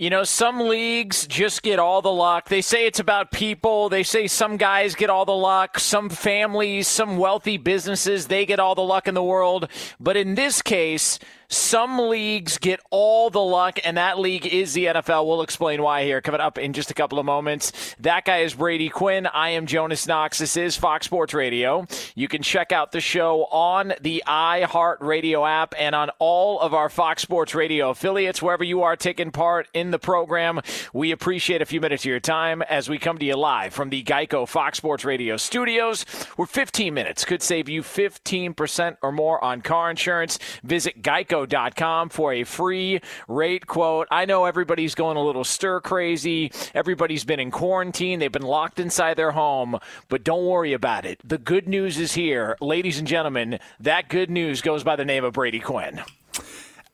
You know, some leagues just get all the luck. They say it's about people. They say some guys get all the luck. Some families, some wealthy businesses, they get all the luck in the world. But in this case, some leagues get all the luck, and that league is the NFL. We'll explain why here coming up in just a couple of moments. That guy is Brady Quinn. I am Jonas Knox. This is Fox Sports Radio. You can check out the show on the iHeartRadio app and on all of our Fox Sports Radio affiliates, wherever you are taking part in the program. We appreciate a few minutes of your time as we come to you live from the Geico Fox Sports Radio studios. We're 15 minutes could save you 15% or more on car insurance. Visit Geico geico.com for a free rate quote. I know everybody's going a little stir crazy. Everybody's been in quarantine. They've been locked inside their home, but don't worry about it. The good news is here. Ladies and gentlemen, that good news goes by the name of Brady Quinn.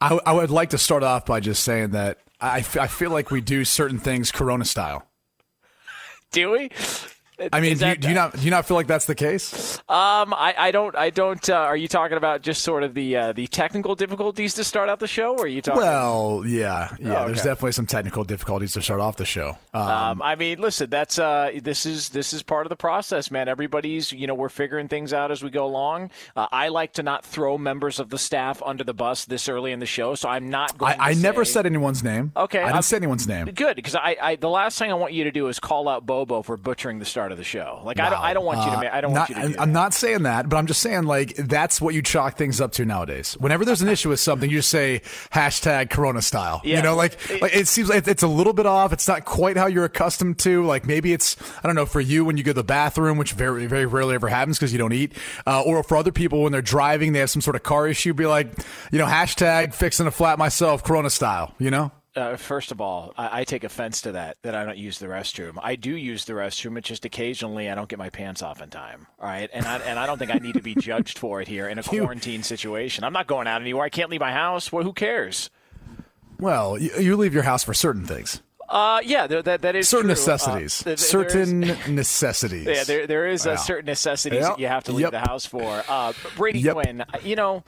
I, I would like to start off by just saying that I, f- I feel like we do certain things Corona style. Do we? I mean, do you, do you, not do you not feel like that's the case? Um, I, I don't I don't. Uh, are you talking about just sort of the uh, the technical difficulties to start out the show, or are you talking? Well, yeah, yeah. Oh, okay. There's definitely some technical difficulties to start off the show. Um, um, I mean, listen, that's uh, this is this is part of the process, man. Everybody's you know we're figuring things out as we go along. Uh, I like to not throw members of the staff under the bus this early in the show, so I'm not going. I, I say, never said anyone's name. Okay, I didn't say anyone's name. Good, because I, I the last thing I want you to do is call out Bobo for butchering the start of the show. Like I don't I don't want you to. Ma- I don't not, want you to. I'm not saying that, but I'm just saying like that's what you chalk things up to nowadays. Whenever there's an issue with something, you just say hashtag Corona style. Yeah. You know, like, like it seems like it's a little bit off. It's not quite how you're accustomed to. Like maybe it's I don't know for you when you go to the bathroom, which very very rarely ever happens because you don't eat, uh, or for other people when they're driving, they have some sort of car issue. Be like, you know, hashtag fixing a flat myself, Corona style. You know. Uh, first of all, I, I, take offense to that that I don't use the restroom. I do use the restroom. It's just occasionally I don't get my pants off in time. All right, and I, and I don't think I need to be judged for it here in a quarantine situation. I'm not going out anywhere. I can't leave my house. Well, who cares? Well, you, you leave your house for certain things. Uh, yeah, that that is certain true. necessities. Uh, th- certain is, necessities. Yeah, there there is Yeah. a certain necessities Yep. that you have to leave Yep. the house for. Uh, Brady Yep. Quinn, you know,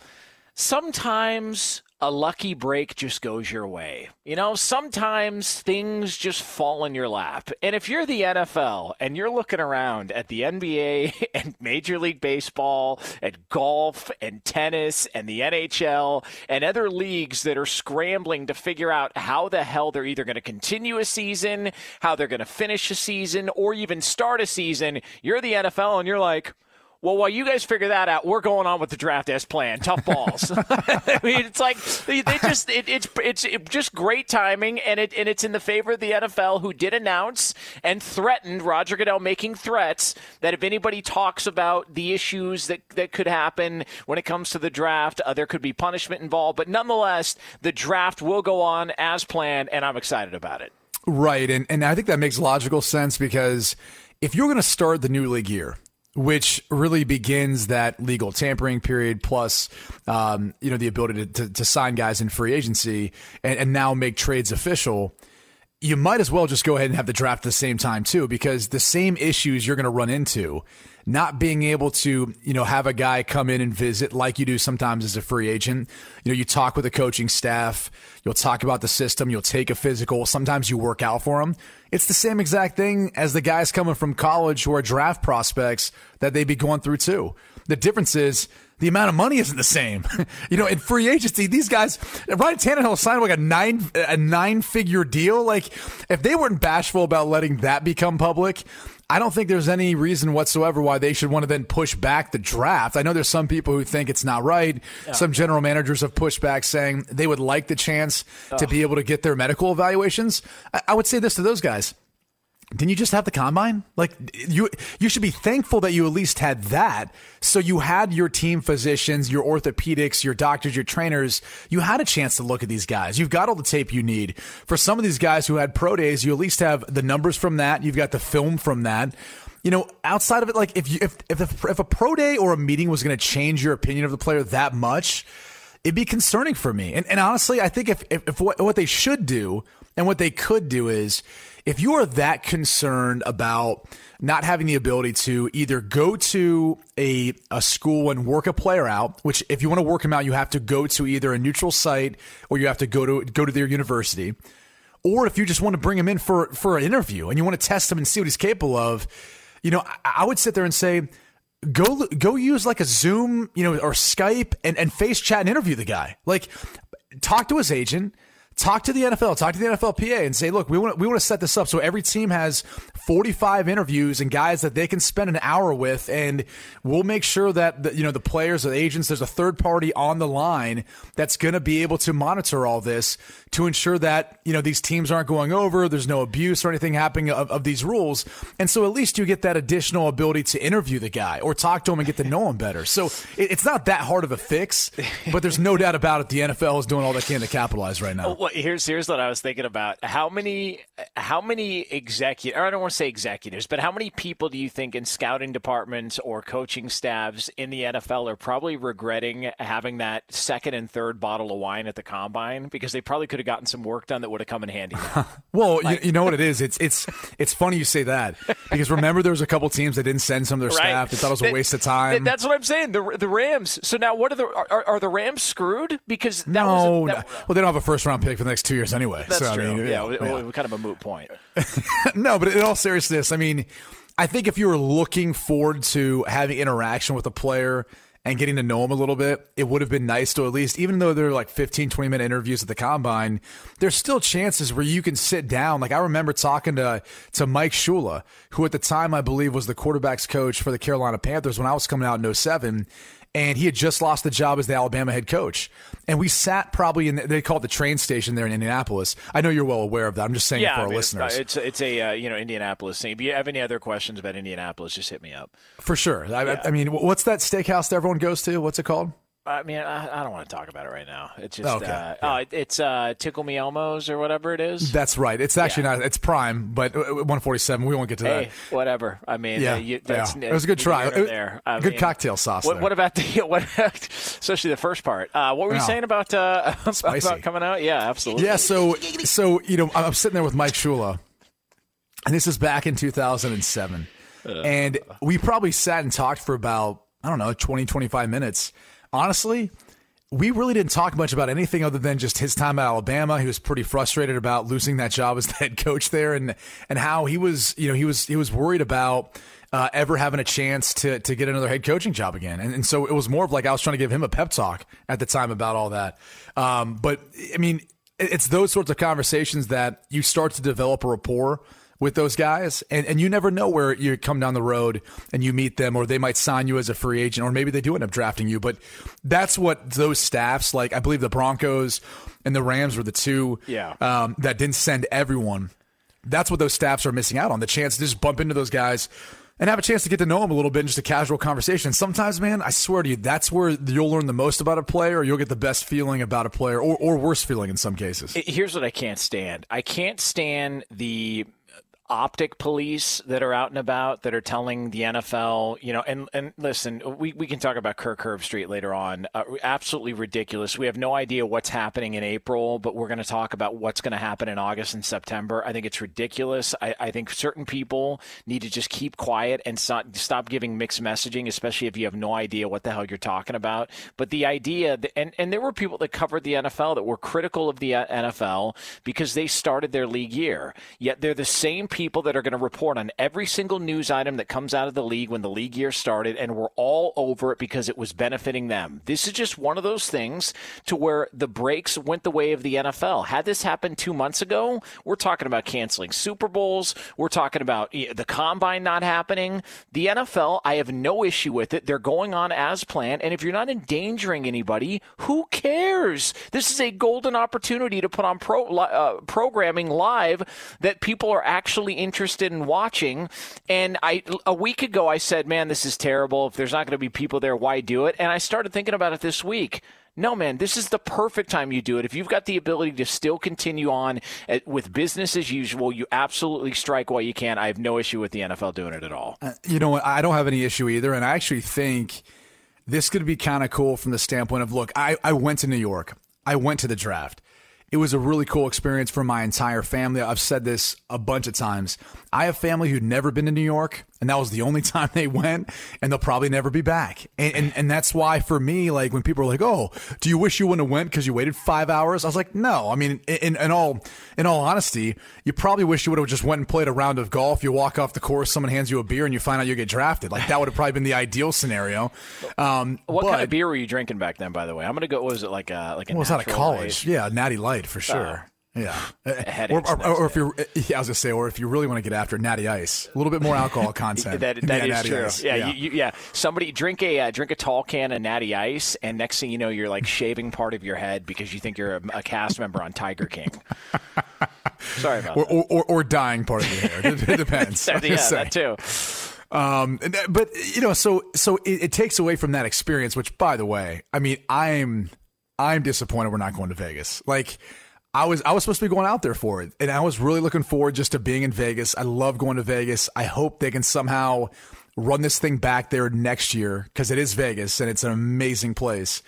sometimes a lucky break just goes your way. You know, sometimes things just fall in your lap. And if you're the NFL and you're looking around at the NBA and Major League Baseball and golf and tennis and the NHL and other leagues that are scrambling to figure out how the hell they're either going to continue a season, how they're going to finish a season, or even start a season, you're the NFL and you're like, well, while you guys figure that out, we're going on with the draft as planned. Tough balls. I mean, it's like they, just it, it's it's it just great timing, and it and it's in the favor of the NFL, who did announce and threatened Roger Goodell making threats that if anybody talks about the issues that that could happen when it comes to the draft, uh, there could be punishment involved. But nonetheless, the draft will go on as planned, and I'm excited about it. Right, and and I think that makes logical sense because if you're going to start the new league year which really begins that legal tampering period plus um, you know the ability to, to, to, sign guys in free agency and, and now make trades official you might as well just go ahead and have the draft at the same time too because the same issues you're going to run into not being able to, you know, have a guy come in and visit like you do sometimes as a free agent. You know, you talk with the coaching staff, you'll talk about the system, you'll take a physical, sometimes you work out for them. It's the same exact thing as the guys coming from college who are draft prospects that they'd be going through too. The difference is the amount of money isn't the same. you know, in free agency, these guys, Ryan Tannehill signed like a nine a nine figure deal. Like, if they weren't bashful about letting that become public, I don't think there's any reason whatsoever why they should want to then push back the draft. I know there's some people who think it's not right. Yeah. Some general managers have pushed back saying they would like the chance oh. to be able to get their medical evaluations. I, I would say this to those guys didn't you just have the combine? Like you, you should be thankful that you at least had that. So you had your team physicians, your orthopedics, your doctors, your trainers. You had a chance to look at these guys. You've got all the tape you need. For some of these guys who had pro days, you at least have the numbers from that. You've got the film from that. You know, outside of it, like if you if if a, if a pro day or a meeting was going to change your opinion of the player that much, it'd be concerning for me. And, and honestly, I think if, if, if what, what they should do and what they could do is if you are that concerned about not having the ability to either go to a, a school and work a player out, which if you want to work him out, you have to go to either a neutral site or you have to go to go to their university. Or if you just want to bring him in for, for an interview and you want to test him and see what he's capable of, you know, I, I would sit there and say, go go use like a Zoom, you know, or Skype and, and face chat and interview the guy. Like talk to his agent talk to the NFL, talk to the NFLPA and say, look, we want we want to set this up so every team has 45 interviews and guys that they can spend an hour with and we'll make sure that the, you know the players, the agents, there's a third party on the line that's going to be able to monitor all this to ensure that, you know, these teams aren't going over, there's no abuse or anything happening of, of these rules. And so at least you get that additional ability to interview the guy or talk to him and get to know him better. So it, it's not that hard of a fix, but there's no doubt about it the NFL is doing all they can to capitalize right now here's here's what I was thinking about. How many how many executive I don't want to say executives, but how many people do you think in scouting departments or coaching staffs in the NFL are probably regretting having that second and third bottle of wine at the combine because they probably could have gotten some work done that would have come in handy. well, like, you, you, know what it is? It's it's it's funny you say that because remember there was a couple teams that didn't send some of their right. staff. They thought it was a waste of time. That's what I'm saying. The the Rams. So now what are the are, are the Rams screwed because that no, was a, that, well they don't have a first round pick for the next two years anyway. That's so, true. I mean, yeah, yeah, yeah. kind of a moot point. no, but in all seriousness, I mean, I think if you were looking forward to having interaction with a player and getting to know him a little bit, it would have been nice to at least, even though they're like 15, 20 minute interviews at the combine, there's still chances where you can sit down. Like I remember talking to, to Mike Shula, who at the time I believe was the quarterback's coach for the Carolina Panthers when I was coming out in 07 and he had just lost the job as the Alabama head coach. And we sat probably in the, they call it the train station there in Indianapolis. I know you're well aware of that. I'm just saying yeah, for I our mean, listeners. It's it's a uh, you know Indianapolis thing. If you have any other questions about Indianapolis, just hit me up. For sure. I, yeah. I mean, what's that steakhouse that everyone goes to? What's it called? I mean, I, I, don't want to talk about it right now. It's just, okay. uh, yeah. oh, it's uh, Tickle Me Elmo's or whatever it is. That's right. It's actually yeah. not. It's Prime, but uh, 147. We won't get to hey, that. Whatever. I mean, yeah, uh, you, yeah. it was a good try. there. I good mean, cocktail sauce. What, what, about the what? especially the first part. Uh, what were you saying about uh, about coming out? Yeah, absolutely. Yeah. So so you know, I'm sitting there with Mike Shula, and this is back in 2007, uh. and we probably sat and talked for about I don't know 20 25 minutes honestly, we really didn't talk much about anything other than just his time at Alabama. He was pretty frustrated about losing that job as the head coach there, and and how he was, you know, he was he was worried about uh, ever having a chance to to get another head coaching job again. And, and so it was more of like I was trying to give him a pep talk at the time about all that. Um, but I mean, it's those sorts of conversations that you start to develop a rapport with those guys and, and you never know where you come down the road and you meet them or they might sign you as a free agent or maybe they do end up drafting you but that's what those staffs like i believe the broncos and the rams were the two yeah. um, that didn't send everyone that's what those staffs are missing out on the chance to just bump into those guys and have a chance to get to know them a little bit in just a casual conversation. Sometimes, man, I swear to you, that's where you'll learn the most about a player, or you'll get the best feeling about a player, or, or worse feeling in some cases. Here's what I can't stand I can't stand the optic police that are out and about that are telling the NFL, you know, and, and listen, we, we can talk about Kirk Herbstreit later on. Uh, absolutely ridiculous. We have no idea what's happening in April, but we're going to talk about what's going to happen in August and September. I think it's ridiculous. I, I think certain people need to just keep quiet and stop, stop giving mixed messaging, especially if you have no idea what the hell you're talking about. But the idea, that, and, and there were people that covered the NFL that were critical of the NFL because they started their league year, yet they're the same people that are going to report on every single news item that comes out of the league when the league year started, and we're all over it because it was benefiting them. This is just one of those things to where the breaks went the way of the NFL. Had this happened two months ago, we're talking about canceling Super Bowls. We're talking about the combine not happening. The NFL, I have no issue with it. They're going on as planned. And if you're not endangering anybody, who cares? This is a golden opportunity to put on pro, uh, programming live that people are actually interested in watching. And I a week ago I said, "Man, this is terrible. If there's not going to be people there, why do it?" And I started thinking about it this week. No, man, this is the perfect time you do it. If you've got the ability to still continue on at, with business as usual, you absolutely strike while you can. I have no issue with the NFL doing it at all. Uh, you know what? I don't have any issue either. And I actually think this could be kind of cool from the standpoint of look, I, I went to New York, I went to the draft. It was a really cool experience for my entire family. I've said this a bunch of times. I have family who'd never been to New York, and that was the only time they went, and they'll probably never be back. And, and, and that's why, for me, like when people are like, "Oh, do you wish you wouldn't have went because you waited five hours?" I was like, "No." I mean, in, in all in all honesty, you probably wish you would have just went and played a round of golf. You walk off the course, someone hands you a beer, and you find out you get drafted. Like that would have probably been the ideal scenario. Um, what but, kind of beer were you drinking back then? By the way, I'm gonna go. What was it like? A, like a well, it's of college. Yeah, Natty Light for sure. Uh, yeah, or, or, or, if you're, yeah, I was gonna say, or if you really want to get after Natty Ice, a little bit more alcohol content. that that yeah, is true. Ice. Yeah, yeah. You, you, yeah. Somebody drink a uh, drink a tall can of Natty Ice, and next thing you know, you're like shaving part of your head because you think you're a, a cast member on Tiger King. Sorry about or, that. Or, or, dying part of your hair. It, depends. yeah, that too. Um, but you know, so so it, it takes away from that experience. Which, by the way, I mean, I'm I'm disappointed we're not going to Vegas. Like I was I was supposed to be going out there for it, and I was really looking forward just to being in Vegas. I love going to Vegas. I hope they can somehow run this thing back there next year because it is Vegas and it's an amazing place.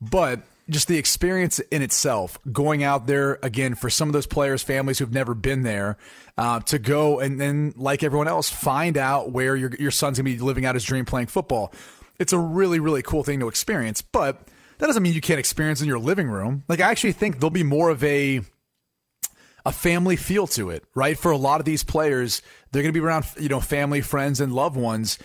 But just the experience in itself, going out there again for some of those players, families who've never been there, uh, to go and then, like everyone else, find out where your your son's gonna be living out his dream playing football. It's a really really cool thing to experience, but that doesn't mean you can't experience in your living room. Like I actually think there'll be more of a a family feel to it, right? For a lot of these players, they're going to be around, you know, family, friends, and loved ones.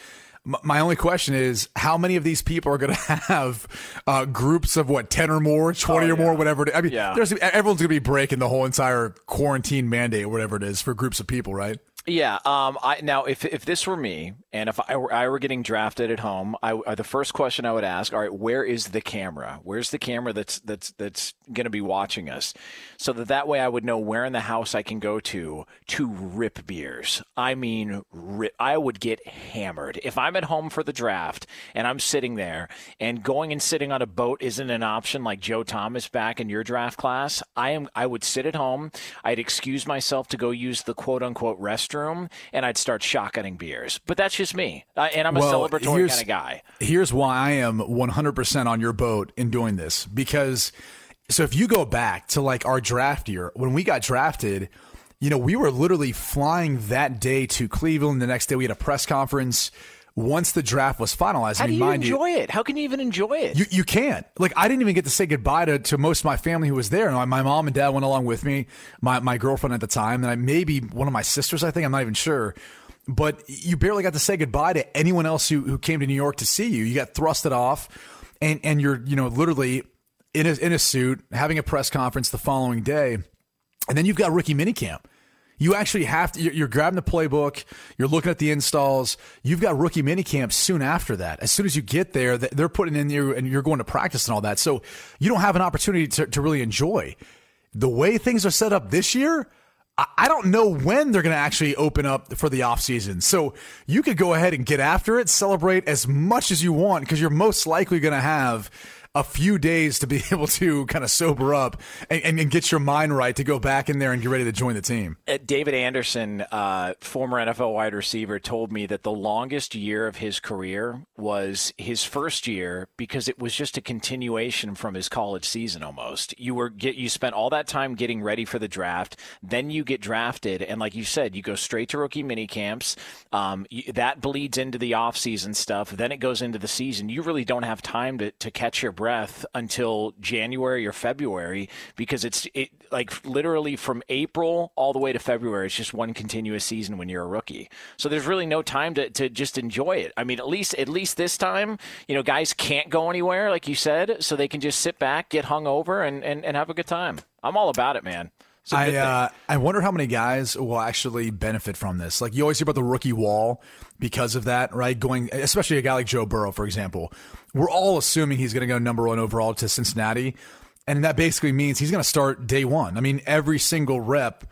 My only question is how many of these people are going to have uh, groups of what ten or more, twenty oh, or more, whatever. I mean, yeah. there's everyone's going to be breaking the whole entire quarantine mandate, or whatever it is, for groups of people, right? Yeah. Um. I now, if if this were me, and if I were, I were getting drafted at home, I uh, the first question I would ask, all right, where is the camera? Where's the camera that's that's that's going to be watching us, so that that way I would know where in the house I can go to to rip beers. I mean, rip, I would get hammered if I'm at home for the draft and I'm sitting there and going and sitting on a boat isn't an option. Like Joe Thomas back in your draft class, I am. I would sit at home. I'd excuse myself to go use the quote unquote restroom room and I'd start shotgunning beers. But that's just me. Uh, and I'm a well, celebratory kind of guy. Here's why I am 100% on your boat in doing this because so if you go back to like our draft year, when we got drafted, you know, we were literally flying that day to Cleveland. The next day we had a press conference. Once the draft was finalized. How I mean, do you enjoy it? How can you even enjoy it? You you can't. Like I didn't even get to say goodbye to, to most of my family who was there. My, my mom and dad went along with me. My my girlfriend at the time, and I, maybe one of my sisters. I think I'm not even sure. But you barely got to say goodbye to anyone else who, who came to New York to see you. You got thrusted off, and and you're you know literally in a in a suit having a press conference the following day, and then you've got rookie minicamp. You actually have to, you're grabbing the playbook, you're looking at the installs. You've got rookie minicamp soon after that. As soon as you get there, they're putting in you and you're going to practice and all that. So you don't have an opportunity to, to really enjoy. The way things are set up this year, I don't know when they're going to actually open up for the offseason. So you could go ahead and get after it, celebrate as much as you want because you're most likely going to have a few days to be able to kind of sober up and, and, get your mind right to go back in there and get ready to join the team. Uh, David Anderson, uh, former NFL wide receiver, told me that the longest year of his career was his first year because it was just a continuation from his college season almost. You were get you spent all that time getting ready for the draft, then you get drafted, and like you said, you go straight to rookie mini camps. Um, that bleeds into the offseason stuff. Then it goes into the season. You really don't have time to, to catch your breath until January or February because it's it like literally from April all the way to February. It's just one continuous season when you're a rookie. So there's really no time to, to just enjoy it. I mean, at least at least this time, you know, guys can't go anywhere, like you said, so they can just sit back, get hung over, and, and, and have a good time. I'm all about it, man. I uh, I wonder how many guys will actually benefit from this. Like you always hear about the rookie wall because of that, right? Going, especially a guy like Joe Burrow, for example. We're all assuming he's going to go number one overall to Cincinnati, and that basically means he's going to start day one. I mean, every single rep.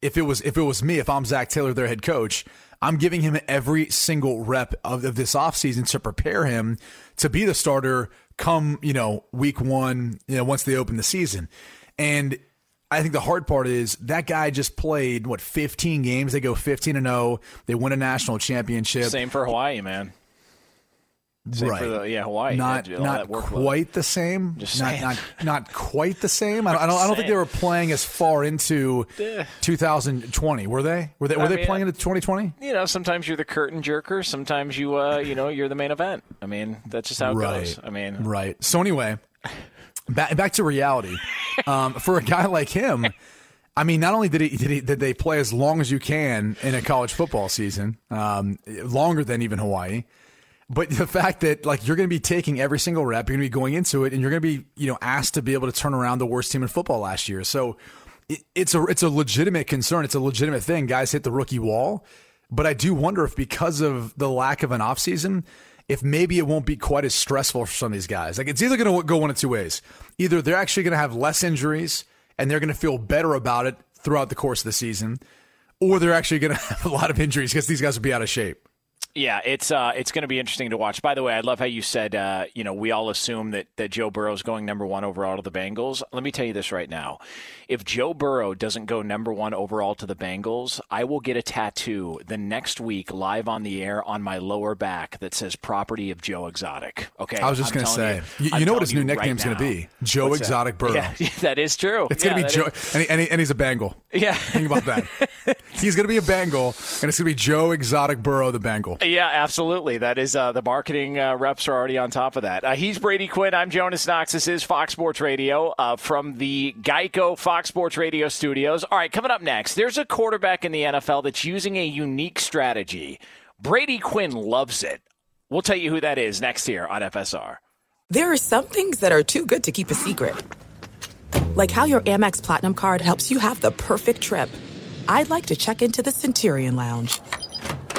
If it was if it was me, if I'm Zac Taylor, their head coach, I'm giving him every single rep of, of this offseason to prepare him to be the starter come, you know, week one, you know, once they open the season. And I think the hard part is that guy just played what 15 games. They go 15 and 0. They win a national championship. Same for Hawaii, man. Same right. The, yeah, Hawaii. Not not quite the same. Just not, not, not quite the same. I don't. I don't, I don't think they were playing as far into 2020. Were they? Were they? Were I they mean, playing into 2020? You know, sometimes you're the curtain jerker. Sometimes you, uh, you know, you're the main event. I mean, that's just how it right. goes. I mean, right. So anyway, back back to reality. Um, for a guy like him. I mean, not only did he, did he did they play as long as you can in a college football season, um, longer than even Hawaii. But the fact that like you're going to be taking every single rep, you're going to be going into it, and you're going to be you know asked to be able to turn around the worst team in football last year. So it, it's a it's a legitimate concern. It's a legitimate thing. Guys hit the rookie wall, but I do wonder if because of the lack of an offseason, if maybe it won't be quite as stressful for some of these guys. Like it's either going to go one of two ways. Either they're actually going to have less injuries and they're going to feel better about it throughout the course of the season, or they're actually going to have a lot of injuries because these guys will be out of shape. Yeah, it's uh, it's going to be interesting to watch. By the way, I love how you said, uh, you know, we all assume that that Joe Burrow is going number one overall to the Bengals. Let me tell you this right now: if Joe Burrow doesn't go number one overall to the Bengals, I will get a tattoo the next week live on the air on my lower back that says "Property of Joe Exotic." Okay, I was just going to say, you, you, know what his new nickname is going to be? Joe What's Exotic that? Burrow. Yeah, that is true. It's yeah, going to be Joe, and, he, and, he, and he's a Bengal. Yeah, think about that. he's going to be a Bengal, and it's going to be Joe Exotic Burrow, the Bengal. Yeah, absolutely. That is uh, the marketing uh, reps are already on top of that. Uh, he's Brady Quinn. I'm Jonas Knox. This is Fox Sports Radio uh, from the Geico Fox Sports Radio studios. All right, coming up next, there's a quarterback in the NFL that's using a unique strategy. Brady Quinn loves it. We'll tell you who that is next here on FSR. There are some things that are too good to keep a secret, like how your Amex Platinum card helps you have the perfect trip. I'd like to check into the Centurion Lounge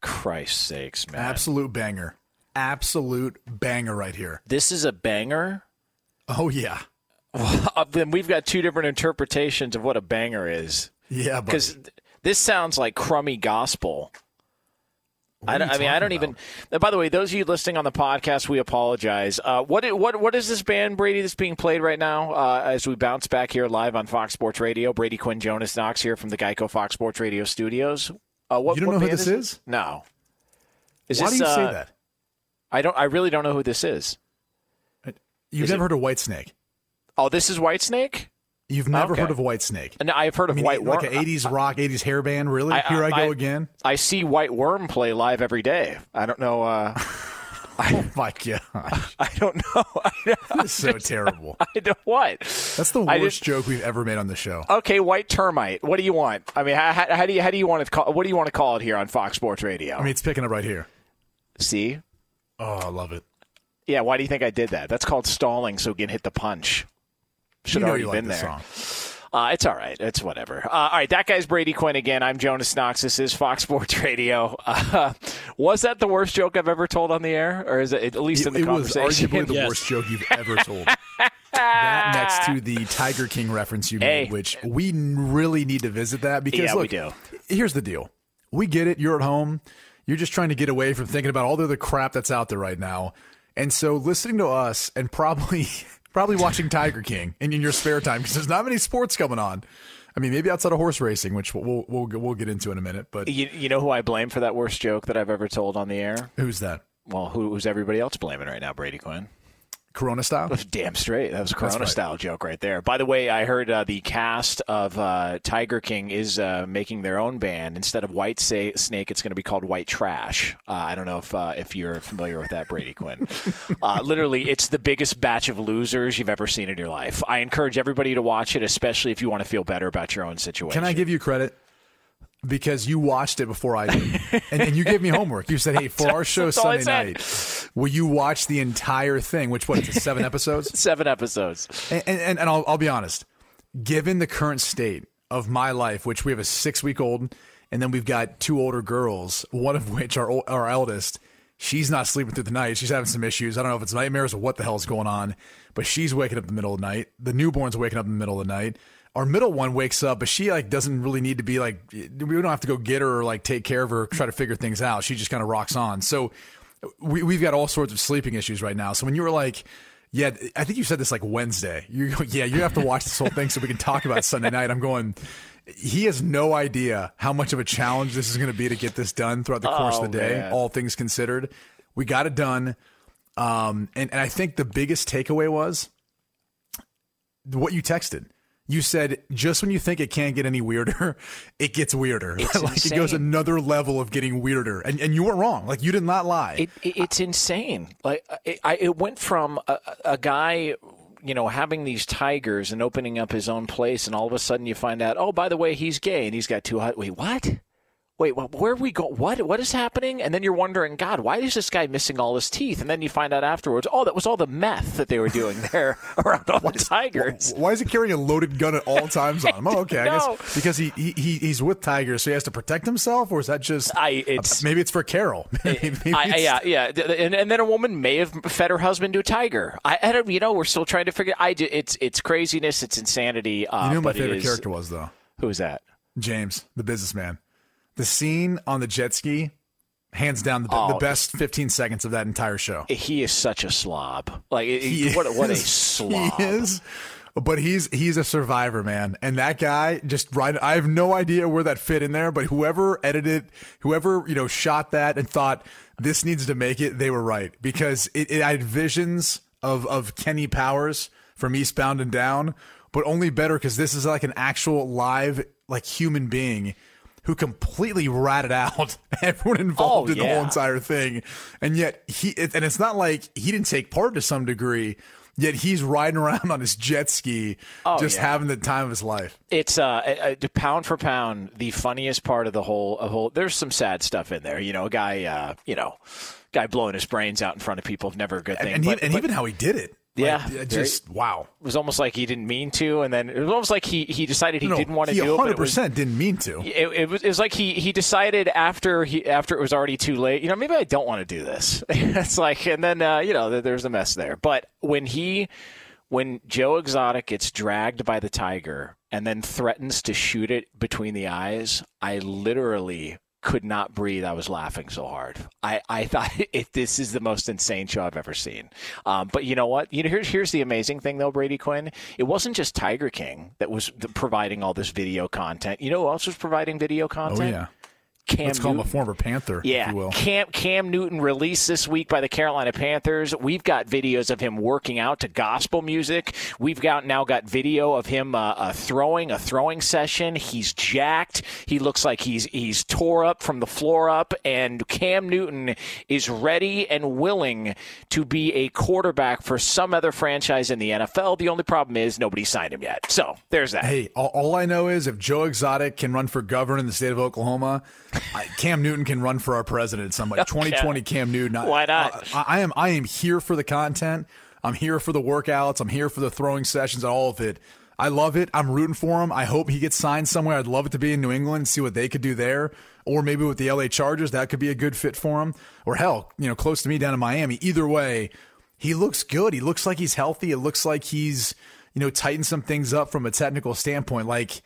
Christ sakes, man. Absolute banger. Absolute banger right here. This is a banger? Oh, yeah. Well, then we've got two different interpretations of what a banger is. Yeah, because this sounds like crummy gospel. I, I, mean, I don't about? even. By the way, those of you listening on the podcast, we apologize. Uh, what what what is this band, Brady, that's being played right now? Uh, as we bounce back here live on Fox Sports Radio, Brady Quinn, Jonas Knox here from the Geico Fox Sports Radio studios. Uh, what, you don't know who this is? is? No. Is Why this, do you say uh, that? I don't. I really don't know who this is. You've is never it, heard of Whitesnake? Oh, this is Whitesnake. You've never okay. heard of Whitesnake? No, I've heard of I mean, White Worm. Like an 80s rock, 80s hair band, really? I, Here I, I go again. I see White Worm play live every day. I don't know. Uh, oh my gosh. I don't know. That's so terrible. I don't what? That's the worst joke we've ever made on the show. Okay, white termite. What do you want? I mean, how, how, do you how do you want to call? What do you want to call it here on Fox Sports Radio? I mean, it's picking up right here. See? Oh, I love it. Yeah, why do you think I did that? That's called stalling, so we can hit the punch. Should you know already you been like there. Song. Uh, it's all right. It's whatever. Uh, all right, that guy's Brady Quinn again. I'm Jonas Knox. This is Fox Sports Radio. Uh, was that the worst joke I've ever told on the air, or is it at least it, in the it conversation? was arguably the yes. worst joke you've ever told. that next to the Tiger King reference you made, hey. which we really need to visit that because yeah, look, we do. Here's the deal: we get it. You're at home. You're just trying to get away from thinking about all the other crap that's out there right now. And so, listening to us and probably probably watching Tiger King in, in your spare time because there's not many sports coming on. I mean, maybe outside of horse racing, which we'll we'll we'll get into in a minute. But you, you know who I blame for that worst joke that I've ever told on the air? Who's that? Well, who, who's everybody else blaming right now? Brady Quinn. Corona style? Damn straight. That was a Corona right. style joke right there. By the way, I heard uh, the cast of uh, Tiger King is uh, making their own band. Instead of White Snake, it's going to be called White Trash. Uh, I don't know if uh, if you're familiar with that, Brady Quinn. Uh, literally, it's the biggest batch of losers you've ever seen in your life. I encourage everybody to watch it, especially if you want to feel better about your own situation. Can I give you credit? Because you watched it before I did, and, and you gave me homework. You said, "Hey, for our show Sunday night, will you watch the entire thing?" Which what? Seven episodes. Seven episodes. And and, and I'll, I'll be honest. Given the current state of my life, which we have a six week old, and then we've got two older girls, one of which our our eldest, she's not sleeping through the night. She's having some issues. I don't know if it's nightmares or what the hell is going on, but she's waking up in the middle of the night. The newborn's waking up in the middle of the night our middle one wakes up, but she like doesn't really need to be like we don't have to go get her or like take care of her, try to figure things out. She just kind of rocks on. So we we've got all sorts of sleeping issues right now. So when you were like, Yeah, I think you said this like Wednesday. You go, yeah, you have to watch this whole thing so we can talk about Sunday night. I'm going. He has no idea how much of a challenge this is going to be to get this done throughout the course Oh, of the day. man. All things considered, we got it done. Um, and, and I think the biggest takeaway was what you texted. You said just when you think it can't get any weirder, it gets weirder. Like it goes another level of getting weirder. And and you weren't wrong. Like you did not lie. It, it, it's insane. Like it, I, it went from a, a guy, you know, having these tigers and opening up his own place, and all of a sudden you find out, oh, by the way, he's gay and he's got two hot. Wait, what? Wait, wh- where are we go? What what is happening? And then you're wondering, God, why is this guy missing all his teeth? And then you find out afterwards, oh, that was all the meth that they were doing there around all the tigers. Why is he carrying a loaded gun at all times on him? Oh, okay. I know. guess because he, he he he's with tigers, so he has to protect himself, or is that just? I it's maybe it's for Carol. maybe maybe I, I- yeah, yeah, and, and then a woman may have fed her husband to a tiger. I, I don't, you know, we're still trying to figure. I, do- it's it's craziness, it's insanity. Uh, You know who my favorite is- character was though. Who's that? James, the businessman. The scene on the jet ski, hands down the, the Oh. best 15 seconds of that entire show. He is such a slob. Like He what, a- what a slob. He is. But he's he's a survivor, man. And that guy just right I have no idea where that fit in there, but whoever edited whoever, you know, shot that and thought this needs to make it, they were right. Because it, it I had visions of of Kenny Powers from Eastbound and Down, but only better because this is like an actual live like human being who completely ratted out everyone involved Oh, in the whole entire thing. And yet he, it, and it's not like he didn't take part to some degree, yet he's riding around on his jet ski, Oh, just yeah. having the time of his life. It's uh, pound for pound the funniest part of the whole. Of whole. There's some sad stuff in there. You know, a guy, uh, you know, guy blowing his brains out in front of people, never a good thing. And, he, but, and but- even how he did it. Yeah, Like, just wow. It was almost like he didn't mean to, and then it was almost like he, he decided he No, didn't want to do it. It 100% didn't mean to. it, it was it was like he, he decided after he after it was already too late. You know, maybe I don't want to do this. it's like, and then uh, you know, there's a mess there. But when he when Joe Exotic gets dragged by the tiger and then threatens to shoot it between the eyes, I literally could not breathe. I was laughing so hard. I, I thought it, this is the most insane show I've ever seen. Um, but you know what? You know, here's here's the amazing thing though, Brady Quinn. It wasn't just Tiger King that was providing all this video content. You know who else was providing video content? Oh, yeah. Cam Let's call him a former Panther, Yeah, if you will. Cam Cam Newton released this week by the Carolina Panthers. We've got videos of him working out to gospel music. We've got now got video of him uh, uh, throwing a throwing session. He's jacked. He looks like he's he's tore up from the floor up. And Cam Newton is ready and willing to be a quarterback for some other franchise in the NFL. The only problem is nobody signed him yet. So there's that. Hey, all, all I know is if Joe Exotic can run for governor in the state of Oklahoma, I, Cam Newton can run for our president. So I'm like, 2020 Cam Newton. I- Why not? I, I am. I am here for the content. I'm here for the workouts. I'm here for the throwing sessions. And all of it. I love it. I'm rooting for him. I hope he gets signed somewhere. I'd love it to be in New England. And see what they could do there, or maybe with the LA Chargers. That could be a good fit for him. Or hell, you know, close to me down in Miami. Either way, he looks good. He looks like he's healthy. It looks like he's, you know, tightened some things up from a technical standpoint. Like,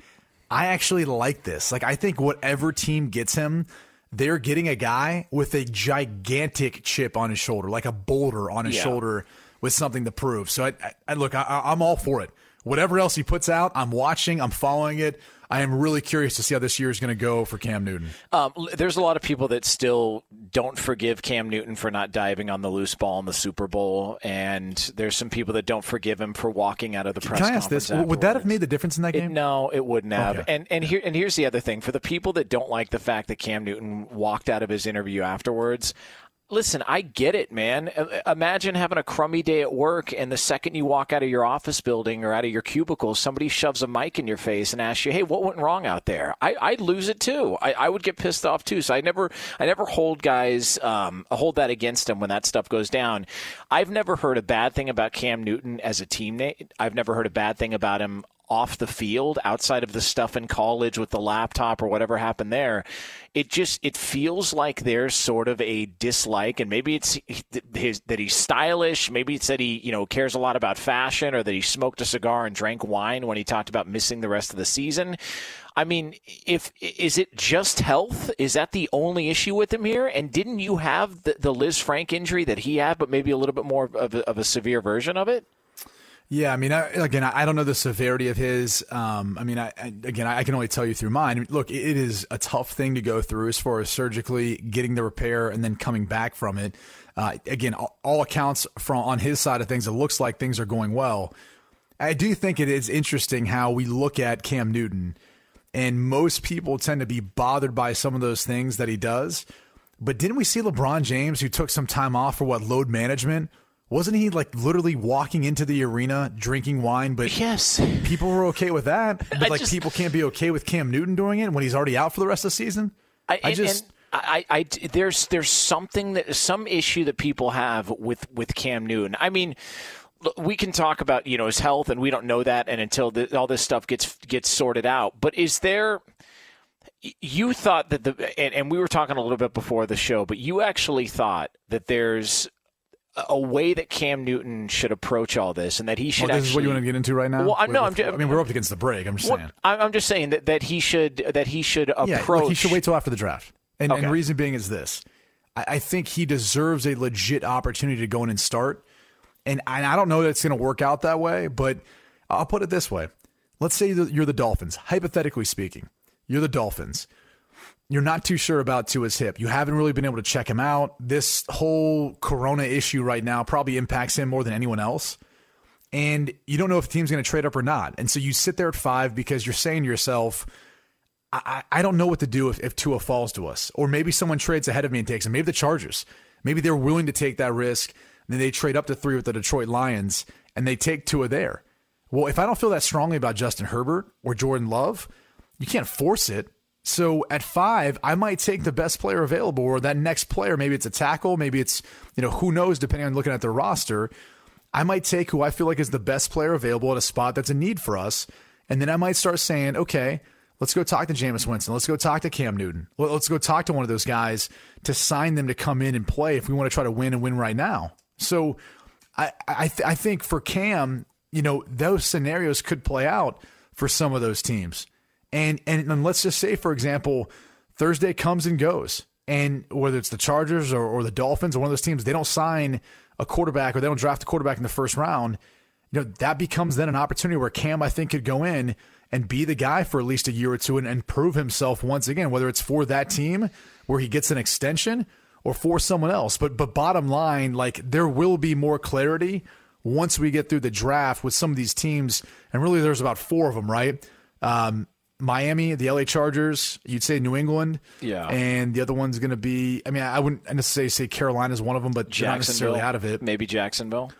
I actually like this. Like, I think whatever team gets him, they're getting a guy with a gigantic chip on his shoulder, like a boulder on his Yeah. shoulder with something to prove. So, I, I, I look, I, I- I'm all for it. Whatever else he puts out, I'm watching, I'm following it. I am really curious to see how this year is going to go for Cam Newton. Um, there's a lot of people that still don't forgive Cam Newton for not diving on the loose ball in the Super Bowl, and there's some people that don't forgive him for walking out of the press Can I ask this? Would that have made the difference in that It- game? no, it wouldn't have. Okay. And and here and here's the other thing: for the people that don't like the fact that Cam Newton walked out of his interview afterwards. Listen, I get it, man. Imagine having a crummy day at work, and the second you walk out of your office building or out of your cubicle, somebody shoves a mic in your face and asks you, "Hey, what went wrong out there?" I, I'd lose it too. I, I would get pissed off too. So I never, I never hold guys, um, hold that against them when that stuff goes down. I've never heard a bad thing about Cam Newton as a teammate. I've never heard a bad thing about him off the field outside of the stuff in college with the laptop or whatever happened there it just it feels like there's sort of a dislike and maybe it's his, that he's stylish maybe it's that he you know cares a lot about fashion or that he smoked a cigar and drank wine when he talked about missing the rest of the season I mean, if is it just health? Is that the only issue with him here? And didn't you have the, the Lisfranc injury that he had, but maybe a little bit more of a, of a severe version of it? Yeah, I mean, I, again, I don't know the severity of his. Um, I mean, I, I, again, I can only tell you through mine. Look, it is a tough thing to go through as far as surgically getting the repair and then coming back from it. Uh, again, all, all accounts from on his side of things, it looks like things are going well. I do think it is interesting how we look at Cam Newton, and most people tend to be bothered by some of those things that he does. But didn't we see LeBron James, who took some time off for what load management? Wasn't he like literally walking into the arena drinking wine? But yes, people were okay with that. But like just, people can't be okay with Cam Newton doing it when he's already out for the rest of the season. I, I just. I, I, there's there's something that some issue that people have with with Cam Newton. I mean, we can talk about you know his health, and we don't know that, and until the, all this stuff gets gets sorted out. But is there? You thought that the and, and we were talking a little bit before the show, but you actually thought that there's a way that Cam Newton should approach all this, and that he should. Well, this actually, is what you want to get into right now. Well, I, no, I'm just, I mean, we're up against the break. I'm just well, saying. I'm just saying that, that he should that he should approach. Yeah, look, he should wait till after the draft. And, okay. and reason being is this: I, I, think he deserves a legit opportunity to go in and start. And, and I don't know that it's going to work out that way, but I'll put it this way: Let's say you're the Dolphins, hypothetically speaking. You're the Dolphins you're not too sure about Tua's hip. You haven't really been able to check him out. This whole corona issue right now probably impacts him more than anyone else. And you don't know if the team's going to trade up or not. And so you sit there at five because you're saying to yourself, I, I don't know what to do if, if Tua falls to us. Or maybe someone trades ahead of me and takes him. Maybe the Chargers. Maybe they're willing to take that risk. then they trade up to three with the Detroit Lions and they take Tua there. Well, if I don't feel that strongly about Justin Herbert or Jordan Love, you can't force it. So at five, I might take the best player available or that next player. Maybe it's a tackle. Maybe it's, you know, who knows, depending on looking at their roster. I might take who I feel like is the best player available at a spot that's a need for us. And then I might start saying, okay, let's go talk to Jameis Winston. Let's go talk to Cam Newton. Let's go talk to one of those guys to sign them to come in and play if we want to try to win and win right now. So I, I, th- I think for Cam, you know, those scenarios could play out for some of those teams. And, and, let's just say, for example, Thursday comes and goes. And whether it's the Chargers or, or the Dolphins or one of those teams, they don't sign a quarterback or they don't draft a quarterback in the first round. You know, that becomes then an opportunity where Cam, I think, could go in and be the guy for at least a year or two and, and prove himself once again, whether it's for that team where he gets an extension or for someone else. But but bottom line, like there will be more clarity once we get through the draft with some of these teams, and really there's about four of them, right? Um, Miami, the LA Chargers, you'd say New England. Yeah. And the other one's going to be, I mean, I wouldn't necessarily say Carolina's one of them, but not necessarily out of it. Maybe Jacksonville.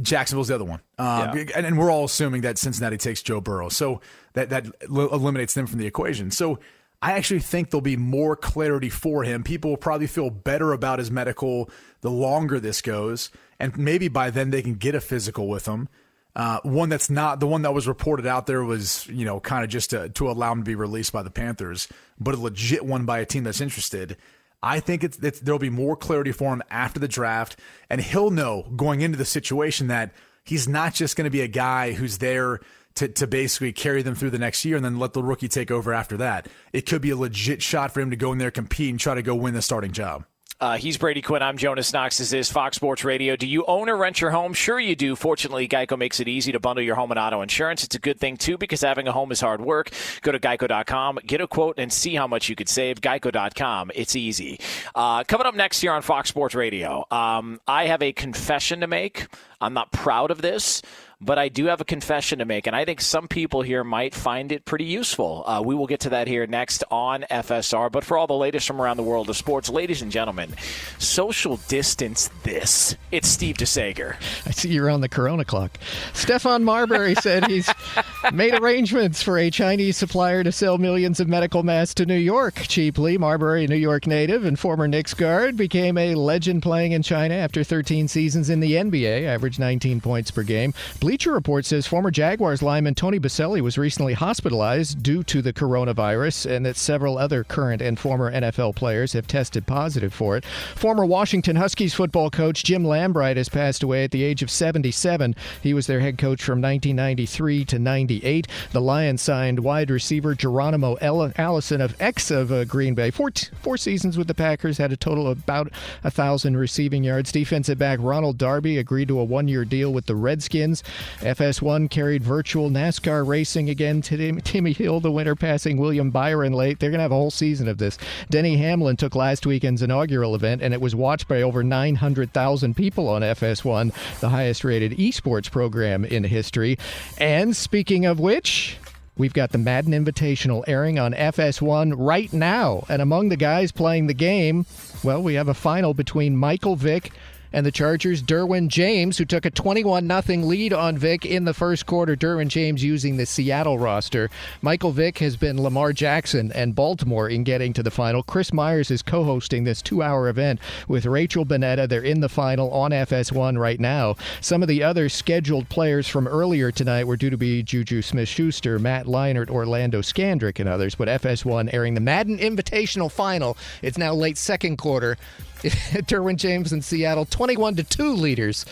Jacksonville's the other one. Um, yeah. and, and, we're all assuming that Cincinnati takes Joe Burrow. So that, that eliminates them from the equation. So I actually think there'll be more clarity for him. People will probably feel better about his medical the longer this goes. And maybe by then they can get a physical with him. Uh, one that's not the one that was reported out there was, you know, kind of just to, to allow him to be released by the Panthers, but a legit one by a team that's interested. I think it's, it's there'll be more clarity for him after the draft, and he'll know going into the situation that he's not just going to be a guy who's there to, to basically carry them through the next year and then let the rookie take over after that. It could be a legit shot for him to go in there, compete, and try to go win the starting job. Uh, he's Brady Quinn. I'm Jonas Knox. This is Fox Sports Radio. Do you own or rent your home? Sure, you do. Fortunately, Geico makes it easy to bundle your home and auto insurance. It's a good thing, too, because having a home is hard work. Go to geico.com, get a quote, and see how much you could save. Geico.com. It's easy. Uh, coming up next here on Fox Sports Radio, um, I have a confession to make. I'm not proud of this but I do have a confession to make, and I think some people here might find it pretty useful. Uh, we will get to that here next on FSR. But for all the latest from around the world of sports, ladies and gentlemen, social distance this. It's Steve DeSager. I see you're on the Corona clock. Stephon Marbury said he's made arrangements for a Chinese supplier to sell millions of medical masks to New York cheaply. Marbury, a New York native and former Knicks guard, became a legend playing in China after 13 seasons in the NBA, averaged 19 points per game. Bleacher Report says former Jaguars lineman Tony Boselli was recently hospitalized due to the coronavirus, and that several other current and former NFL players have tested positive for it. Former Washington Huskies football coach Jim Lambright has passed away at the age of 77. He was their head coach from 1993 to 98. The Lions signed wide receiver Geronimo Allison of ex of uh, Green Bay. Four, t- four seasons with the Packers, had a total of about a thousand receiving yards. Defensive back Ronald Darby agreed to a one-year deal with the Redskins. FS1 carried virtual NASCAR racing again. Today. Timmy Hill, the winner, passing William Byron late. They're going to have a whole season of this. Denny Hamlin took last weekend's inaugural event, and it was watched by over 900,000 people on FS1, the highest-rated esports program in history. And speaking of which, We've got the Madden Invitational airing on FS1 right now. And among the guys playing the game, well, we have a final between Michael Vick and the Chargers' Derwin James, who took a 21 0 lead on Vick in the first quarter. Derwin James using the Seattle roster. Michael Vick has been Lamar Jackson and Baltimore in getting to the final. Chris Myers is co hosting this two hour event with Rachel Bonnetta. They're in the final on FS1 right now. Some of the other scheduled players from earlier tonight were due to be Juju Smith Schuster, Matt Leinart, Orlando Scandrick, and others, but FS1 airing the Madden Invitational final. It's now late second quarter. Derwin James in Seattle, 21 to 2 leaders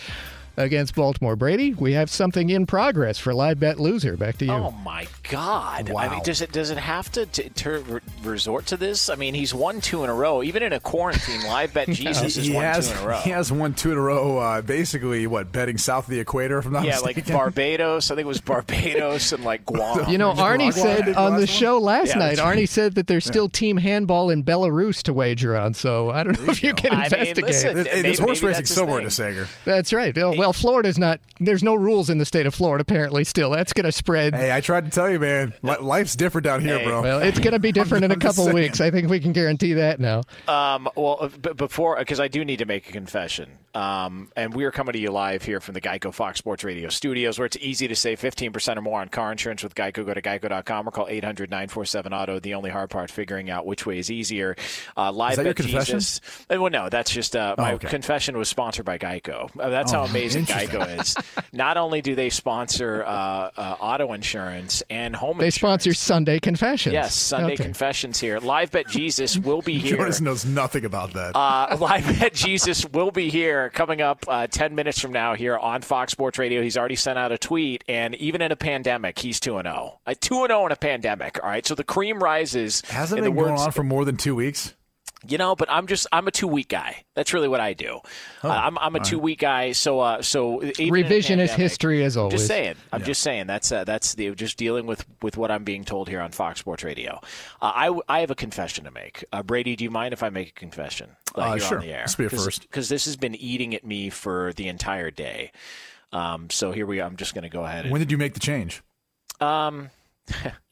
against Baltimore. Brady, we have something in progress for live bet loser. Back to you. Oh my God! Wow. I mean, does it does it have to, to, to, resort to this? I mean, he's won two in a row. Even in a quarantine, live bet Jesus has won has, two in a row. He has won two in a row. Uh, basically, what betting south of the equator? If I'm not yeah, mistaken. like Barbados. I think it was Barbados and like Guam. You know, Arnie said on the show last yeah, night. Arnie said that there's still yeah. team handball in Belarus to wager on. So I don't know if you can investigate. Mean, listen, it, it's horse racing somewhere to Sager. That's right. Well, Florida's not there's no rules in the state of Florida apparently. Still, that's going to spread. Hey, I tried to tell you, man. Life's different down here, hey. bro. Well, it's going to be different in a couple weeks. I think we can guarantee that now. Um, well, uh, b- before because I do need to make a confession. Um, and we are coming to you live here from the Geico Fox Sports Radio studios, where it's easy to save 15% or more on car insurance with Geico. Go to geico.com or call 800 947 Auto. The only hard part figuring out which way is easier. Uh, live is that bet your confession? Jesus. Uh, well, no, that's just uh, my oh, okay. confession was sponsored by Geico. Uh, that's oh, how amazing Geico is. Not only do they sponsor uh, uh, auto insurance and home they insurance, sponsor Sunday Confessions. Yes, Sunday okay. Confessions here. Live Bet Jesus will be here. Jonas knows nothing about that. Uh, Live Bet Jesus will be here coming up uh, 10 minutes from now here on Fox Sports Radio. He's already sent out a tweet, and even in a pandemic, he's 2 0. 2 0 in a pandemic, all right? So the cream rises. Hasn't it been going on for more than two weeks? You know, but I'm just I'm a two week guy. That's really what I do. Oh, uh, I'm I'm a two week guy. So uh, so revisionist history as always. Just saying. I'm yeah. just saying. That's uh, that's the just dealing with with what I'm being told here on Fox Sports Radio. Uh, I I have a confession to make. Uh, Brady, do you mind if I make a confession? Uh, here sure. on the air? First because this has been eating at me for the entire day. Um, so here we are. I'm just going to go ahead. And, when did you make the change? Um.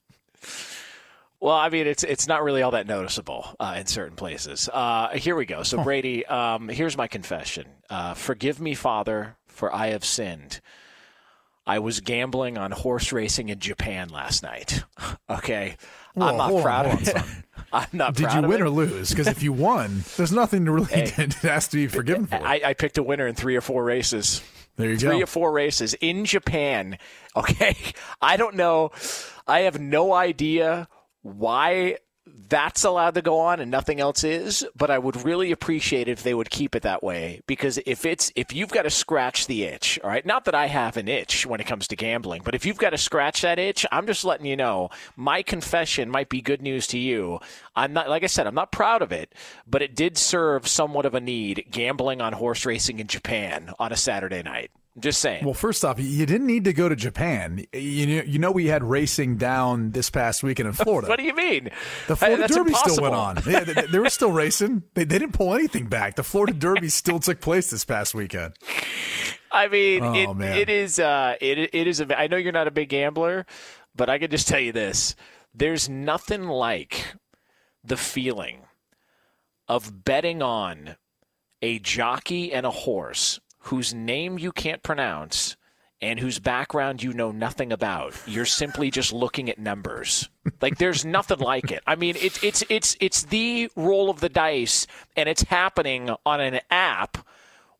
Well, I mean, it's it's not really all that noticeable uh, in certain places. Uh, here we go. So, Brady, um, here's my confession. Uh, Forgive me, Father, for I have sinned. I was gambling on horse racing in Japan last night. okay, Whoa, I'm not proud on, of it. I'm not. Did you win it. or lose? Because if you won, there's nothing to really hey, it has to be forgiven for. I, I picked a winner in three or four races. There you three go. Three or four races in Japan. Okay, I don't know. I have no idea why that's allowed to go on and nothing else is but i would really appreciate it if they would keep it that way. Because if it's if you've got to scratch the itch all right? Not that i have an itch when it comes to gambling but if you've got to scratch that itch i'm just letting you know my confession might be good news to you. I'm not like i said i'm not proud of it but it did serve somewhat of a need gambling on horse racing in japan on a saturday night just saying. Well, first off, you didn't need to go to Japan. You know, you know we had racing down this past weekend in Florida. what do you mean? The Florida That's Derby impossible. still went on. they, they, they, were still racing. They, they didn't pull anything back. The Florida Derby still took place this past weekend. I mean, oh, it, man. it is. Uh, it it is. A, I know you're not a big gambler, but I can just tell you this: there's nothing like the feeling of betting on a jockey and a horse whose name you can't pronounce and whose background you know nothing about. You're simply just looking at numbers. Like there's nothing like it. I mean, it's it's it's it's the roll of the dice, and it's happening on an app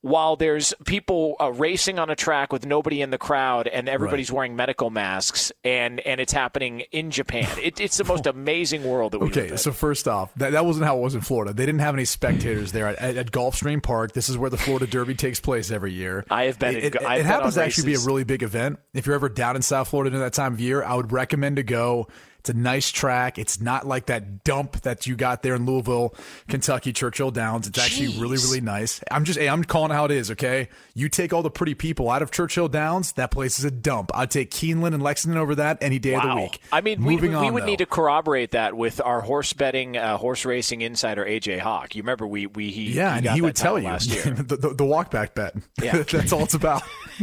while there's people uh, racing on a track with nobody in the crowd and everybody's wearing medical masks and and it's happening in Japan. It, it's the most amazing world that we Okay, so first off, that, that wasn't how it was in Florida. They didn't have any spectators there at, at, at Gulfstream Park. This is where the Florida Derby takes place every year. I have been. It, it, in, I've it happens to actually be a really big event. If you're ever down in South Florida during that time of year, I would recommend to go. It's a nice track. It's not like that dump that you got there in Louisville, Kentucky, Churchill Downs. It's actually really, really nice. I'm just, hey, I'm calling it how it is. Okay, you take all the pretty people out of Churchill Downs. That place is a dump. I'd take Keeneland and Lexington over that any day of the week. I mean, moving we, on. we would though. need to corroborate that with our horse betting, uh, horse racing insider AJ Hawk. You remember we we he Yeah, he and got he would tell you last year. the, the, the walk back bet. Yeah. that's all it's about.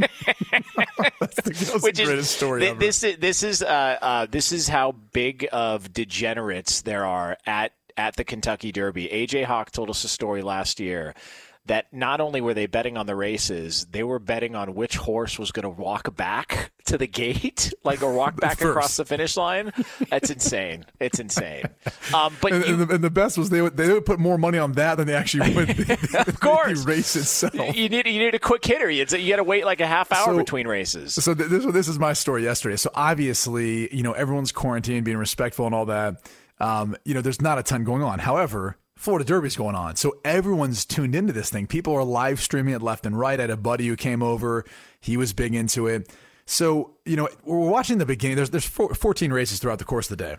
that's the, that's Which the is greatest story ever. this is this is uh, uh, this is how big of degenerates there are at at the Kentucky Derby. AJ Hawk told us a story last year that not only were they betting on the races, they were betting on which horse was going to walk back to the gate, like or walk back First. across the finish line. That's insane. It's insane. Um, but and, you, and the, and the best was they would they would put more money on that than they actually would the, of course, the race itself. you need you need a quick hitter. You, you got to wait like a half hour So- between races. So th- this this is my story yesterday. So obviously, you know, everyone's quarantined, being respectful and all that. Um, you know, there's not a ton going on. However, Florida Derby's going on, so everyone's tuned into this thing. People are live streaming it left and right. I had a buddy who came over; he was big into it. So you know, we're watching the beginning. There's there's four, 14 races throughout the course of the day,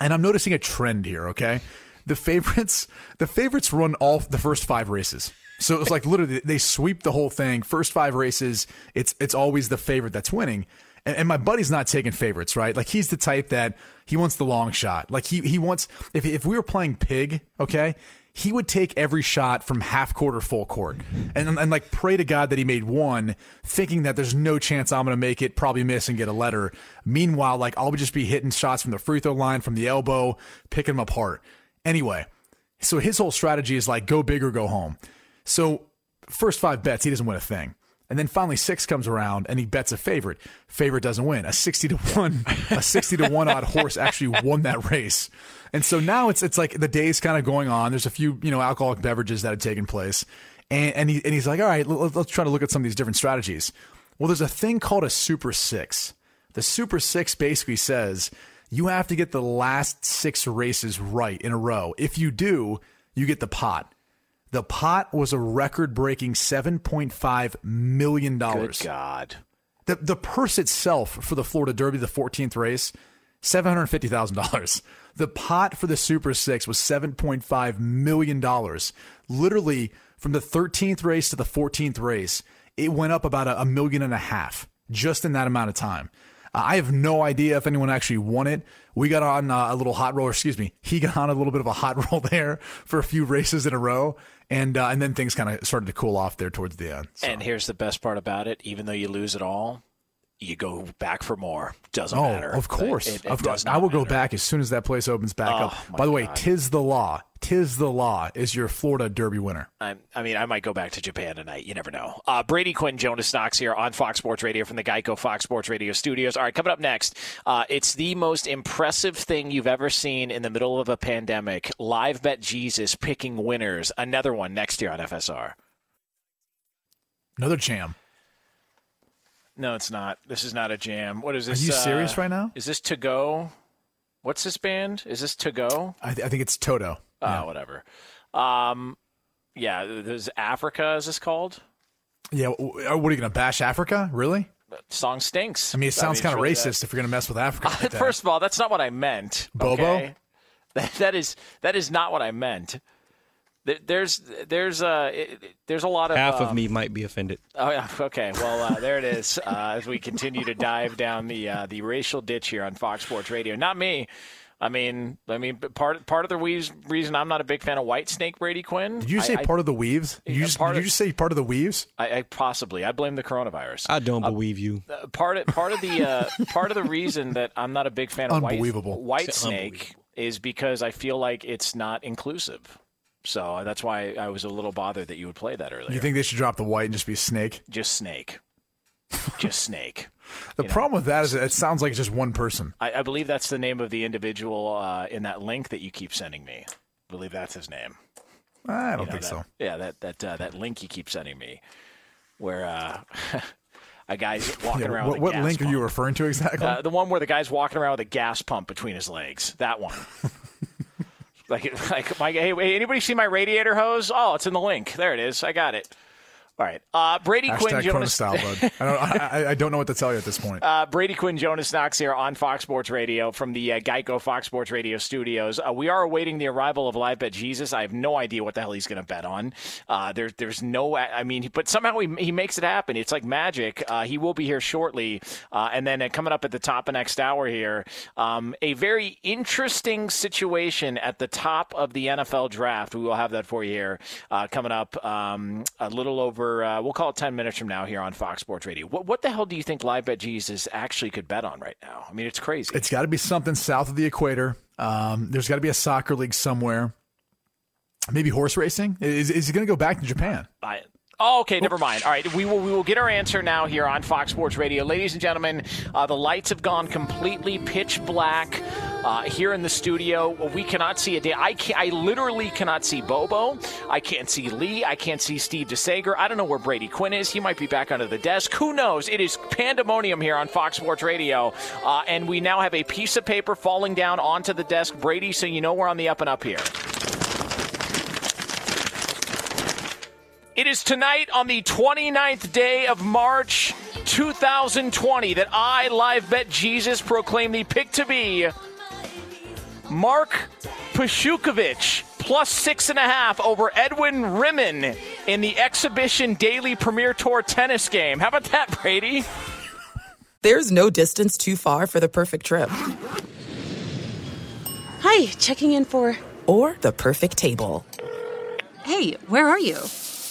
and I'm noticing a trend here. Okay, the favorites the favorites run all the first five races. So it's like literally they sweep the whole thing. First five races, it's it's always the favorite that's winning. And, and my buddy's not taking favorites, right? Like he's the type that he wants the long shot. Like he he wants if if we were playing pig, okay, he would take every shot from half court or full court, and and like pray to God that he made one, thinking that there's no chance I'm gonna make it, probably miss and get a letter. Meanwhile, like I'll just be hitting shots from the free throw line, from the elbow, picking them apart. Anyway, so his whole strategy is like go big or go home. So first five bets, he doesn't win a thing. And then finally six comes around and he bets a favorite. Favorite doesn't win. A sixty to one, a sixty to one odd horse actually won that race. And so now it's it's like the day's kind of going on. There's a few you know alcoholic beverages that have taken place, and and, he, and he's like, all right, let, let's try to look at some of these different strategies. Well, there's a thing called a Super Six. The Super Six basically says you have to get the last six races right in a row. If you do, you get the pot. The pot was a record breaking $7.5 million. Good God. The, the purse itself for the Florida Derby, the 14th race, $750,000. The pot for the Super Six was $7.5 million. Literally, from the 13th race to the 14th race, it went up about a, a million and a half just in that amount of time. Uh, I have no idea if anyone actually won it. We got on uh, a little hot roll, or excuse me, he got on a little bit of a hot roll there for a few races in a row, and uh, and then things kind of started to cool off there towards the end. And here's the best part about it: even though you lose it all, you go back for more. Doesn't oh, matter. of course, It, it of course. I will go back as soon as that place opens back Oh, up. By the way, God. Tiz the Law. Tiz the Law is your Florida Derby winner. I, I mean, I might go back to Japan tonight. You never know. Uh, Brady Quinn, Jonas Knox here on Fox Sports Radio from the Geico Fox Sports Radio studios. All right, coming up next, uh, it's the most impressive thing you've ever seen in the middle of a pandemic. Live Bet Jesus picking winners. Another one next year on FSR. Another jam. No, it's not. This is not a jam. What is this? Are you uh, serious right now? Is this to go? What's this band? Is this to go? I, th- I think it's Toto. Uh, whatever. Um, yeah, there's Africa. Is this called? Yeah, what are you going to bash Africa? Really? Song stinks. I mean, it sounds kind of really racist if you're going to mess with Africa. like that. First of all, that's not what I meant. Bobo? okay? That, that is that is not what I meant. There- There's there's uh it- it- there's a lot of Half of um, me might be offended. Oh yeah. Okay. Well, uh, there it is. Uh, as we continue to dive down the uh, the racial ditch here on Fox Sports Radio. Not me. I mean, I mean, part part of the weaves, reason I'm not a big fan of Whitesnake Brady Quinn. Did you say I, part of the weaves? You, just, part did you just say part of the weaves? I, I possibly. I blame the coronavirus. I don't believe you. Uh, part of part of the uh, part of the reason that I'm not a big fan of White, Unbelievable. Whitesnake is because I feel like it's not inclusive. So that's why I was a little bothered that you would play that earlier. You think they should drop the white and just be snake? Just Snake, just Snake. The You know, problem with that is it sounds like it's just one person. I, I believe that's the name of the individual uh, in that link that you keep sending me. I believe that's his name. I don't You know, think that- so. Yeah, that that uh, that link you keep sending me, where uh, a guy's walking Yeah, around. what with a what link are you referring to exactly? Uh, the one where the guy's walking around with a gas pump between his legs. That one. Like, like, my, hey, hey, anybody see my radiator hose? Oh, it's in the link. There it is. I got it. All right. Uh, Brady Quinn Hashtag Kona Jonas. style, bud. I don't, I, I- don't know what to tell you at this point. Uh, Brady Quinn, Jonas Knox here on Fox Sports Radio from the uh, Geico Fox Sports Radio studios. Uh, we are awaiting the arrival of Live Bet Jesus. I have no idea what the hell he's going to bet on. Uh, there, there's no, I mean, but somehow he, he makes it happen. It's like magic. Uh, he will be here shortly. Uh, and then uh, coming up at the top of next hour here, um, a very interesting situation at the top of the NFL draft. We will have that for you here uh, coming up um, a little over, uh, we'll call it 10 minutes from now here on Fox Sports Radio. What, what the hell do you think Live Bet Jesus actually could bet on right now? I mean, it's crazy. It's got to be something south of the equator. Um, there's got to be a soccer league somewhere. Maybe horse racing. Is, is he going to go back to Japan? I, oh, okay, never mind. All right, we will we will get our answer now here on Fox Sports Radio, ladies and gentlemen. Uh, the lights have gone completely pitch black uh, here in the studio. We cannot see a day. I can I literally cannot see Bobo. I can't see Lee. I can't see Steve DeSager. I don't know where Brady Quinn is. He might be back under the desk. Who knows? It is pandemonium here on Fox Sports Radio, uh, and we now have a piece of paper falling down onto the desk. Brady, so you know we're on the up and up here. It is tonight on the 29th day of March 2020 that I, Live Bet Jesus, proclaim the pick to be Mark Pashukovich plus six and a half over Edwin Rimmon in the Exhibition Daily Premier Tour tennis game. How about that, Brady? There's no distance too far for the perfect trip. Hi, checking in for. Or the perfect table. Hey, where are you?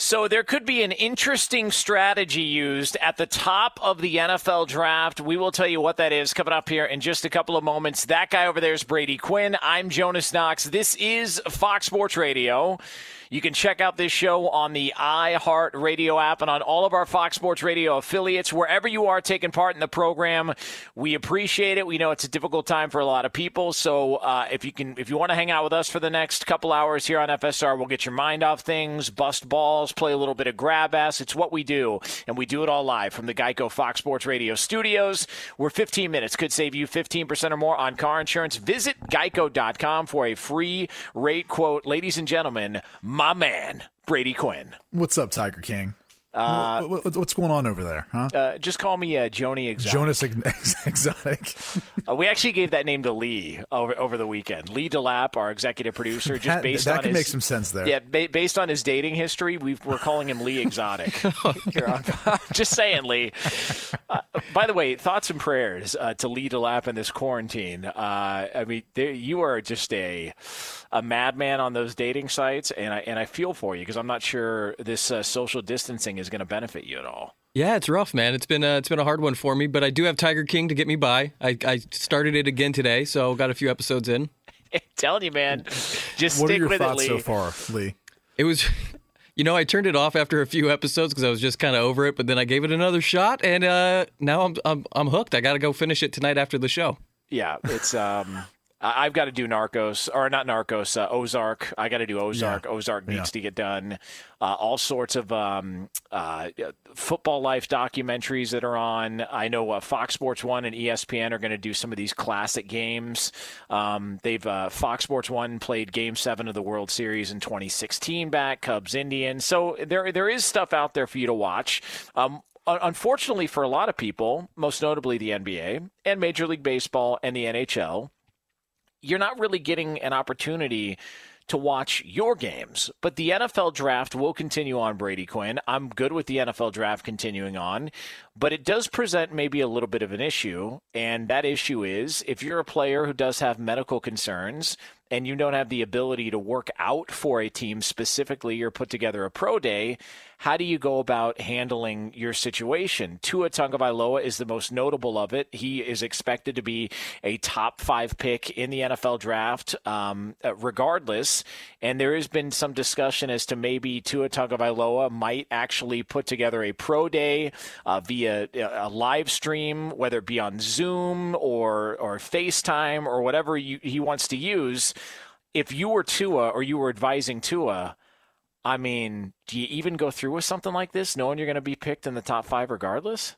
So there could be an interesting strategy used at the top of the NFL draft. We will tell you what that is coming up here in just a couple of moments. That guy over there is Brady Quinn. I'm Jonas Knox. This is Fox Sports Radio. You can check out this show on the iHeart Radio app and on all of our Fox Sports Radio affiliates. Wherever you are taking part in the program, we appreciate it. We know it's a difficult time for a lot of people, so uh, if you can, if you want to hang out with us for the next couple hours here on FSR, we'll get your mind off things, bust balls, play a little bit of grab ass. It's what we do, and we do it all live from the Geico Fox Sports Radio studios. We're 15 minutes could save you 15% or more on car insurance. Visit geico.com for a free rate quote. Ladies and gentlemen, my man, Brady Quinn. What's up, Tiger King? Uh, what, what, what's going on over there, huh? Uh, just call me uh, Joni Exotic. Jonas Ex- Exotic. uh, we actually gave that name to Lee over over the weekend. Lee DeLapp, our executive producer, just that, based that on can his, make some sense there. Yeah, ba- based on his dating history, we are calling him Lee Exotic. On, just saying, Lee. Uh, by the way, thoughts and prayers uh, to Lee DeLapp in this quarantine. Uh, I mean, there, you are just a a madman on those dating sites, and I and I feel for you because I'm not sure this uh, social distancing is going to benefit you at all. Yeah, it's rough, man. It's been a, it's been a hard one for me, but I do have Tiger King to get me by. I, I started it again today, so got a few episodes in. I'm telling you, man, just what stick are your with thoughts it, Lee. so far, Lee? It was. You know, I turned it off after a few episodes because I was just kind of over it, but then I gave it another shot, and uh, now I'm, I'm I'm hooked. I got to go finish it tonight after the show. Yeah, it's um. I've got to do Narcos, or not Narcos, uh, Ozark. I got to do Ozark. Yeah. Ozark needs Yeah. to get done. Uh, all sorts of um, uh, football life documentaries that are on. I know uh, Fox Sports One and ESPN are going to do some of these classic games. Um, they've uh, Fox Sports One played Game Seven of the World Series in 2016 back Cubs Indians. So there there is stuff out there for you to watch. Um, Unfortunately, for a lot of people, most notably the NBA and Major League Baseball and the NHL, you're not really getting an opportunity to watch your games. But the NFL draft will continue on, Brady Quinn. I'm good with the NFL draft continuing on, but it does present maybe a little bit of an issue. And that issue is if you're a player who does have medical concerns and you don't have the ability to work out for a team specifically or put together a pro day, how do you go about handling your situation? Tua Tagovailoa is the most notable of it. He is expected to be a top five pick in the NFL draft, um, uh, regardless. And there has been some discussion as to maybe Tua Tagovailoa might actually put together a pro day uh, via a a live stream, whether it be on Zoom or or FaceTime or whatever you, he wants to use. If you were Tua or you were advising Tua, I mean, do you even go through with something like this, knowing you're going to be picked in the top five regardless?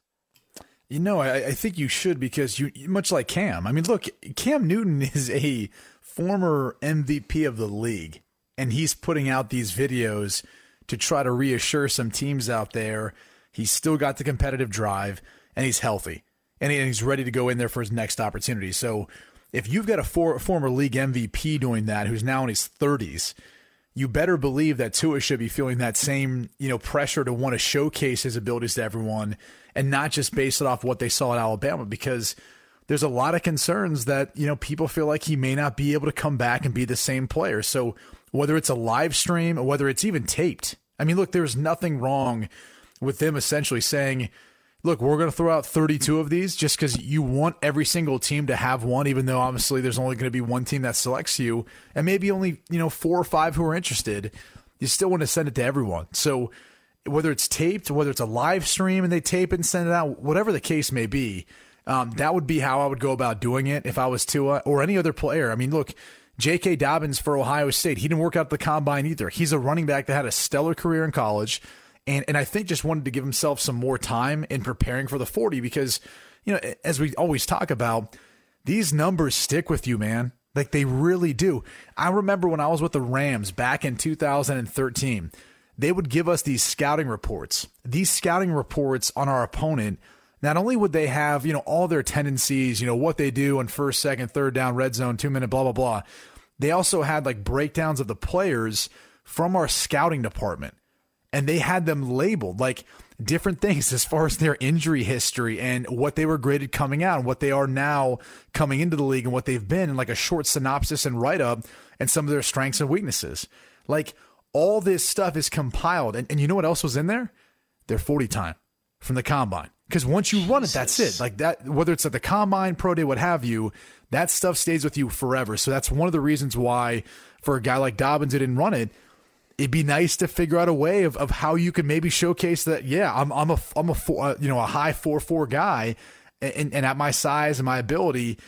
You know, I, I think you should because you much like Cam. I mean, look, Cam Newton is a former MVP of the league, and he's putting out these videos to try to reassure some teams out there he's still got the competitive drive and he's healthy and, he's ready to go in there for his next opportunity. So, if you've got a for, former league MVP doing that, who's now in his thirties, you better believe that Tua should be feeling that same, you know, pressure to want to showcase his abilities to everyone and not just base it off what they saw at Alabama because there's a lot of concerns that, you know, people feel like he may not be able to come back and be the same player. So whether it's a live stream or whether it's even taped, I mean, look, there's nothing wrong with them essentially saying, look, we're going to throw out 32 of these just because you want every single team to have one, even though obviously there's only going to be one team that selects you, and maybe only you know four or five who are interested. You still want to send it to everyone. So whether it's taped, whether it's a live stream and they tape it and send it out, whatever the case may be, um, that would be how I would go about doing it if I was Tua or any other player. I mean, look. J.K. Dobbins for Ohio State. He didn't work out the combine either. He's a running back that had a stellar career in college and and I think just wanted to give himself some more time in preparing for the 40 because you know as we always talk about these numbers stick with you man. Like they really do. I remember when I was with the Rams back in 2013 they would give us these scouting reports. These scouting reports on our opponent not only would they have you know all their tendencies you know what they do on first second third down red zone 2 minute blah blah blah. They also had like breakdowns of the players from our scouting department and they had them labeled like different things as far as their injury history and what they were graded coming out and what they are now coming into the league and what they've been and like a short synopsis and write up and some of their strengths and weaknesses. Like all this stuff is compiled. And, and you know what else was in there? Their 40 time from the combine. Because once you run it, that's it. Like that, whether it's at the combine, pro day, what have you, that stuff stays with you forever. So that's one of the reasons why, for a guy like Dobbins who didn't run it, it'd be nice to figure out a way of, of how you can maybe showcase that. Yeah, I'm I'm a I'm a four, uh, you know a high four four guy, and, and at my size and my ability,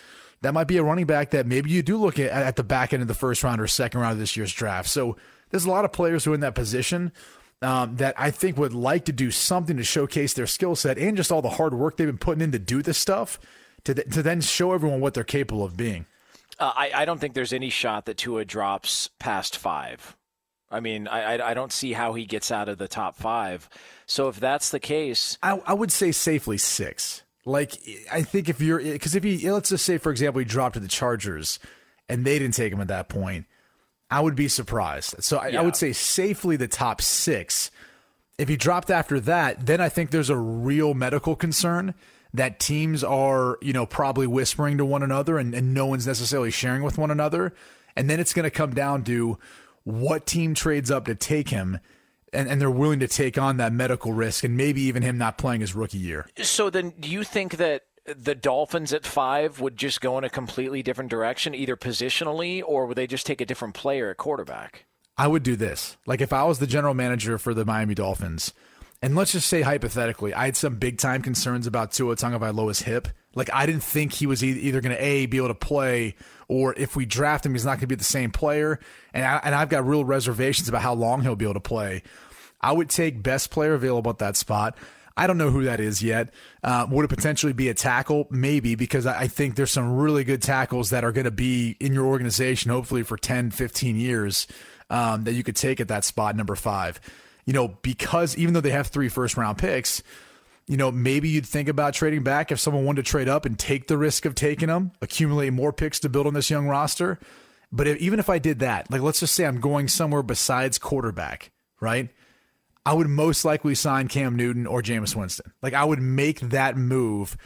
that might be a running back that maybe you do look at at the back end of the first round or second round of this year's draft. So there's a lot of players who are in that position. Um, that I think would like to do something to showcase their skill set and just all the hard work they've been putting in to do this stuff to, th- to then show everyone what they're capable of being. Uh, I, I don't think there's any shot that Tua drops past five. I mean, I, I, I don't see how he gets out of the top five. So if that's the case, I, I would say safely six. Like I think if you're because if he let's just say for example he dropped to the Chargers and they didn't take him at that point, I would be surprised. So I, Yeah. I would say safely the top six. If he dropped after that, then I think there's a real medical concern that teams are, you know, probably whispering to one another and, and no one's necessarily sharing with one another. And then it's going to come down to what team trades up to take him and, and they're willing to take on that medical risk and maybe even him not playing his rookie year. so then do you think that the Dolphins at five would just go in a completely different direction, either positionally or would they just take a different player at quarterback? I would do this. Like if I was the general manager for the Miami Dolphins, and let's just say hypothetically, I had some big time concerns about Tua Tagovailoa's hip. Like I didn't think he was either going to a be able to play, or if we draft him, he's not going to be the same player. And I, and I've got real reservations about how long he'll be able to play. I would take best player available at that spot. I don't know who that is yet. Uh, would it potentially be a tackle? Maybe, because I I think there's some really good tackles that are going to be in your organization, hopefully for 10, 15 years, um, that you could take at that spot, number five. You know, because even though they have three first round picks, you know, maybe you'd think about trading back if someone wanted to trade up and take the risk of taking them, accumulate more picks to build on this young roster. But if, even if I did that, like let's just say I'm going somewhere besides quarterback, right? I would most likely sign Cam Newton or Jameis Winston. Like I would make that move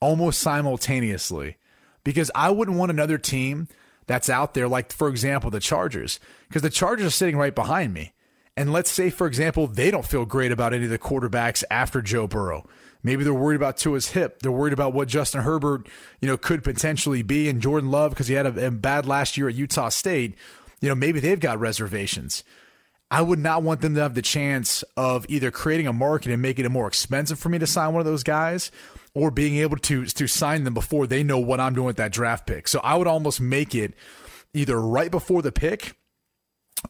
almost simultaneously because I wouldn't want another team that's out there, like for example, the Chargers, because the Chargers are sitting right behind me. And let's say, for example, they don't feel great about any of the quarterbacks after Joe Burrow. Maybe they're worried about Tua's hip. They're worried about what Justin Herbert, you know, could potentially be, and Jordan Love because he had a, a bad last year at Utah State. You know, maybe they've got reservations. I would not want them to have the chance of either creating a market and making it more expensive for me to sign one of those guys or being able to to sign them before they know what I'm doing with that draft pick. So I would almost make it either right before the pick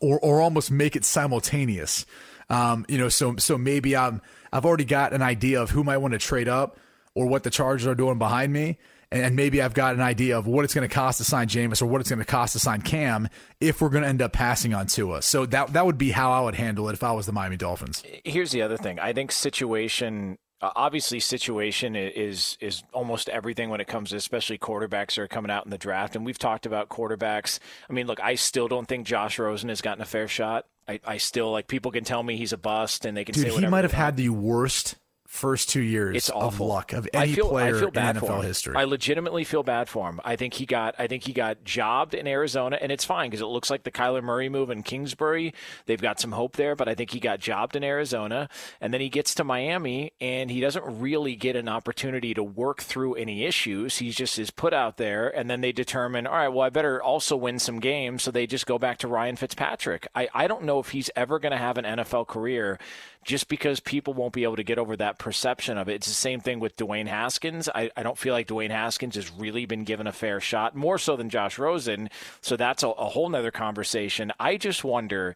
or or almost make it simultaneous. Um, you know, so so maybe I'm I've already got an idea of who might want to trade up or what the Chargers are doing behind me. And maybe I've got an idea of what it's going to cost to sign Jameis or what it's going to cost to sign Cam if we're going to end up passing on Tua. So that that would be how I would handle it if I was the Miami Dolphins. Here's the other thing. I think situation uh, obviously situation is is almost everything when it comes to especially quarterbacks that are coming out in the draft and we've talked about quarterbacks. I mean look i still don't think josh rosen has gotten a fair shot. I, I still like people can tell me he's a bust and they can Dude, say he might have had the worst first two years it's of luck of any feel, player I feel bad in for NFL history. I legitimately feel bad for him. I think he got I think he got jobbed in Arizona and it's fine because it looks like the Kyler Murray move in Kingsbury. They've got some hope there, but I think he got jobbed in Arizona and then he gets to Miami and he doesn't really get an opportunity to work through any issues. He just is put out there and then they determine, all right, well I better also win some games, so they just go back to Ryan Fitzpatrick. I, I don't know if he's ever gonna have an NFL career just because people won't be able to get over that perception of it. It's the same thing with Dwayne Haskins. I, I don't feel like Dwayne Haskins has really been given a fair shot, more so than Josh Rosen. So that's a, a whole nother conversation. I just wonder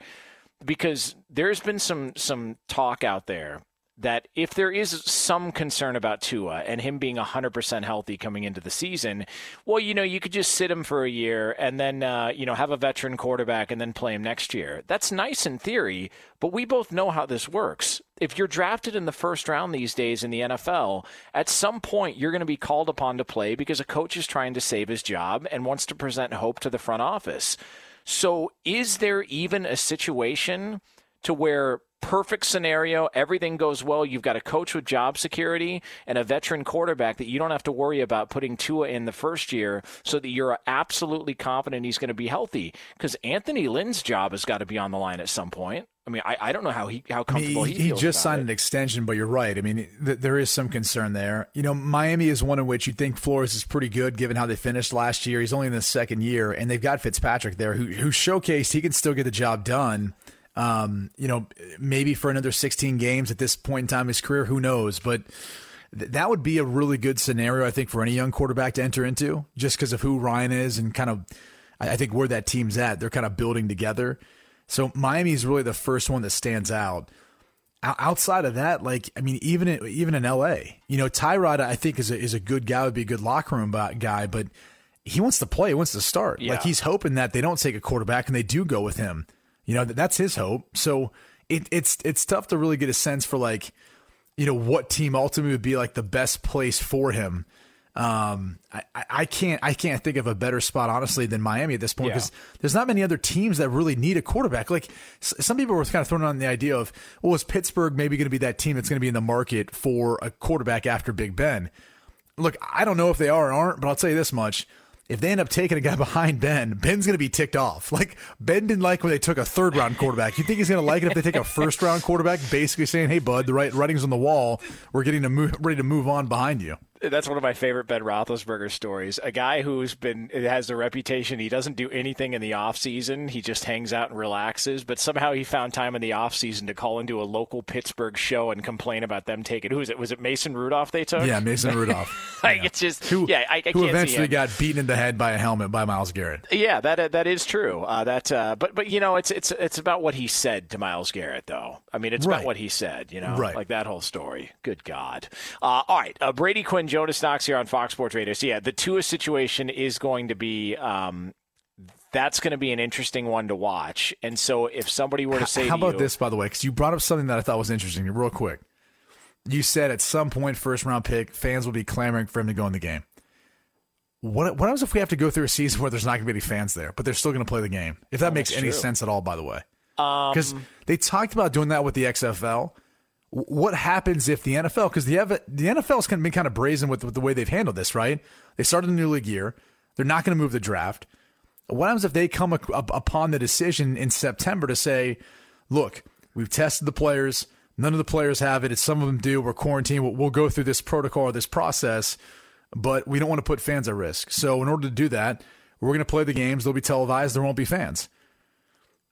because there's been some some talk out there that if there is some concern about Tua and him being 100% healthy coming into the season, well, you know, you could just sit him for a year and then, uh, you know, have a veteran quarterback and then play him next year. That's nice in theory, but we both know how this works. If you're drafted in the first round these days in the NFL, at some point you're going to be called upon to play because a coach is trying to save his job and wants to present hope to the front office. So, is there even a situation to where perfect scenario, everything goes well, you've got a coach with job security and a veteran quarterback that you don't have to worry about putting Tua in the first year so that you're absolutely confident he's going to be healthy because Anthony Lynn's job has got to be on the line at some point. I mean, I, I don't know how he how I mean, comfortable he, he, he just signed it. an extension, but you're right. I mean, th- there is some concern there. You know, Miami is one in which you think Flores is pretty good given how they finished last year. He's only in the second year, and they've got Fitzpatrick there who, who showcased he can still get the job done. Um, you know, maybe for another 16 games at this point in time in his career, who knows? But th- that would be a really good scenario, I think, for any young quarterback to enter into, just because of who Ryan is and kind of, I I think where that team's at. They're kind of building together. So Miami is really the first one that stands out. Outside of that, like I mean, even in, even in L.A., you know, Tyrod I think is a, is a good guy, would be a good locker room guy, but he wants to play, he wants to start. Yeah. Like he's hoping that they don't take a quarterback and they do go with him. You know, that- that's his hope. So it, it's it's tough to really get a sense for like, you know, what team ultimately would be like the best place for him. Um, I, I- can't I can't think of a better spot honestly than Miami at this point Yeah. because there's not many other teams that really need a quarterback. Like s- some people were kind of throwing on the idea of, well, is Pittsburgh maybe going to be that team that's going to be in the market for a quarterback after Big Ben? Look, I don't know if they are or aren't, but I'll tell you this much. If they end up taking a guy behind Ben, Ben's going to be ticked off. Like, Ben didn't like when they took a third round quarterback. You think he's going to like it if they take a first round quarterback, basically saying, hey, bud, the right writing's on the wall. We're getting to move, ready to move on behind you. That's one of my favorite Ben Roethlisberger stories. A guy who's been has the reputation he doesn't do anything in the off season. He just hangs out and relaxes. But somehow he found time in the off season to call into a local Pittsburgh show and complain about them taking. Who is it? Was it Mason Rudolph they took? Yeah, Mason Rudolph. like it's just Who, yeah. I, I who can't see eventually got beaten in the head by a helmet by Myles Garrett. Yeah, that that is true. Uh, that, uh, but but you know, it's it's it's about what he said to Myles Garrett, though. I mean, it's Right. about what he said. You know, Right. like that whole story. Good God! Uh, all right, uh, Brady Quinn, Jonas Knox here on Fox Sports Radio. So yeah, the Tua situation is going to be. Um, that's going to be an interesting one to watch. And so, if somebody were to say, How to about you, this, by the way? Because you brought up something that I thought was interesting, real quick. You said at some point, first round pick, fans will be clamoring for him to go in the game. What, what happens if we have to go through a season where there's not going to be any fans there, but they're still going to play the game? If that Oh, makes any true. sense at all, by the way. Um, Because they talked about doing that with the XFL. What happens if the NFL, because the, the NFL's kind of been kind of brazen with, with the way they've handled this, right? They started a new league year. They're not going to move the draft. What happens if they come upon the decision in September to say, look, we've tested the players. None of the players have it. Some of them do. We're quarantined. We'll, we'll go through this protocol or this process, but we don't want to put fans at risk. So in order to do that, we're going to play the games. They'll be televised. There won't be fans.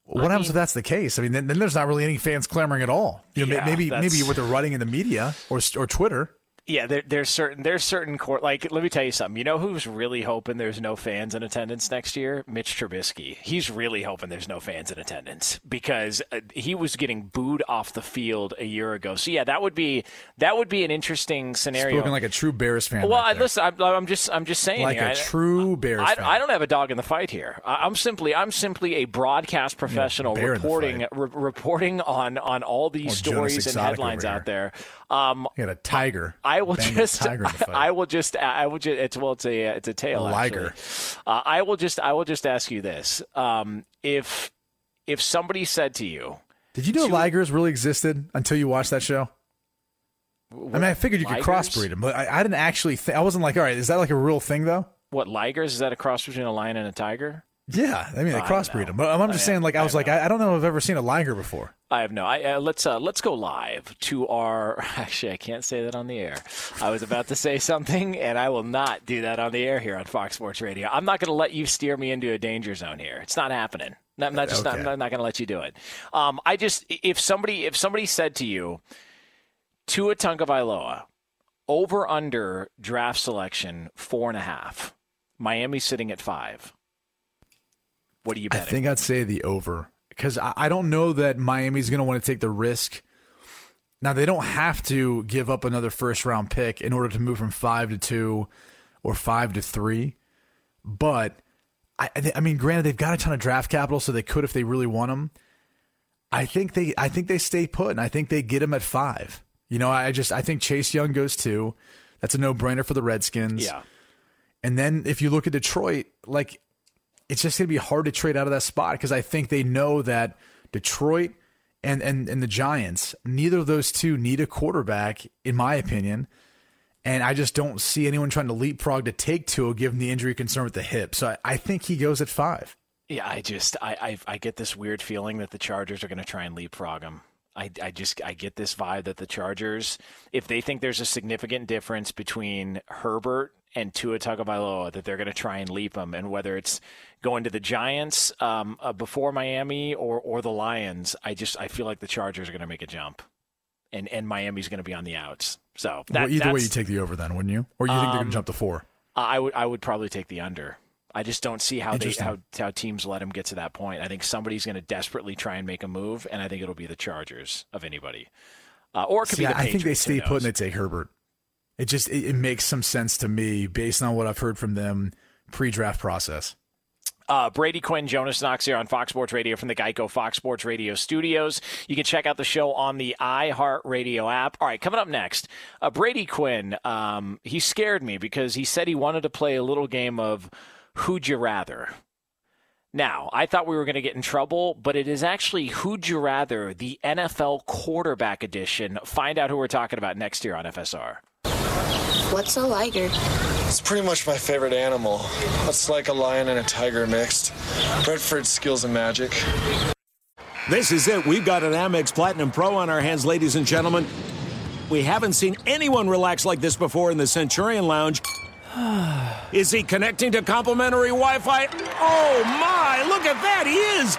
What happens if that's the case? I mean, then, then there's not really any fans clamoring at all. You know, Yeah, maybe maybe what they're writing in the media or or Twitter. Yeah, there, there's certain there's certain court like let me tell you something. You know who's really hoping there's no fans in attendance next year? Mitch Trubisky. He's really hoping there's no fans in attendance because uh, he was getting booed off the field a year ago. So yeah, that would be that would be an interesting scenario. Spoken like a true Bears fan. well, right I, listen, I'm, I'm just I'm just saying like here, a I- true Bears I, fan. I don't have a dog in the fight here. I- I'm simply I'm simply a broadcast professional reporting re- reporting on on all these Jonas stories and headlines out there. Um, You got a tiger. I will banging a just tiger in the fight. I will just I will just it's well it's a it's a tail A liger. Uh, I will just I will just ask you this: um, if if somebody said to you, Did you know ligers really existed until you watched that show? I mean, I figured you could Ligers? crossbreed them, but I, I didn't actually. Th- I wasn't like, all right, is that like a real thing though? what ligers is that a cross between a lion and a tiger? Yeah, I mean, they I crossbreed them, but I'm just saying, like, I was like, I, I don't know if I've ever seen a liger before. I have no. I, uh, let's uh, let's go live to our. Actually, I can't say that on the air. I was about to say something, and I will not do that on the air here on Fox Sports Radio. I'm not going to let you steer me into a danger zone here. It's not happening. I'm not just. Okay. I'm not, not going to let you do it. Um, I just if somebody if somebody said to you, Tua Tagovailoa, over under draft selection four and a half, Miami sitting at five. What are you I think I'd say the over because I, I don't know that Miami's going to want to take the risk. Now they don't have to give up another first round pick in order to move from five to two or five to three, but I, I I mean, granted they've got a ton of draft capital, so they could if they really want them. I think they, I think they stay put, and I think they get him at five. You know, I just, I think Chase Young goes two. That's a no brainer for the Redskins. yeah. And then if you look at Detroit, like it's just going to be hard to trade out of that spot because I think they know that Detroit and, and and the Giants, neither of those two need a quarterback, in my opinion. And I just don't see anyone trying to leapfrog to take Tua given the injury concern with the hip. So I, I think he goes at five. Yeah, I just I I, I get this weird feeling that the Chargers are going to try and leapfrog him. I, I just I get this vibe that the Chargers, if they think there's a significant difference between Herbert and Tua Tagovailoa that they're going to try and leap him, and whether it's going to the Giants um, uh, before Miami or or the Lions, I just I feel like the Chargers are going to make a jump, and and Miami's going to be on the outs. So that, well, either way, you take the over then, wouldn't you? Or you think they're going Um, to jump to four? I would I would probably take the under. I just don't see how they how, how teams let him get to that point. I think somebody's going to desperately try and make a move, and I think it'll be the Chargers of anybody, uh, or it could See, be the I think they stay put and they take Herbert. It just it, it makes some sense to me based on what I've heard from them pre-draft process. Uh, Brady Quinn, Jonas Knox here on Fox Sports Radio from the Geico Fox Sports Radio studios. You can check out the show on the iHeartRadio app. All right, coming up next, uh, Brady Quinn. Um, he scared me because he said he wanted to play a little game of Who'd You Rather. Now, I thought we were going to get in trouble, but it is actually Who'd You Rather, the NFL quarterback edition. Find out who we're talking about next year on FSR. What's a liger? It's pretty much my favorite animal. It's like a lion and a tiger mixed. Bred for its skills and magic. This is it. We've got an Amex Platinum Pro on our hands, ladies and gentlemen. We haven't seen anyone relax like this before in the Centurion Lounge. Is he connecting to complimentary Wi Fi? Oh my, look at that, he is!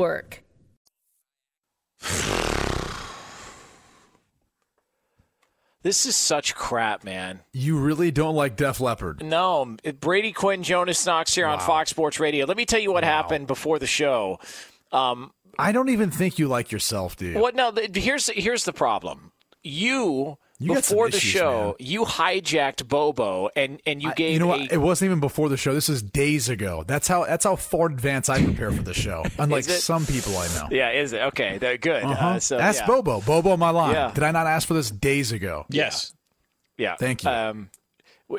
This is such crap, man. You really don't like Def Leppard. No, Brady Quinn, Jonas Knox here on Fox Sports Radio. Let me tell you what happened before the show. Um, I don't even think you like yourself, dude. What? No. The, here's here's the problem. You, You got some before the issues, show, man. you hijacked Bobo and and you I- gave you know a, what? It wasn't even before the show. This is days ago. That's how that's how far in advance I prepare for the show. Unlike some people I know. Yeah, is it okay? That good. Uh-huh. Uh, so ask yeah. Bobo. Bobo, my line. Yeah. Did I not ask for this days ago? Yes. Yeah. Thank you. Um,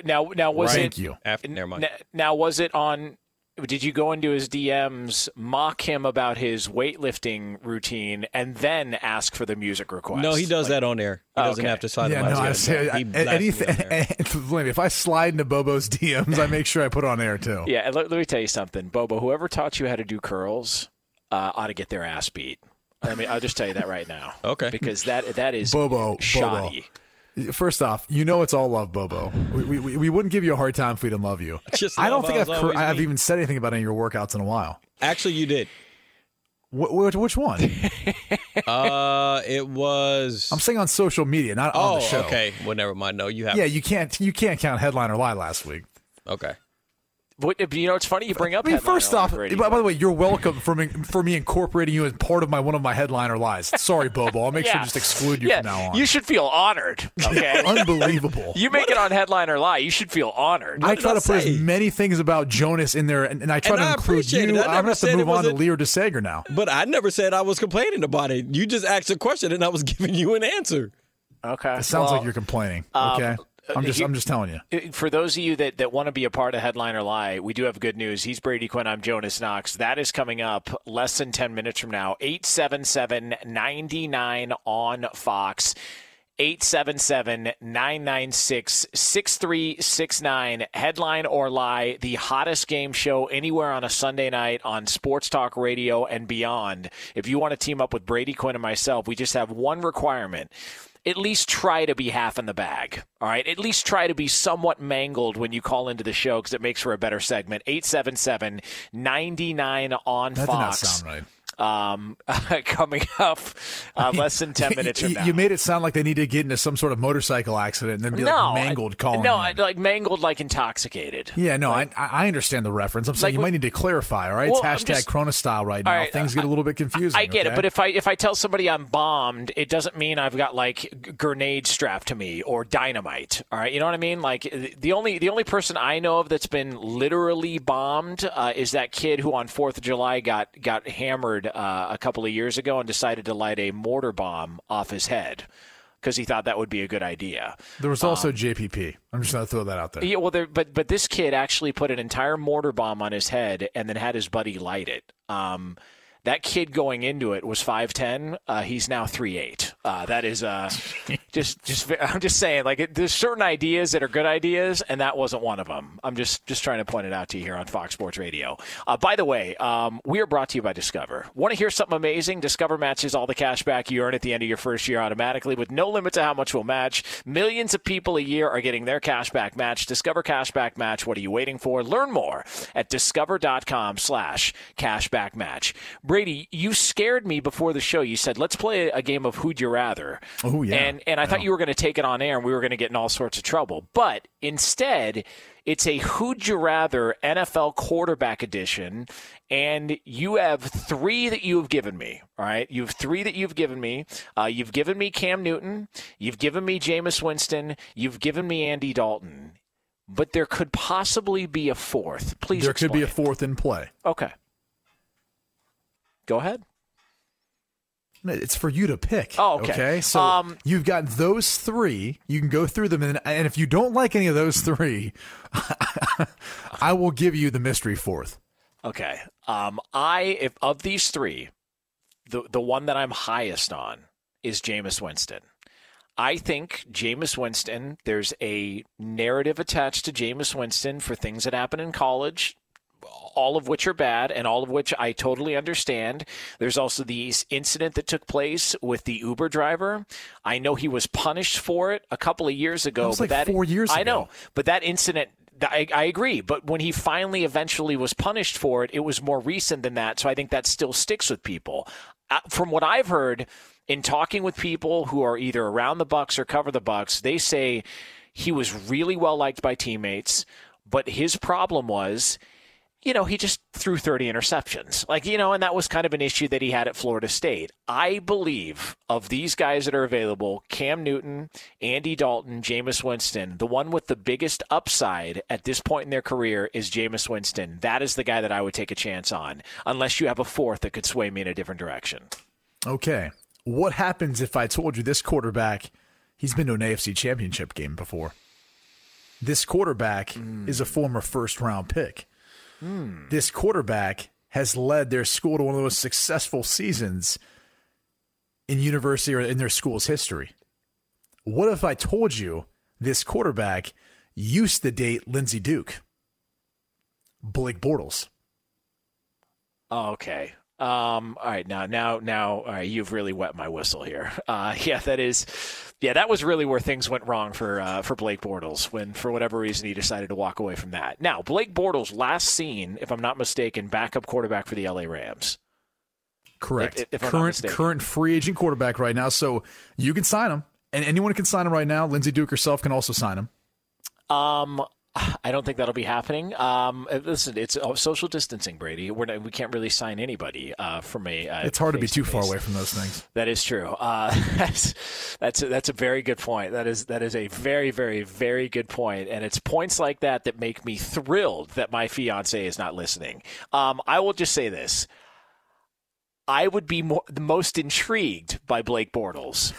now, now was Thank it? you. After, never mind. n- Now, was it on? Did you go into his DMs, mock him about his weightlifting routine, and then ask for the music request? No, he does that on air. He Oh, doesn't okay. have to sign Yeah, them no. I say He I, anything. on air. believe me, if I slide into Bobo's DMs, I make sure I put on air too. Yeah, and let, let me tell you something, Bobo. Whoever taught you how to do curls uh, ought to get their ass beat. I mean, I'll just tell you that right now. Okay. Because that that is Bobo, shoddy. Bobo. First off, you know it's all love, Bobo. We, we, we wouldn't give you a hard time if we didn't love you. Just I don't think I've it's I've even said anything about any of your workouts in a while. Actually, you did. Wh- which one? uh, it was. I'm saying on social media, not oh, on the show. okay. Well, never mind. No, you have. Yeah, you can't. You can't count headline or lie last week. Okay. What, you know, it's funny you bring up. I mean, first off, Brady. by, by the way, you're welcome for me, for me incorporating you as part of my one of my headliner lies. Sorry, Bobo. I'll make sure to just exclude you yeah, from now on. You should feel honored. Okay, Unbelievable. You make it on headliner or lie. You should feel honored. I try to put as many things about Jonas in there, and, and I try And to I include you. I I'm gonna have to move on to wasn't- Lear DeSager now. But I never said I was complaining about it. You just asked a question, and I was giving you an answer. Okay. It sounds Well, like you're complaining. um, Okay, I'm just I'm just telling you. Uh, For those of you that, that want to be a part of Headline or Lie, we do have good news. He's Brady Quinn. I'm Jonas Knox. That is coming up less than 10 minutes from now. 877 99 on Fox. 877 996 6369. Headline or Lie, the hottest game show anywhere on a Sunday night on Sports Talk Radio and beyond. If you want to team up with Brady Quinn and myself, we just have one requirement at least try to be half in the bag. All right. At least try to be somewhat mangled when you call into the show because it makes for a better segment. 877 99 on That Fox. sound right. Um, coming up uh, less than 10 minutes from You- now. You made it sound like they need to get into some sort of motorcycle accident and then be no, like mangled I- calling. No, in. I, like mangled, like intoxicated. Yeah, no, I, I understand the reference. I'm saying Like you might need to clarify. All right, Well, it's hashtag just- Corona style right now. right, Things get a little bit confusing. I get it, but if I if I tell somebody I'm bombed, it doesn't mean I've got like grenades strapped to me or dynamite. All right, you know what I mean? Like the only the only person I know of that's been literally bombed uh, is that kid who on Fourth of July got got hammered uh, a couple of years ago and decided to light a mortar bomb off his head because he thought that would be a good idea. there was also JPP. I'm just going to throw that out there. Yeah, well, there, but but this kid actually put an entire mortar bomb on his head and then had his buddy light it. Um, that kid going into it was five ten. Uh, he's now three eight. Uh, that is uh, just just I'm just saying like it, there's certain ideas that are good ideas, and that wasn't one of them. I'm just just trying to point it out to you here on Fox Sports Radio. Uh, by the way, um, we are brought to you by Discover. Want to hear something amazing? Discover matches all the cash back you earn at the end of your first year automatically with no limit to how much will match. Millions of people a year are getting their cash back match. Discover Cashback Match. What are you waiting for? Learn more at discover.com slash cashback match. Brady, you scared me before the show. You said, let's play a game of Who'd You Rather. Oh, yeah. And, and I thought you were going to take it on air and we were going to get in all sorts of trouble. But instead, it's a Who'd You Rather NFL quarterback edition. And you have three that you have given me. All right. You have three that you've given me. Uh, you've given me Cam Newton. You've given me Jameis Winston. You've given me Andy Dalton. But there could possibly be a fourth. Please there could be a fourth in play. Okay. Go ahead. It's for you to pick. Oh, okay. So Um, you've got those three. You can go through them, and, and if you don't like any of those three, I will give you the mystery fourth. Okay. Um, I if of these three, the the one that I'm highest on is Jameis Winston. I think Jameis Winston. There's a narrative attached to Jameis Winston for things that happen in college. All of which are bad, and all of which I totally understand. There's also the incident that took place with the Uber driver. I know he was punished for it a couple of years ago. That like that four years I ago. know, but that incident, I, I agree. But when he finally eventually was punished for it, it was more recent than that. So I think that still sticks with people. Uh, from what I've heard in talking with people who are either around the Bucs or cover the Bucs, they say he was really well liked by teammates, but his problem was you know, he just threw 30 interceptions. Like, you know, and that was kind of an issue that he had at Florida State. I believe of these guys that are available Cam Newton, Andy Dalton, Jameis Winston, the one with the biggest upside at this point in their career is Jameis Winston. That is the guy that I would take a chance on, unless you have a fourth that could sway me in a different direction. Okay. What happens if I told you this quarterback, he's been to an AFC championship game before? This quarterback hmm. is a former first round pick. Hmm. This quarterback has led their school to one of the most successful seasons in university or in their school's history. What if I told you this quarterback used to date Lindsey Duke? Blake Bortles. Oh, okay. Um, all right, now, now, now, right, you've really wet my whistle here. Uh, yeah, that is, yeah, that was really where things went wrong for uh, for Blake Bortles when, for whatever reason, he decided to walk away from that. Now, Blake Bortles last seen, if I'm not mistaken, backup quarterback for the LA Rams. Correct. If, if current current free agent quarterback right now, so you can sign him, and anyone can sign him right now. Lindsey Duke herself can also sign him. Um, I don't think that'll be happening. Um, listen, it's uh, social distancing, Brady. We're not, we can't really sign anybody uh, from a. Uh, It's hard to be too far away from those things. That is true. Uh, that's that's a, that's a very good point. That is that is a very very very good point, and it's points like that that make me thrilled that my fiance is not listening. Um, I will just say this: I would be more, the most intrigued by Blake Bortles,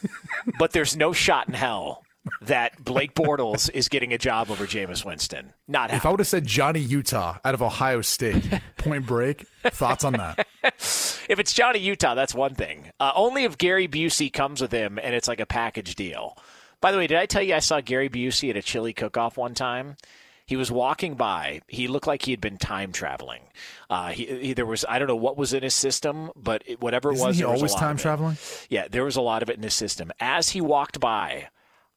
but there's no shot in hell that Blake Bortles is getting a job over Jameis Winston. Not If I would have said Johnny Utah out of Ohio State, Point Break, thoughts on that? if it's Johnny Utah, that's one thing. Uh, only if Gary Busey comes with him and it's like a package deal. By the way, did I tell you I saw Gary Busey at a chili cook-off one time? He was walking by. He looked like he had been time traveling. Uh, he, he there was I don't know what was in his system, but it, whatever it Isn't was, he was always time it. traveling? Yeah, there was a lot of it in his system. As he walked by,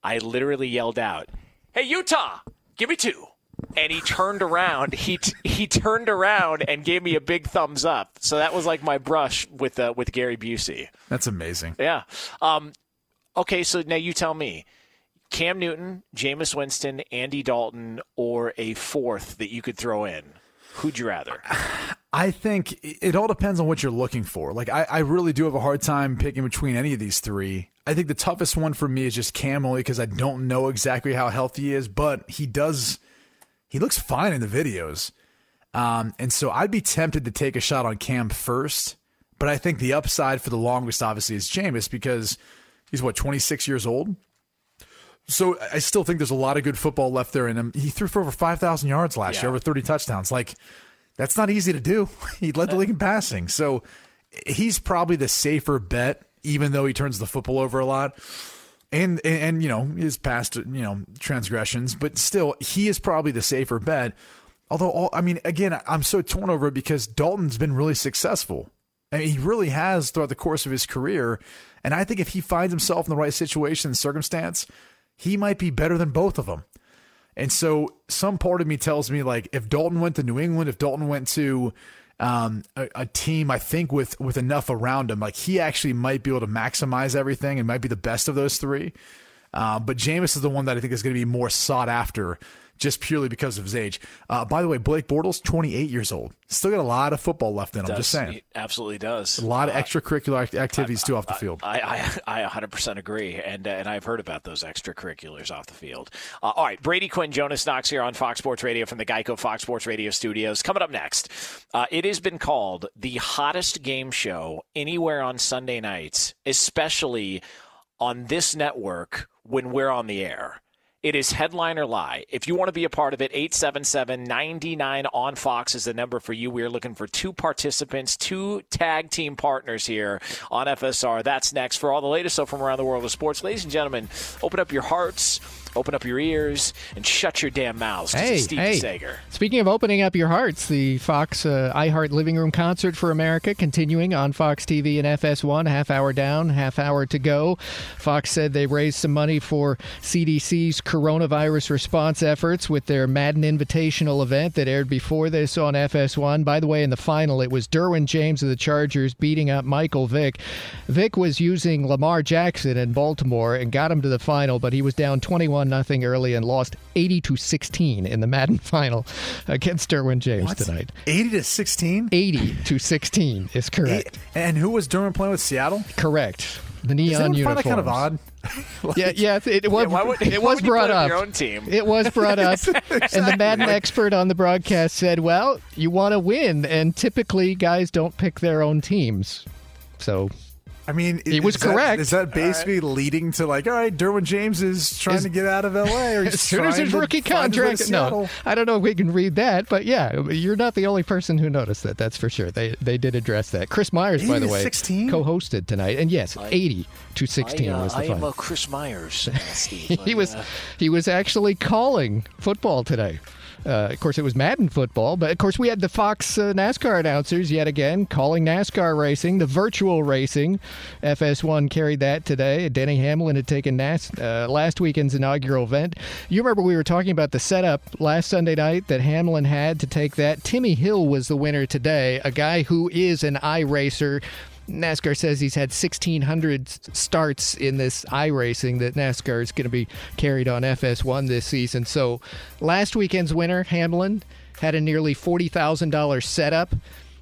I literally yelled out, "Hey Utah, give me two. And he turned around. He t- he turned around and gave me a big thumbs up. So that was like my brush with uh, with Gary Busey. That's amazing. Yeah. Um, okay, so now you tell me. Cam Newton, Jameis Winston, Andy Dalton, or a fourth that you could throw in. Who'd you rather? I think it all depends on what you're looking for. Like, I, I really do have a hard time picking between any of these three. I think the toughest one for me is just Cam, only because I don't know exactly how healthy he is, but he does, he looks fine in the videos. Um, and so I'd be tempted to take a shot on Cam first, but I think the upside for the longest, obviously, is Jameis because he's what, 26 years old? So I still think there's a lot of good football left there in him. He threw for over 5,000 yards last Yeah. year, over 30 touchdowns. Like, that's not easy to do. He led the league in passing. So he's probably the safer bet, even though he turns the football over a lot. And, and, and, you know, his past, you know, transgressions, but still, he is probably the safer bet. Although, all, I mean, again, I'm so torn over it because Dalton's been really successful. I mean, he really has throughout the course of his career. And I think if he finds himself in the right situation and circumstance, he might be better than both of them. And so some part of me tells me like if Dalton went to New England, if Dalton went to um, a, a team, I think with with enough around him, like he actually might be able to maximize everything and might be the best of those three. Uh, but Jameis is the one that I think is going to be more sought after just purely because of his age. Uh, by the way, Blake Bortles, 28 years old. Still got a lot of football left in him. I'm just saying. he absolutely does. A lot of Uh, extracurricular act- activities too off the field. I, I, I 100% agree, and uh, and I've heard about those extracurriculars off the field. Uh, all right, Brady Quinn, Jonas Knox here on Fox Sports Radio from the Geico Fox Sports Radio studios. Coming up next, uh, it has been called the hottest game show anywhere on Sunday nights, especially on this network when we're on the air. It is headline or lie. If you want to be a part of it, 877 99 on Fox is the number for you. We are looking for two participants, two tag team partners here on FSR. That's next. For all the latest stuff from around the world of sports, ladies and gentlemen, open up your hearts, open up your ears, and shut your damn mouths. Hey, Steve hey. Sager. Speaking of opening up your hearts, the Fox uh, iHeart Living Room Concert for America continuing on Fox TV and FS1. Half hour down, half hour to go. Fox said they raised some money for CDC's coronavirus response efforts with their Madden Invitational event that aired before this on FS1. By the way, in the final, it was Derwin James of the Chargers beating up Michael Vick. Vick was using Lamar Jackson in Baltimore and got him to the final, but he was down 21 nothing early and lost 80 to 16 in the Madden final against Derwin James tonight. 80 to 16? 80 to 16 is correct. And who was Derwin playing with Seattle? Correct. The neon anyone uniforms. find that kind of odd? yeah, yeah, it, was. why would- it was brought up your own team? It was brought up, and the Exactly. Madden expert on the broadcast said, "Well, you want to win, and typically guys don't pick their own teams." So I mean, He was that- correct. is that basically leading to like, all right, Derwin James is trying Is- to get out of LA, or as soon as his rookie find his way contract, no, I don't know if we can read that, but yeah, you're not the only person who noticed that. That's for sure. They they did address that. Chris Myers, by the way, 16? co-hosted tonight, and yes, 80 to 16 I, uh, was the I am final. uh, Chris Myers, uh, Steve. he I, was uh, he was actually calling football today. Uh, of course, it was Madden football, but of course, we had the Fox uh, NASCAR announcers yet again calling NASCAR racing, the virtual racing. FS1 carried that today. Denny Hamlin had taken NAS- uh, last weekend's inaugural event. You remember we were talking about the setup last Sunday night that Hamlin had to take that. Timmy Hill was the winner today, a guy who is an iRacer. NASCAR says he's had 1,600 starts in this iRacing that NASCAR is going to be carried on FS1 this season. So last weekend's winner, Hamlin, had a nearly $40,000 setup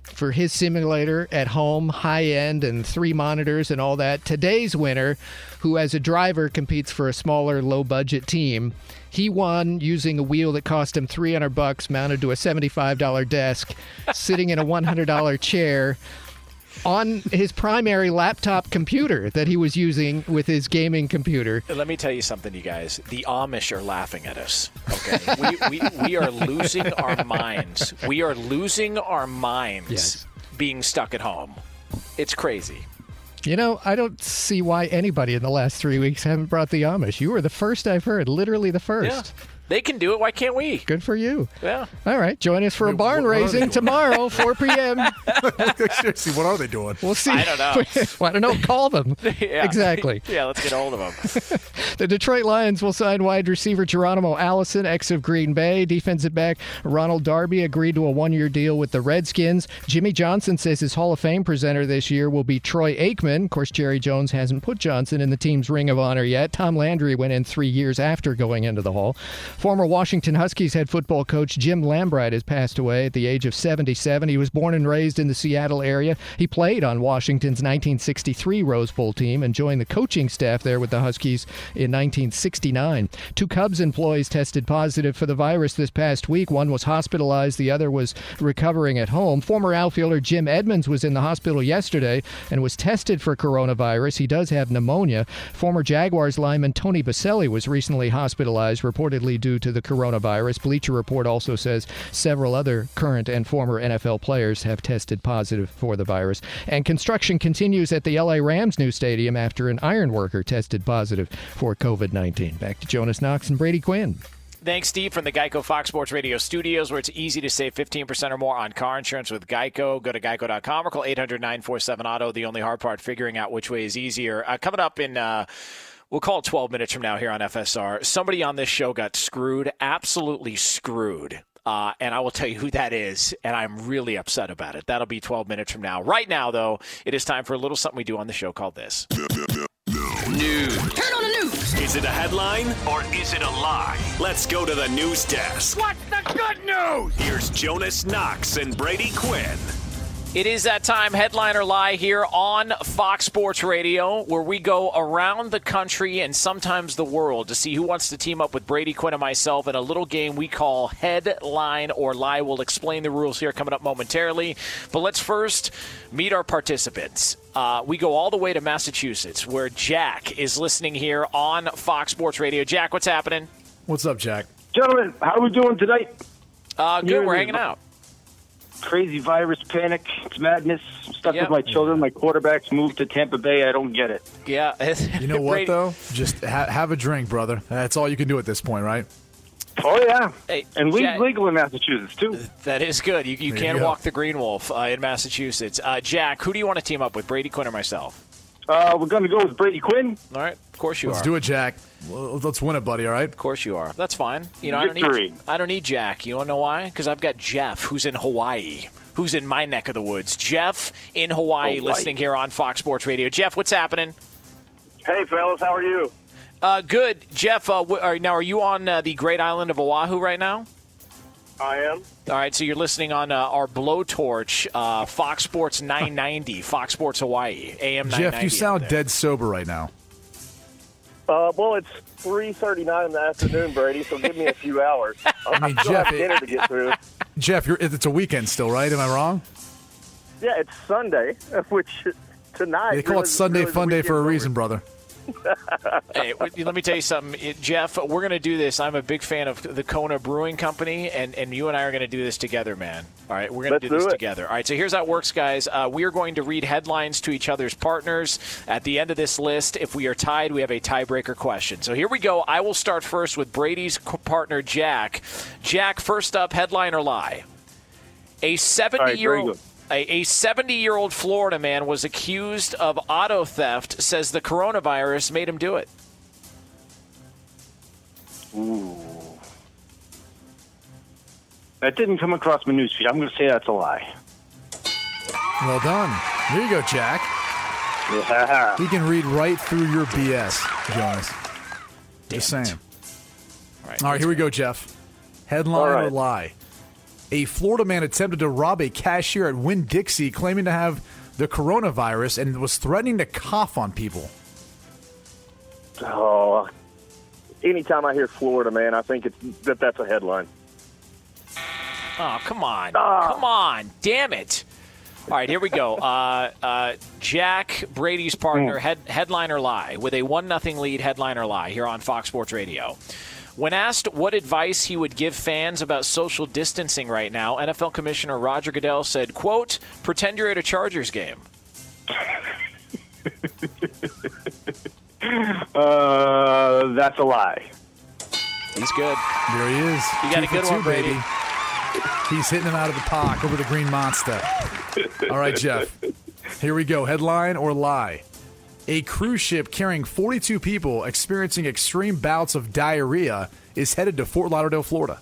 for his simulator at home, high end, and three monitors and all that. Today's winner, who as a driver competes for a smaller, low budget team, he won using a wheel that cost him 300 bucks mounted to a $75 desk, sitting in a $100 chair on his primary laptop computer that he was using with his gaming computer. Let me tell you something, you guys. The Amish are laughing at us. Okay, we, we, we are losing our minds. We are losing our minds Yes. being stuck at home. It's crazy. You know, I don't see why anybody in the last three weeks haven't brought the Amish. You were the first I've heard, literally the first. Yeah. They can do it. Why can't we? Good for you. Yeah. All right, join us for a barn what are raising tomorrow, 4 p.m. Seriously, what are they doing? We'll see. I don't know. I don't know. Call them. Yeah. Exactly. Yeah, let's get a hold of them. The Detroit Lions will sign wide receiver Geronimo Allison, ex of Green Bay. Defensive back Ronald Darby agreed to a one year deal with the Redskins. Jimmy Johnson says his Hall of Fame presenter this year will be Troy Aikman. Of course, Jerry Jones hasn't put Johnson in the team's Ring of Honor yet. Tom Landry went in three years after going into the Hall. Former Washington Huskies head football coach Jim Lambright has passed away at the age of 77. He was born and raised in the Seattle area. He played on Washington's 1963 Rose Bowl team and joined the coaching staff there with the Huskies in 1969. Two Cubs employees tested positive for the virus this past week. One was hospitalized, the other was recovering at home. Former outfielder Jim Edmonds was in the hospital yesterday and was tested for coronavirus. He does have pneumonia. Former Jaguars lineman Tony Boselli was recently hospitalized, reportedly due to the coronavirus. Bleacher Report also says several other current and former NFL players have tested positive for the virus. And construction continues at the LA Rams new stadium after an iron worker tested positive for COVID 19. Back to Jonas Knox and Brady Quinn. Thanks, Steve, from the Geico Fox Sports Radio studios, where it's easy to save 15% or more on car insurance with Geico. Go to geico.com or call 800 947 Auto. The only hard part, figuring out which way is easier. Uh, coming up in. Uh, We'll call it 12 minutes from now here on FSR. Somebody on this show got screwed, absolutely screwed. Uh, and I will tell you who that is, and I'm really upset about it. That'll be 12 minutes from now. Right now, though, it is time for a little something we do on the show called this. News. Turn on the news. Is it a headline or is it a lie? Let's go to the news desk. What's the good news? Here's Jonas Knox and Brady Quinn. It is that time, headline or lie, here on Fox Sports Radio, where we go around the country and sometimes the world to see who wants to team up with Brady Quinn and myself in a little game we call Headline or Lie. We'll explain the rules here coming up momentarily. But let's first meet our participants. Uh, we go all the way to Massachusetts, where Jack is listening here on Fox Sports Radio. Jack, what's happening? What's up, Jack? Gentlemen, how are we doing tonight? Uh, good. You're We're hanging out. Crazy virus panic. It's madness. I'm stuck Yep. with my children. My quarterbacks moved to Tampa Bay. I don't get it. Yeah. You know what though? Just ha- have a drink, brother. That's all you can do at this point, right? Oh yeah, Hey, and weed's Jack- legal in Massachusetts too. That is good. You, you There can you go. walk the Green Wolf uh, in Massachusetts. Uh, Jack, who do you want to team up with, Brady Quinn or myself? Uh, we're going to go with Brady Quinn. All right, of course you are. Let's do it, Jack. Well, Let's win it, buddy. All right. Of course you are. That's fine. You know, I don't need I don't need Jack. You want to know why? Because I've got Jeff, who's in Hawaii, who's in my neck of the woods. Jeff in Hawaii, Hawaii. listening here on Fox Sports Radio. Jeff, what's happening? Hey fellas, how are you? Uh, good, Jeff. Uh, wh- are, now, are you on uh, the great island of Oahu right now? I am. All right, so you're listening on uh, our blowtorch, uh, Fox Sports 990, Fox Sports Hawaii, AM Jeff, you sound dead sober right now. Uh, well, it's 3:39 in the afternoon, Brady. So give me a few hours. I mean, Jeff, have dinner to get through. Jeff, you're, it's a weekend still, right? Am I wrong? Yeah, it's Sunday, which tonight They call really- it Sunday really Fun Day for a weekend's reason, brother. hey, let me tell you something, It- Jeff. We're going to do this. I'm a big fan of the Kona Brewing Company, and, and you and I are going to do this together, man. All right, we're going to do this do together. All right, so here's how it works, guys. Uh, we are going to read headlines to each other's partners. At the end of this list, if we are tied, we have a tiebreaker question. So here we go. I will start first with Brady's partner, Jack. Jack, first up, headline or lie? A 70 right, year old. Good. A 70 year old Florida man was accused of auto theft, says the coronavirus made him do it. Ooh. That didn't come across my newsfeed. I'm going to say that's a lie. Well done. There you go, Jack. Yeah. He can read right through your BS, Jonas. Just saying. All right, All right, here we go, Jeff. Headline All or lie? A Florida man attempted to rob a cashier at Winn Dixie, claiming to have the coronavirus and was threatening to cough on people. Oh, anytime I hear Florida, man, I think it's that that's a headline. Oh, come on. Oh. Come on. Damn it. All right, here we go. Uh, uh, Jack Brady's partner, head, headline or lie, with a 1 nothing lead, headliner or lie, here on Fox Sports Radio. When asked what advice he would give fans about social distancing right now, NFL Commissioner Roger Goodell said, quote, pretend you're at a Chargers game. Uh, that's a lie. He's good. There he is. You got Two a good two, one, Brady. baby. He's hitting him out of the park over the green monster. All right, Jeff. Here we go. Headline or lie? A cruise ship carrying 42 people experiencing extreme bouts of diarrhea is headed to Fort Lauderdale, Florida.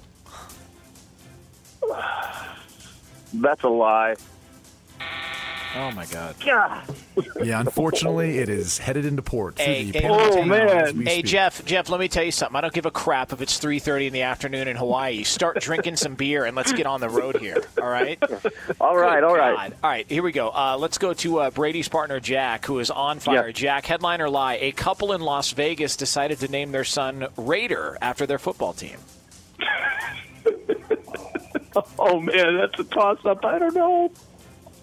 That's a lie. Oh, my God. God. Yeah, unfortunately, it is headed into port. through Hey, hey, Panama let me Canal tell you- as we Hey, speak. Jeff, Jeff, let me tell you something. I don't give a crap if it's 3.30 in the afternoon in Hawaii. Start drinking some beer and let's get on the road here, all right? All right, Good all right. God. All right, here we go. Uh, let's go to uh, Brady's partner, Jack, who is on fire. Yes. Jack, headline or lie, a couple in Las Vegas decided to name their son Raider after their football team. Oh man, that's a toss up. I don't know.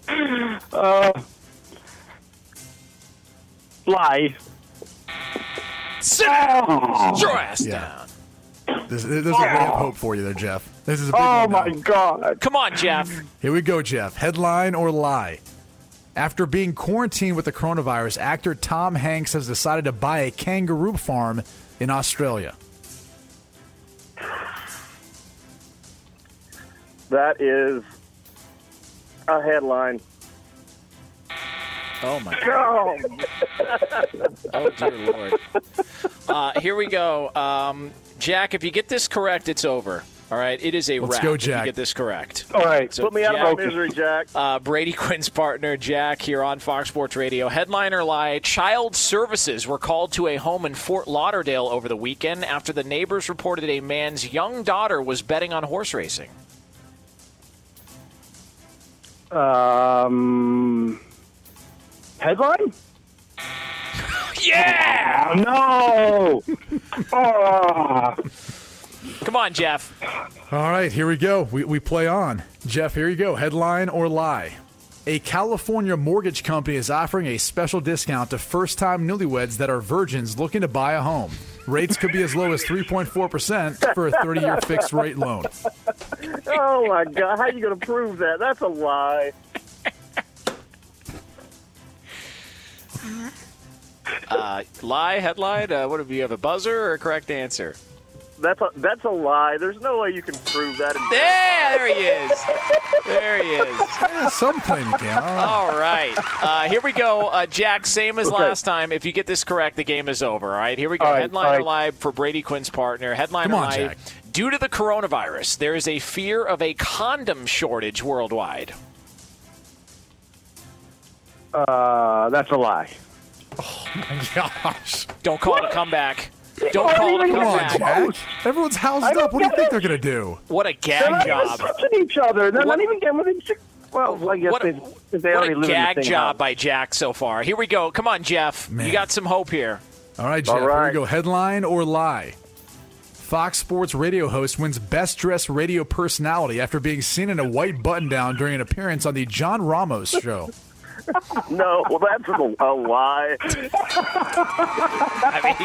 Uh, lie. Sit down. Sit your ass Yeah. There's, there's a ray of hope for you there, Jeff. This is a big Oh one my now. god. Come on, Jeff. Here we go, Jeff. Headline or lie? After being quarantined with the coronavirus, actor Tom Hanks has decided to buy a kangaroo farm in Australia. That is a headline. Oh, my Oh, Oh, dear Lord. Uh, here we go. Um, Jack, if you get this correct, it's over. All right, it is a Let's wrap. go, If you Jack. get this correct. All right, So, put me out of my misery, Jack. Uh, Brady Quinn's partner, Jack, here on Fox Sports Radio. Headliner lie Child services were called to a home in Fort Lauderdale over the weekend after the neighbors reported a man's young daughter was betting on horse racing. Um, headline? Yeah! No. Ah. Come on, Jeff. All right, here we go. We, we play on. Jeff, here you go. Headline or lie? A California mortgage company is offering a special discount to first time newlyweds that are virgins looking to buy a home. Rates could be as low as 3.4% for a 30 year fixed rate loan. oh my God! How are you going to prove that? That's a lie. Uh, lie, headline. Uh, what do you have? A buzzer or a correct answer? That's a that's a lie. There's no way you can prove that. Yeah, there he is. There he is. Yeah, some claim you. All right. Uh, here we go. Uh, Jack, same as Okay. last time. If you get this correct, the game is over. All right, here we go. All right, Headline right. lie for Brady Quinn's partner. Headline Come or on, lie. Jack. Due to the coronavirus, there is a fear of a condom shortage worldwide. Uh, that's a lie. Oh my gosh. Don't call it a comeback. Don't call it a Come on, comeback. Jack. Everyone's housed up. What do you think it. they're going to do? What a gag They're gag not job. even touching each other. They're What- not even getting within six. Well, I guess What a, they, if they what already a live gag in the same job house. by Jack so far. Here we go. Come on, Jeff. Man. You got some hope here. All right, Jeff, All here we right. go. Headline or lie? Fox Sports radio host wins Best Dressed Radio Personality after being seen in a white button down during an appearance on the John Ramos show. No, well, that's a, a lie. I mean,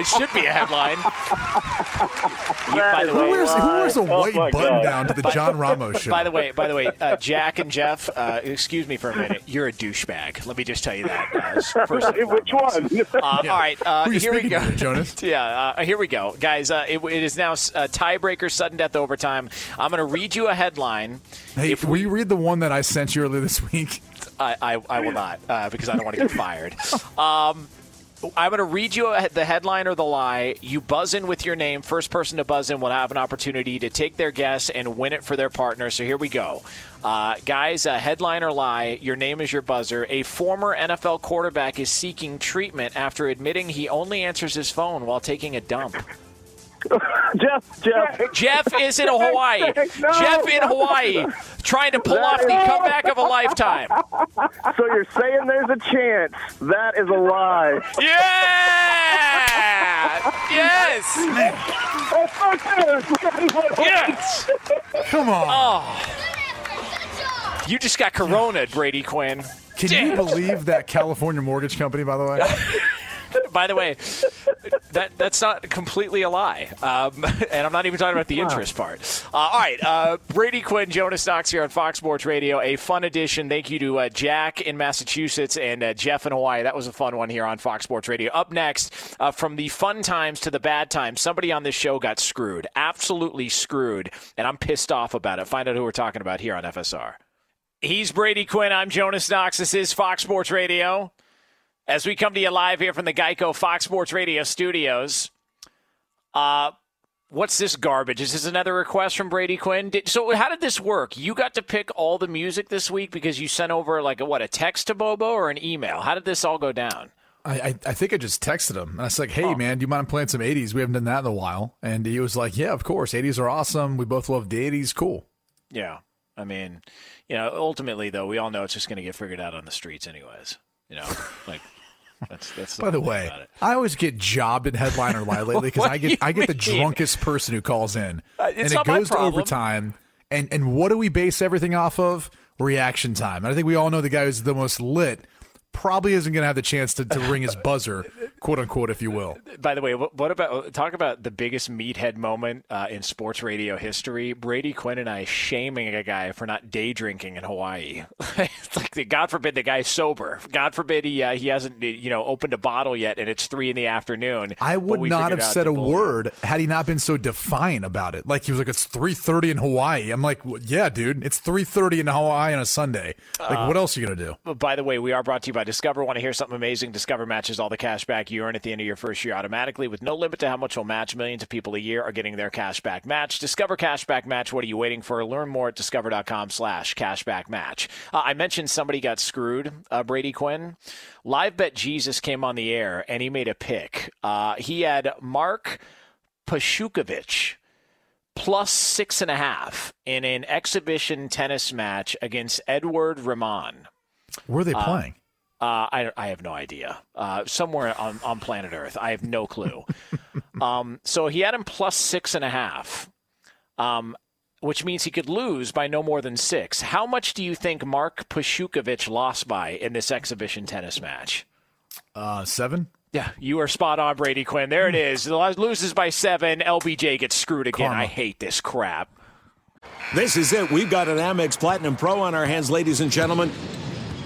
it should be a headline. You- by the Who way, wears, who wears a Oh white my button God. down to the John Ramos show? By the way, by the way, uh, Jack and Jeff, uh, excuse me for a minute. You're a douchebag. Let me just tell you that. Guys. First Which one? Uh, Yeah. All right, uh, here we go, to, Jonas? yeah, uh, here we go, guys. Uh, it, it is now uh, tiebreaker, sudden death, overtime. I'm going to read you a headline. Hey, will you read the one that I sent you earlier this week? I, I, I will not uh, because I don't want to get fired. Um, I'm going to read you a, the headline or the lie. You buzz in with your name. First person to buzz in will have an opportunity to take their guess and win it for their partner. So here we go. Uh, guys, uh, headline or lie, your name is your buzzer. A former NFL quarterback is seeking treatment after admitting he only answers his phone while taking a dump. Jeff, Jeff. Jeff is in Hawaii. No. Jeff in Hawaii, trying to pull That off the is- comeback of a lifetime. So you're saying there's a chance? That is a lie. Yeah! Yes! Yes! Come on. Oh. You just got corona, Brady Quinn. Can Damn. you believe that California mortgage company, by the way? By the way, that that's not completely a lie, um, and I'm not even talking about the interest part. Uh, all right, uh, Brady Quinn, Jonas Knox here on Fox Sports Radio. A fun edition. Thank you to uh, Jack in Massachusetts and uh, Jeff in Hawaii. That was a fun one here on Fox Sports Radio. Up next, uh, from the fun times to the bad times, somebody on this show got screwed, absolutely screwed, and I'm pissed off about it. Find out who we're talking about here on FSR. He's Brady Quinn. I'm Jonas Knox. This is Fox Sports Radio. As we come to you live here from the Geico Fox Sports Radio studios, uh, what's this garbage? This is this another request from Brady Quinn? Did, so, how did this work? You got to pick all the music this week because you sent over like a, what a text to Bobo or an email. How did this all go down? I, I, I think I just texted him and I was like, "Hey man, do you mind playing some '80s? We haven't done that in a while." And he was like, "Yeah, of course. '80s are awesome. We both love the '80s. Cool." Yeah, I mean, you know, ultimately though, we all know it's just going to get figured out on the streets, anyways. You know, like that's that's. By the way. I always get jobbed in headline or lie lately because I get I get the drunkest person who calls in, Uh, and it goes to overtime. And and what do we base everything off of? Reaction time. And I think we all know the guy who's the most lit probably isn't going to have the chance to, to ring his buzzer, quote unquote, if you will. By the way, what, about talk about the biggest meathead moment uh, in sports radio history? Brady Quinn and I shaming a guy for not day drinking in Hawaii. it's like, God forbid the guy's sober. God forbid he uh, he hasn't you know opened a bottle yet, and it's three in the afternoon. I would not have said a bull- word had he not been so defiant about it. Like he was like, "It's three thirty in Hawaii." I'm like, "Well, "Yeah, dude, it's three thirty in Hawaii on a Sunday. Like, Uh, what else are you gonna do?" But by the way, we are brought to you by Discover. Want to hear something amazing? Discover matches all the cash back you earn at the end of your first year automatically with no limit to how much will match. Millions of people a year are getting their cash back match. Discover cash back match. What are you waiting for? Learn more at discover.com slash cashback match. Uh, I mentioned somebody got screwed, uh, Brady Quinn. Live Bet Jesus came on the air and he made a pick. Uh, he had Mark Pashukovich plus six and a half in an exhibition tennis match against Edward Rahman. Where are they Uh, playing? Uh, I, I have no idea. Uh, somewhere on, on planet Earth. I have no clue. um, so he had him plus six and a half, um, which means he could lose by no more than six. How much do you think Mark Pashukovich lost by in this exhibition tennis match? Uh, seven. Yeah, you are spot on, Brady Quinn. There it is. Loses by seven. LBJ gets screwed again. Karma. I hate this crap. This is it. We've got an Amex Platinum Pro on our hands, ladies and gentlemen.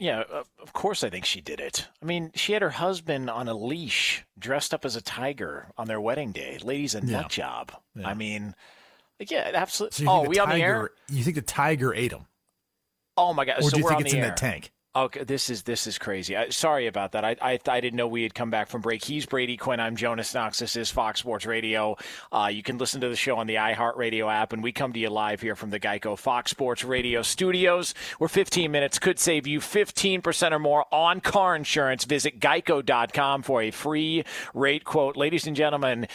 Yeah, of course I think she did it. I mean, she had her husband on a leash, dressed up as a tiger on their wedding day. Lady's a Yeah. nut job. Yeah. I mean, like, yeah, absolutely. So oh, we the on the air? tiger- You think the tiger ate him? Oh my god! Or so do you we're think on it's the in air. that tank? Okay, this is this is crazy. I, sorry about that. I, I I didn't know we had come back from break. He's Brady Quinn. I'm Jonas Knox. This is Fox Sports Radio. Uh, you can listen to the show on the iHeartRadio app, and we come to you live here from the Geico Fox Sports Radio studios. Where 15 minutes could save you 15% or more on car insurance. Visit Geico.com for a free rate quote, ladies and gentlemen.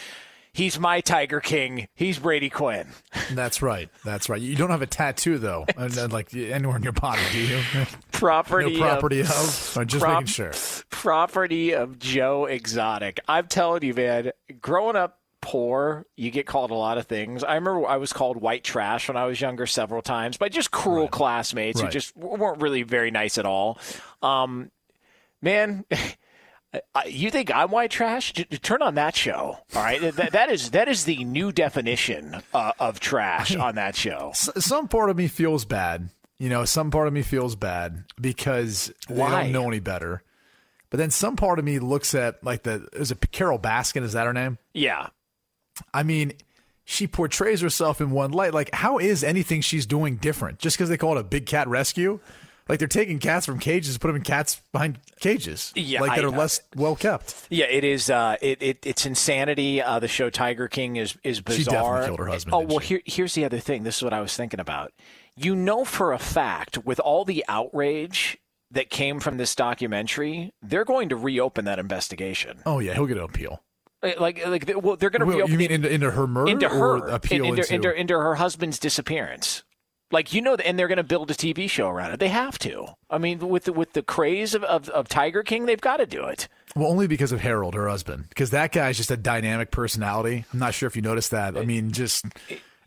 He's my Tiger King. He's Brady Quinn. That's right. That's right. You don't have a tattoo though, and, and, like anywhere in your body, do you? Property No property of, of. Just prop- making sure. Property of Joe Exotic. I'm telling you, man. Growing up poor, you get called a lot of things. I remember I was called white trash when I was younger several times by just cruel classmates who just weren't really very nice at all. Um, man. You think I'm white trash? Turn on that show. All right, that, that is that is the new definition uh, of trash on that show. S- some part of me feels bad. You know, some part of me feels bad because they don't know any better. But then some part of me looks at like the is it Carole Baskin? Is that her name? Yeah, I mean, she portrays herself in one light. Like, how is anything she's doing different? Just because they call it a big cat rescue? Like they're taking cats from cages, put them in cats behind cages. Yeah, like that I- are less well kept. Yeah, it is. Uh, it, it it's insanity. Uh, the show Tiger King is is bizarre. She definitely killed her husband, Oh well, here, here's the other thing. This is what I was thinking about. You know for a fact, with all the outrage that came from this documentary, they're going to reopen that investigation. Oh yeah, he'll get an appeal. Uh, Like, like, well, they're going to reopen you mean into, into her murder into or her appeal into, into, into into her husband's disappearance. Like you know, and they're going to build a TV show around it. They have to. I mean, with the, with the craze of, of, of Tiger King, they've got to do it. Well, only because of Harold, her husband, because that guy's just a dynamic personality. I'm not sure if you noticed that. I mean, just,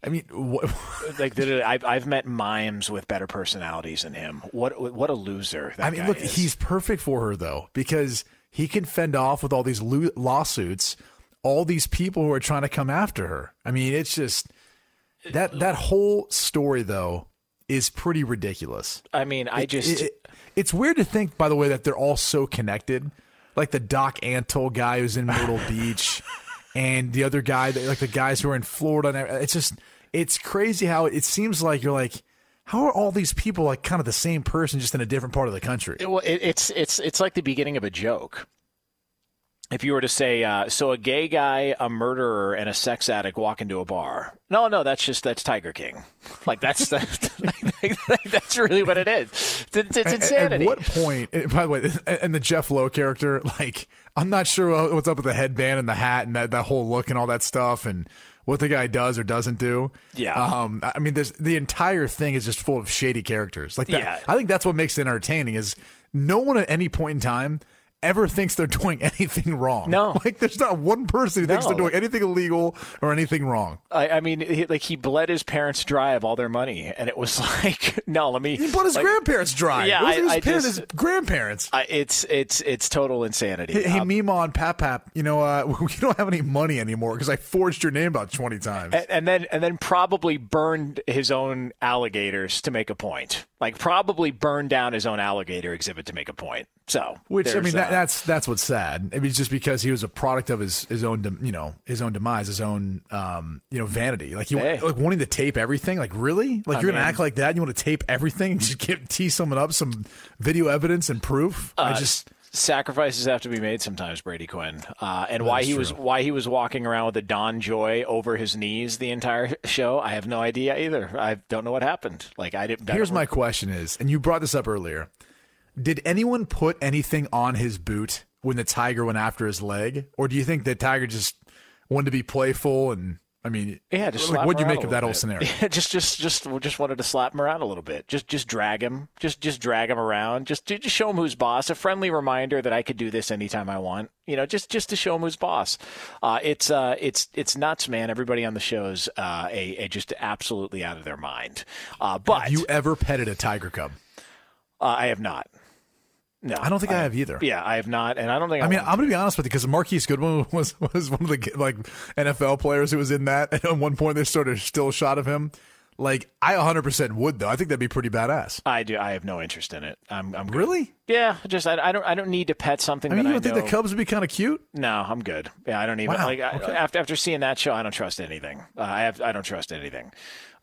I mean, what, like I've I've met mimes with better personalities than him. What what a loser! That I mean, look, is. he's perfect for her though, because he can fend off with all these lo- lawsuits, all these people who are trying to come after her. I mean, it's just that that whole story though is pretty ridiculous. I mean, I It- just it- it's weird to think, by the way, that they're all so connected. Like the Doc Antle guy who's in Myrtle Beach, and the other guy, that, like the guys who are in Florida. And it's just, it's crazy how it seems like you're like, how are all these people like kind of the same person, just in a different part of the country? well, it, it's it's it's like the beginning of a joke. If you were to say, uh, so a gay guy, a murderer, and a sex addict walk into a bar. No, no, that's just that's Tiger King. Like that's that's, that's really what it is. It's, it's, it's At- insanity. At what point? and By the way, and the Jeff Lowe character, like I'm not sure what's up with the headband and the hat and that, that whole look and all that stuff, and what the guy does or doesn't do. Yeah. Um. I mean, there's the entire thing is just full of shady characters. Like that. Yeah. I think that's what makes it entertaining. Is no one at any point in time ever thinks they're doing anything wrong. No. Like there's not one person who thinks they're doing anything illegal or anything wrong. I, I mean, he, like he bled his parents dry of all their money, and it was like, no, let me. He bled his like- grandparents dry. Yeah, I, his I parents, just, his grandparents. I, it's it's it's total insanity. Hey, hey Um, Mima on Pap Pap, you know, uh, we don't have any money anymore because I forged your name about 20 times. and, and then and then probably burned his own alligators to make a point. Like probably burned down his own alligator exhibit to make a point. So, Which I mean, that, that's that's what's sad. I mean, it's just because he was a product of his his own, you know, his own demise, his own, um, you know, vanity. Like you, Hey. like wanting to tape everything. Like really, like I you're gonna act like that? You want to tape everything? Just get tee someone up some video evidence and proof? I Uh, just sacrifices have to be made sometimes, Brady Quinn. Uh, and That why he was why he was walking around with a DonJoy over his knees the entire show, I have no idea either. I don't know what happened. Like I didn't. I Here's my question: Is and you brought this up earlier. Did anyone put anything on his boot when the tiger went after his leg, or do you think the tiger just wanted to be playful and? I mean, Yeah, just like, what do you make of that whole bit. scenario? Yeah, just, just, just, just wanted to slap him around a little bit. Just, just drag him. Just, just drag him around. Just, just show him who's boss. A friendly reminder that I could do this anytime I want. You know, just, just to show him who's boss. Uh, it's, uh, it's, it's nuts, man. Everybody on the show's uh, a, a just absolutely out of their mind. Uh, but Have you ever petted a tiger cub? uh, I have not. No, I don't think I have either. Yeah, I have not, and I don't think. I I mean, I'm going to be honest with you because Marquise Goodwin was was one of the like NFL players who was in that. And at one point, they sort of still shot of him. Like, I 100% would though. I think that'd be pretty badass. I do. I have no interest in it. I'm. I'm good. Really? Yeah. Just I, I don't. I don't need to pet something I mean, that you I don't think the Cubs would be kind of cute? No, I'm good. Yeah, I don't even Wow, like I, after after seeing that show. I don't trust anything. Uh, I have. I don't trust anything.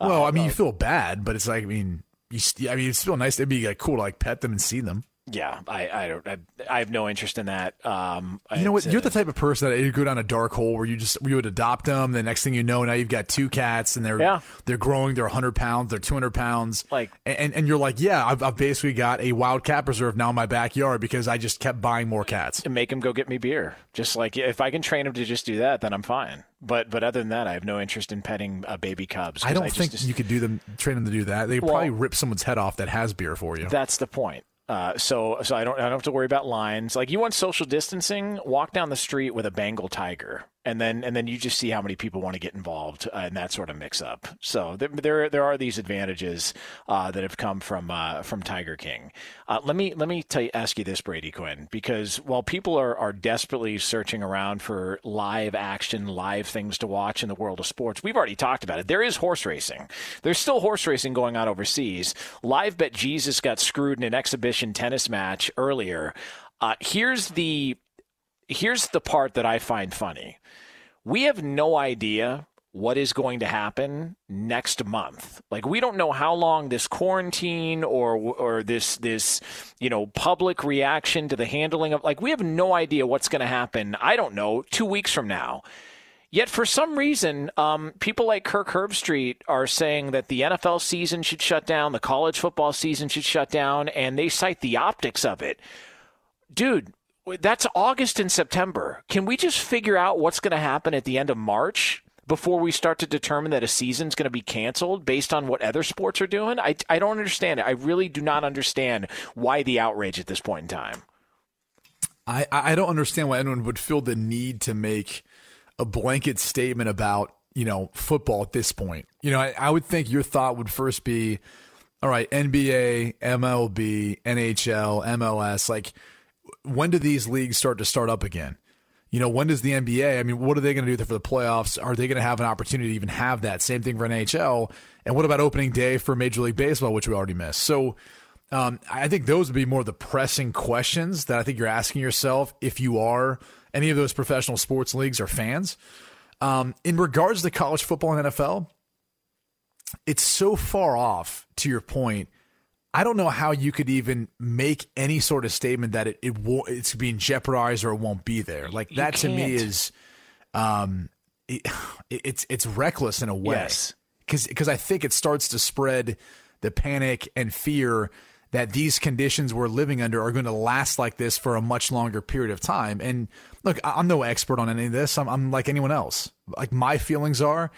Uh, Well, I mean, you feel bad, but it's like, I mean, you, I mean, it's still nice. It'd be like cool to like pet them and see them. Yeah, I. I don't. I, I have no interest in that. Um, You know what? You're the type of person that you go down a dark hole where you just you would adopt them. The next thing you know, now you've got two cats, and they're Yeah. they're growing. They're 100 pounds. They're 200 pounds. Like- and and you're like, yeah, I've, I've basically got a wild cat preserve now in my backyard because I just kept buying more cats. to make them go get me beer. Just like if I can train them to just do that, then I'm fine. But but other than that, I have no interest in petting uh, baby cubs. I don't just- think just- you could do them, train them to do that. They Well- probably rip someone's head off that has beer for you. That's the point. Uh, so so I don't I don't have to worry about lines. Like you want social distancing, walk down the street with a Bengal tiger, and then and then you just see how many people want to get involved uh, in that sort of mix up. So there there, there are these advantages uh, that have come from uh, from Tiger King. Uh, let me let me you, ask you this, Brady Quinn, because while people are are desperately searching around for live action, live things to watch in the world of sports, we've already talked about it. There is horse racing. There's still horse racing going on overseas. Live Bet Jesus got screwed in an exhibition tennis match earlier. Uh, here's the here's the part that I find funny. We have no idea what is going to happen next month. Like we don't know how long this quarantine or or this this you know public reaction to the handling of like we have no idea what's going to happen. I don't know 2 weeks from now. Yet for some reason, um, people like Kirk Herbstreit are saying that the NFL season should shut down, the college football season should shut down, and they cite the optics of it. Dude, that's August and September. Can we just figure out what's going to happen at the end of March before we start to determine that a season's going to be canceled based on what other sports are doing? I, I don't understand it. I really do not understand why the outrage at this point in time. I, I don't understand why anyone would feel the need to make a blanket statement about, you know, football at this point. You know, I, I would think your thought would first be, all right, NBA, MLB, NHL, MLS, like when do these leagues start to start up again? You know, when does the NBA? I mean, what are they going to do for the playoffs? Are they going to have an opportunity to even have that? Same thing for NHL. And what about opening day for Major League Baseball, which we already missed? So, um, I think those would be more the pressing questions that I think you're asking yourself if you are any of those professional sports leagues or fans. Um, in regards to college football and NFL, it's so far off to your point. I don't know how you could even make any sort of statement that it, it will it's being jeopardized or it won't be there. Like that to me is um it, it's it's reckless in a way. Yes. Cuz cuz I think it starts to spread the panic and fear that these conditions we're living under are going to last like this for a much longer period of time. And look, I'm no expert on any of this. I'm, I'm like anyone else. Like my feelings are,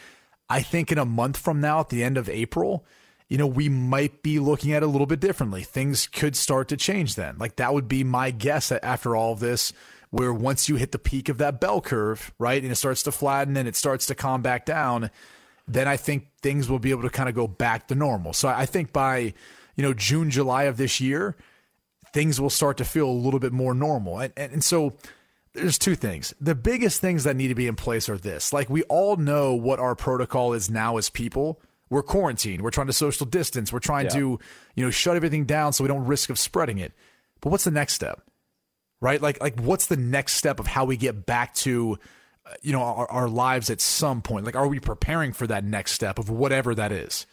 I think in a month from now, at the end of April, you know, we might be looking at it a little bit differently. Things could start to change then. Like that would be my guess after all of this, where once you hit the peak of that bell curve, right, and it starts to flatten and it starts to calm back down, then I think things will be able to kind of go back to normal. So I think by, you know, June, July of this year, things will start to feel a little bit more normal. And, and, and so there's two things. The biggest things that need to be in place are this. Like we all know what our protocol is now as people we're quarantined. We're trying to social distance. We're trying yeah. to, you know, shut everything down so we don't risk of spreading it. But what's the next step? Right? Like like what's the next step of how we get back to uh, you know our, our lives at some point? Like are we preparing for that next step of whatever that is?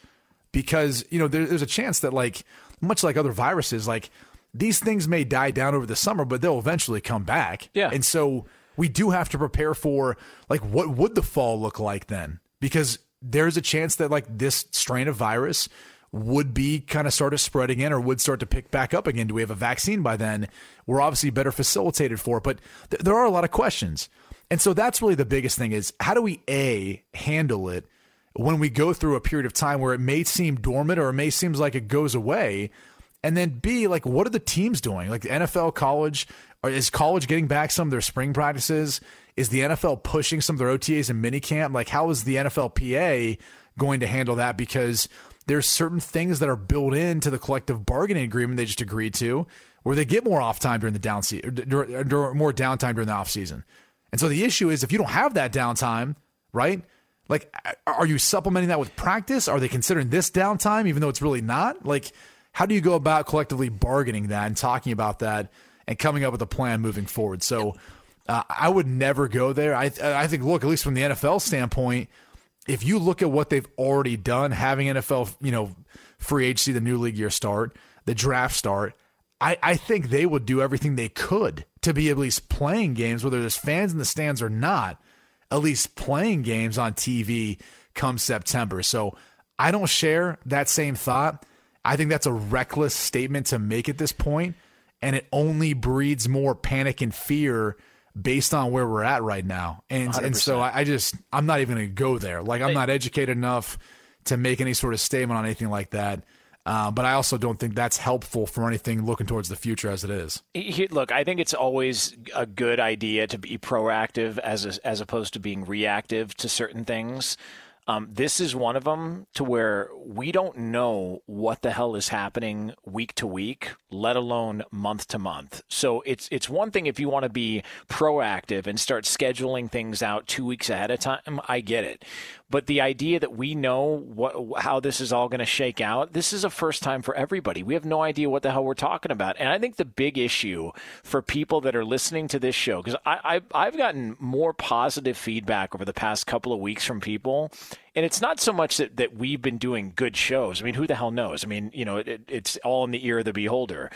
Because, you know, there, there's a chance that like much like other viruses like these things may die down over the summer, but they'll eventually come back. Yeah. And so we do have to prepare for like what would the fall look like then? Because there's a chance that like this strain of virus would be kind of start of spreading in or would start to pick back up again. Do we have a vaccine by then? We're obviously better facilitated for it, but th- there are a lot of questions. And so that's really the biggest thing is how do we A, handle it when we go through a period of time where it may seem dormant or it may seem like it goes away? And then B, like what are the teams doing? Like the NFL, college, is college getting back some of their spring practices? Is the NFL pushing some of their OTAs and minicamp? Like, how is the NFLPA going to handle that? Because there's certain things that are built into the collective bargaining agreement they just agreed to, where they get more off time during the down season, more downtime during the off season. And so the issue is if you don't have that downtime, right? Like, are you supplementing that with practice? Are they considering this downtime, even though it's really not? Like, how do you go about collectively bargaining that and talking about that and coming up with a plan moving forward? So uh, I would never go there. I I think look at least from the NFL standpoint, if you look at what they've already done, having NFL you know free agency, the new league year start, the draft start, I I think they would do everything they could to be at least playing games, whether there's fans in the stands or not, at least playing games on TV come September. So I don't share that same thought. I think that's a reckless statement to make at this point, and it only breeds more panic and fear based on where we're at right now. And 100%. and so I, I, just I'm not even going to go there. Like I'm not educated enough to make any sort of statement on anything like that. Uh, but I also don't think that's helpful for anything looking towards the future as it is. Look, I think it's always a good idea to be proactive as a, as opposed to being reactive to certain things. Um, this is one of them to where we don't know what the hell is happening week to week, let alone month to month. So it's it's one thing if you want to be proactive and start scheduling things out two weeks ahead of time. I get it, but the idea that we know what how this is all going to shake out, this is a first time for everybody. We have no idea what the hell we're talking about. And I think the big issue for people that are listening to this show, because I, I I've gotten more positive feedback over the past couple of weeks from people and it's not so much that, that we've been doing good shows. I mean, who the hell knows? I mean, you know, it, it's all in the ear of the beholder.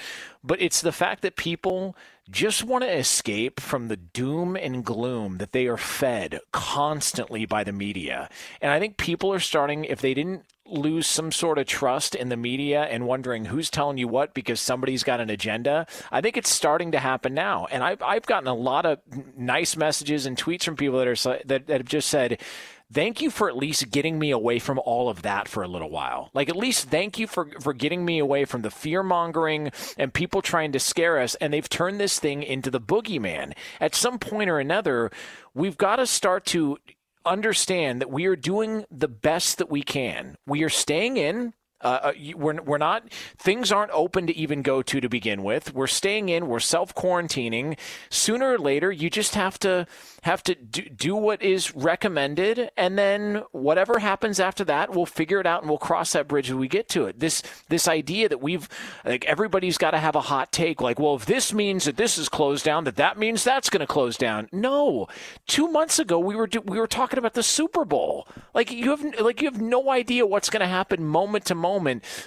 But it's the fact that people just want to escape from the doom and gloom that they are fed constantly by the media. And I think people are starting, if they didn't lose some sort of trust in the media and wondering who's telling you what because somebody's got an agenda. I think it's starting to happen now. And I've, I've gotten a lot of nice messages and tweets from people that are that, that have just said, thank you for at least getting me away from all of that for a little while. Like at least thank you for for getting me away from the fear mongering and people trying to scare us. And they've turned this thing into the boogeyman. At some point or another, we've got to start to understand that we are doing the best that we can. We are staying in. Uh, uh we're, we're not, things aren't open to even go to to begin with. We're staying in, we're self quarantining. Sooner or later, you just have to have to do, do what is recommended, and then whatever happens after that, we'll figure it out and we'll cross that bridge when we get to it. This this idea that we've like everybody's got to have a hot take, like, well, if this means that this is closed down, that that means that's going to close down. No, two months ago we were we were talking about the Super Bowl. Like you have like you have no idea what's going to happen moment to moment.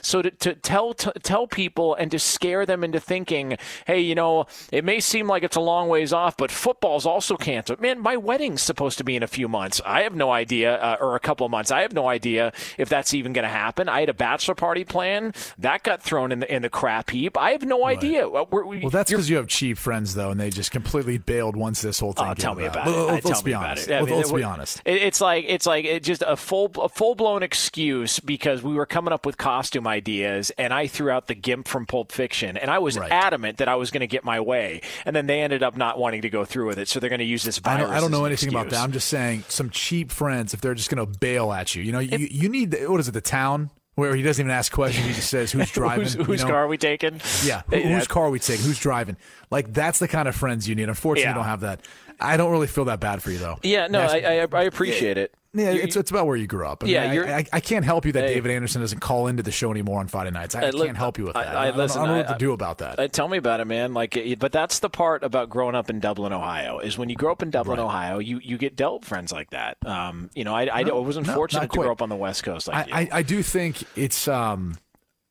So to, to tell to tell people and to scare them into thinking, hey, you know, it may seem like it's a long ways off, but football's also canceled man, my wedding's supposed to be in a few months. I have no idea, uh, or a couple of months. I have no idea if that's even going to happen. I had a bachelor party plan that got thrown in the in the crap heap. I have no right. idea. We're, we, well, that's because you have cheap friends though, and they just completely bailed once this whole thing. Oh, tell me about, it. Let, us be honest. I mean, let's be honest. It's like it's like it just a full a full blown excuse because we were coming up with with costume ideas, and I threw out the Gimp from Pulp Fiction, and I was adamant that I was going to get my way, and then they ended up not wanting to go through with it, so they're going to use this I don't, I don't know an anything about that. I'm just saying some cheap friends, if they're just going to bail at you, you know, you, you need, the, what is it, the town where he doesn't even ask questions. He just says, who's driving? whose you know? car are we taking? Yeah. Who, Yeah. Whose car are we taking? Who's driving? Like, that's the kind of friends you need. Unfortunately, Yeah. you don't have that. I don't really feel that bad for you, though. Yeah, no, I, I, I appreciate it. Yeah, You- it's, it's about where you grew up. I mean, Yeah, I- you're- I, I can't help you that Hey. David Anderson doesn't call into the show anymore on Friday nights. I, I look, can't help you with that. I- I, don't- listen, I don't know I- what to do about that. Tell me about it, man. Like, but that's the part about growing up in Dublin, Ohio. Is when you grow up in Dublin, Ohio, you you get dealt friends like that. Um, you know, I I, No, wasn't no, fortunate to grow up on the West Coast like. I, I, I do think it's um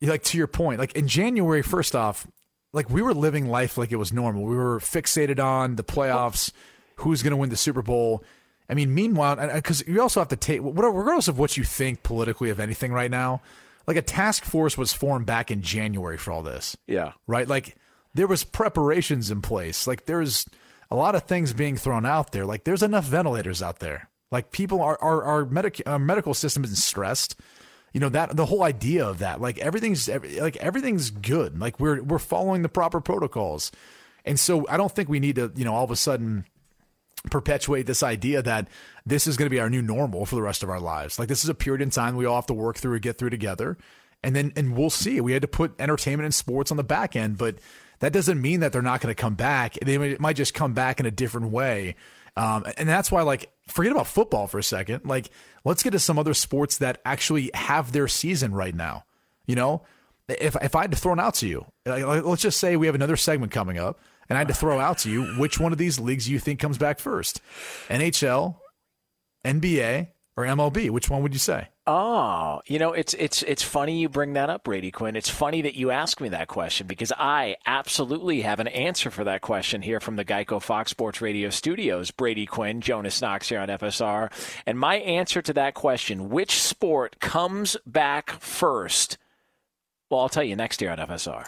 like to your point like in january first off like we were living life like it was normal we were fixated on the playoffs who's going to win the super bowl. I mean meanwhile because you also have to take regardless of what you think politically of anything right now like a task force was formed back in january for all this. Yeah. right? Like there was preparations in place. Like there's a lot of things being thrown out there. Like there's enough ventilators out there. Like people are our our medic, our medical system isn't stressed. You know that the whole idea of that like everything's every- like everything's good. Like we're we're following the proper protocols. And so i don't think we need to you know all of a sudden perpetuate this idea that this is going to be our new normal for the rest of our lives. Like this is a period in time we all have to work through and get through together and then and we'll see. We had to put entertainment and sports on the back end but that doesn't mean that they're not going to come back. They might, just come back in a different way. Um, and that's why like forget about football for a second. Like let's get to some other sports that actually have their season right now. You know if, if i had to throw it out to you like, let's just say we have another segment coming up and i had to throw out to you which one of these leagues you think comes back first nhl nba or mlb which one would you say Oh, you know, it's it's it's funny you bring that up, Brady Quinn. It's funny that you ask me that question because I absolutely have an answer for that question here from the Geico Fox Sports Radio studios. Brady Quinn, Jonas Knox here on FSR, and my answer to that question: Which sport comes back first? Well, I'll tell you next year on FSR.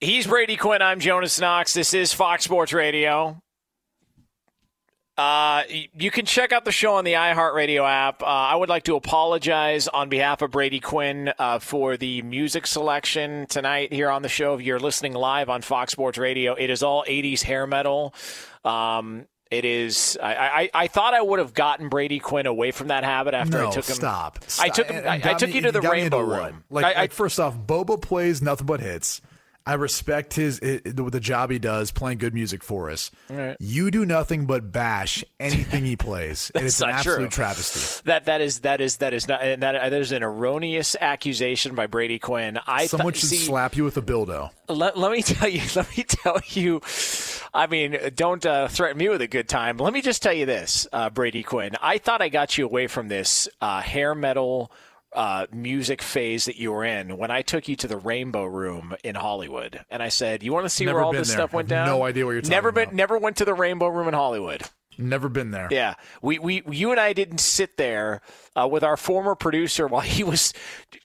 He's Brady Quinn. I'm Jonas Knox. This is Fox Sports Radio. Uh, you can check out the show on the iHeartRadio app. Uh, I would like to apologize on behalf of Brady Quinn uh, for the music selection tonight here on the show. If you're listening live on Fox Sports Radio, it is all 80s hair metal. Um, it is. I, I, I thought I would have gotten Brady Quinn away from that habit after no, I took him. Stop. I took him. And I, I took me- you to the Rainbow what? Room. Like, I, like, first off, Bobo plays nothing but hits. I respect his i the, the job he does playing good music for us. Right. You do nothing but bash anything he plays, and it's an absolute true. travesty. That that is that is that is not and that that is an erroneous accusation by Brady Quinn. I Someone th- should see, slap you with a dildo. Let, let me tell you. Let me tell you. I mean, don't uh, threaten me with a good time. Let me just tell you this, uh, Brady Quinn. I thought I got you away from this uh, hair metal uh, music phase that you were in when I took you to the Rainbow Room in Hollywood, and I said, "You want to see Never where all this there. stuff went Have down?" no idea what you're talking never been, about. Never went to the Rainbow Room in Hollywood. Never been there. Yeah, we, we you and I didn't sit there uh, with our former producer while he was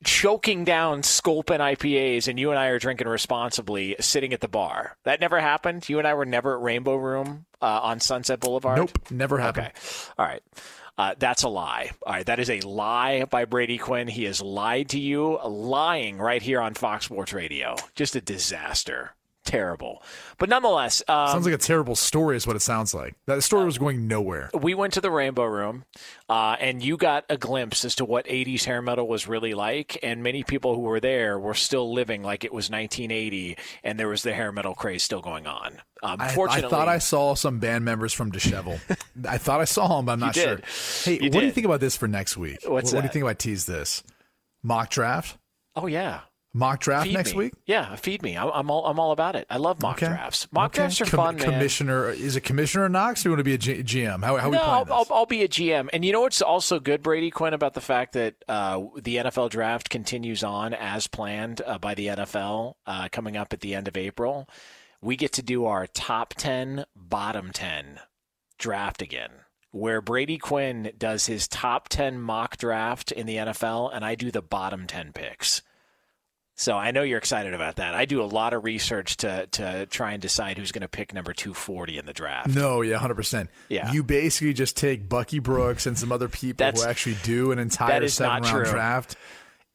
choking down Sculpin IPAs, and you and I are drinking responsibly, sitting at the bar. That never happened. You and I were never at Rainbow Room uh, on Sunset Boulevard. Nope, never happened. Okay, all right. Uh, that's a lie. All right, that is a lie by Brady Quinn. He has lied to you, lying right here on Fox Sports Radio. Just a disaster. Terrible. But nonetheless, um, sounds like a terrible story, is what it sounds like. That story was going nowhere. we went to the Rainbow Room, uh, and you got a glimpse as to what 80s hair metal was really like. And many people who were there were still living like it was 1980, and there was the hair metal craze still going on. Um, I, I thought I saw some band members from Dishevel. I thought I saw them, but I'm not sure. did. Hey, You what do you think about this for next week? What, what do you think about tease this? Mock draft? Oh yeah, Mock draft Feed next me. week? Yeah, feed me. I'm, I'm all I'm all about it. I love mock Okay. drafts. Mock Okay. drafts are Com- fun, man. Commissioner is it Commissioner Knox? Or you want to be a G- GM? How, how are we no, playing I'll? I'll, be a GM. And you know what's also good, Brady Quinn, about the fact that uh, the NFL draft continues on as planned uh, by the NFL uh, coming up at the end of April. We get to do our top 10, bottom 10 draft again, where Brady Quinn does his top 10 mock draft in the NFL, and I do the bottom 10 picks. So I know you're excited about that. I do a lot of research to to try and decide who's going to pick number 240 in the draft. No, yeah, hundred percent. Yeah. you basically just take Bucky Brooks and some other people who actually do an entire seven round true. draft,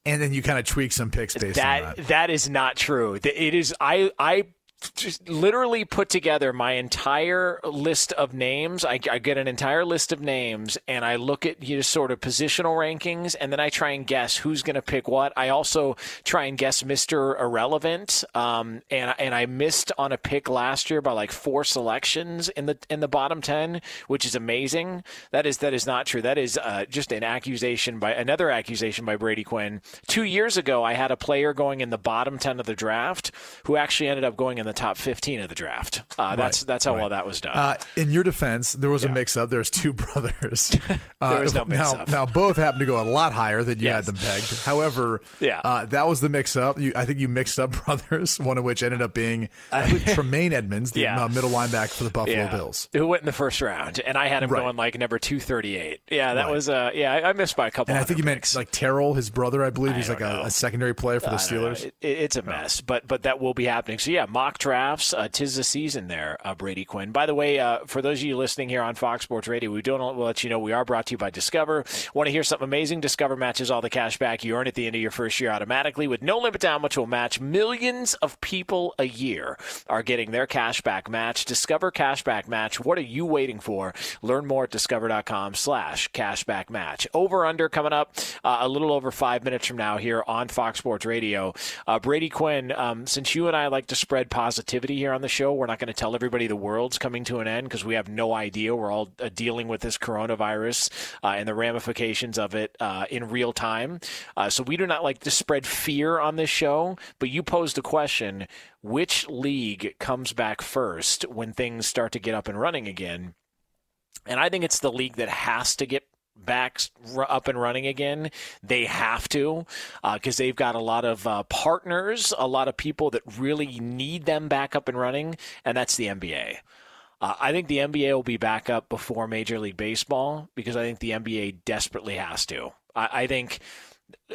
and then you kind of tweak some picks based on that that. that is not true. It is I I just literally put together my entire list of names. I, I get an entire list of names and I look at you know, sort of positional rankings and then I try and guess who's going to pick what. I also try and guess Mr. Irrelevant. Um, and and I missed on a pick last year by like four selections in the in the bottom 10, which is amazing. That is that is not true. That is uh, just an accusation by another accusation by Brady Quinn. 2 years ago I had a player going in the bottom 10 of the draft who actually ended up going in the top 15 of the draft. Uh, that's Right, that's how right. well that was done. Uh, in your defense, there was a mix up. There's two brothers. Uh, There was no now, mix-up. now both happened to go a lot higher than you Yes. had them pegged. However, Yeah. uh, that was the mix up. You, I think you mixed up brothers, one of which ended up being I Tremaine Edmunds, the Yeah. uh, middle linebacker for the Buffalo yeah. Bills. Who went in the first round, and I had him Right. going like number two thirty eight. Yeah, that was uh yeah I, I missed by a couple. And I think you meant like Terrell, his brother, I believe. He's like a, a secondary player for the I. Steelers. It, it- it's a mess, but but that will be happening. So yeah, mock drafts. Uh, tis the season there, uh, Brady Quinn. By the way, uh, for those of you listening here on Fox Sports Radio, we don't we'll let you know we are brought to you by Discover. Want to hear something amazing? Discover matches all the cash back you earn at the end of your first year automatically with no limit to how much will match. Millions of people a year are getting their cash back match. Discover cashback match. What are you waiting for? Learn more at discover.com slash cashback match. Over under coming up uh, a little over five minutes from now here on Fox Sports Radio. Uh, Brady Quinn, um, since you and I like to spread positivity here on the show, we're not going to tell everybody the world's coming to an end because we have no idea. We're all uh, dealing with this coronavirus uh, and the ramifications of it uh, in real time. Uh, so we do not like to spread fear on this show, but you posed a question which league comes back first when things start to get up and running again? And I think it's the league that has to get back up and running again. They have to because they've got a lot of uh, partners, a lot of people that really need them back up and running, and that's the NBA. Uh, I think the NBA will be back up before Major League Baseball because I think the NBA desperately has to. I, I think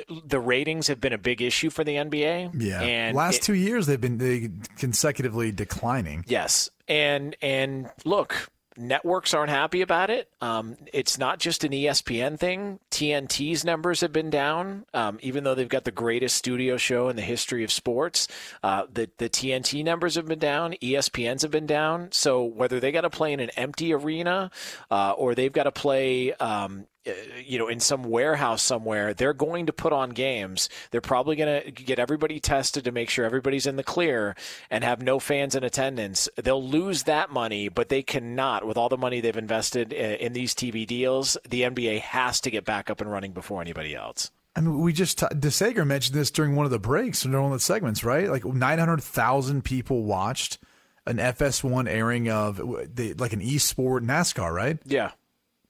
the ratings have been a big issue for the NBA. Yeah. and Last it- two years, they've been they consecutively declining. Yes, and and look, networks aren't happy about it. Um, it's not just an ESPN thing. TNT's numbers have been down, um, even though they've got the greatest studio show in the history of sports. Uh, the the TNT numbers have been down. ESPN's have been down. So whether they got to play in an empty arena uh, or they've got to play um, Uh, you know, in some warehouse somewhere, they're going to put on games. They're probably going to get everybody tested to make sure everybody's in the clear and have no fans in attendance. They'll lose that money, but they cannot, with all the money they've invested uh, in these TV deals, the NBA has to get back up and running before anybody else. I mean, we just, DeSager mentioned this during one of the breaks, during one of the segments, right? Like 900,000 people watched an FS1 airing of like an e-sport NASCAR, right? Yeah.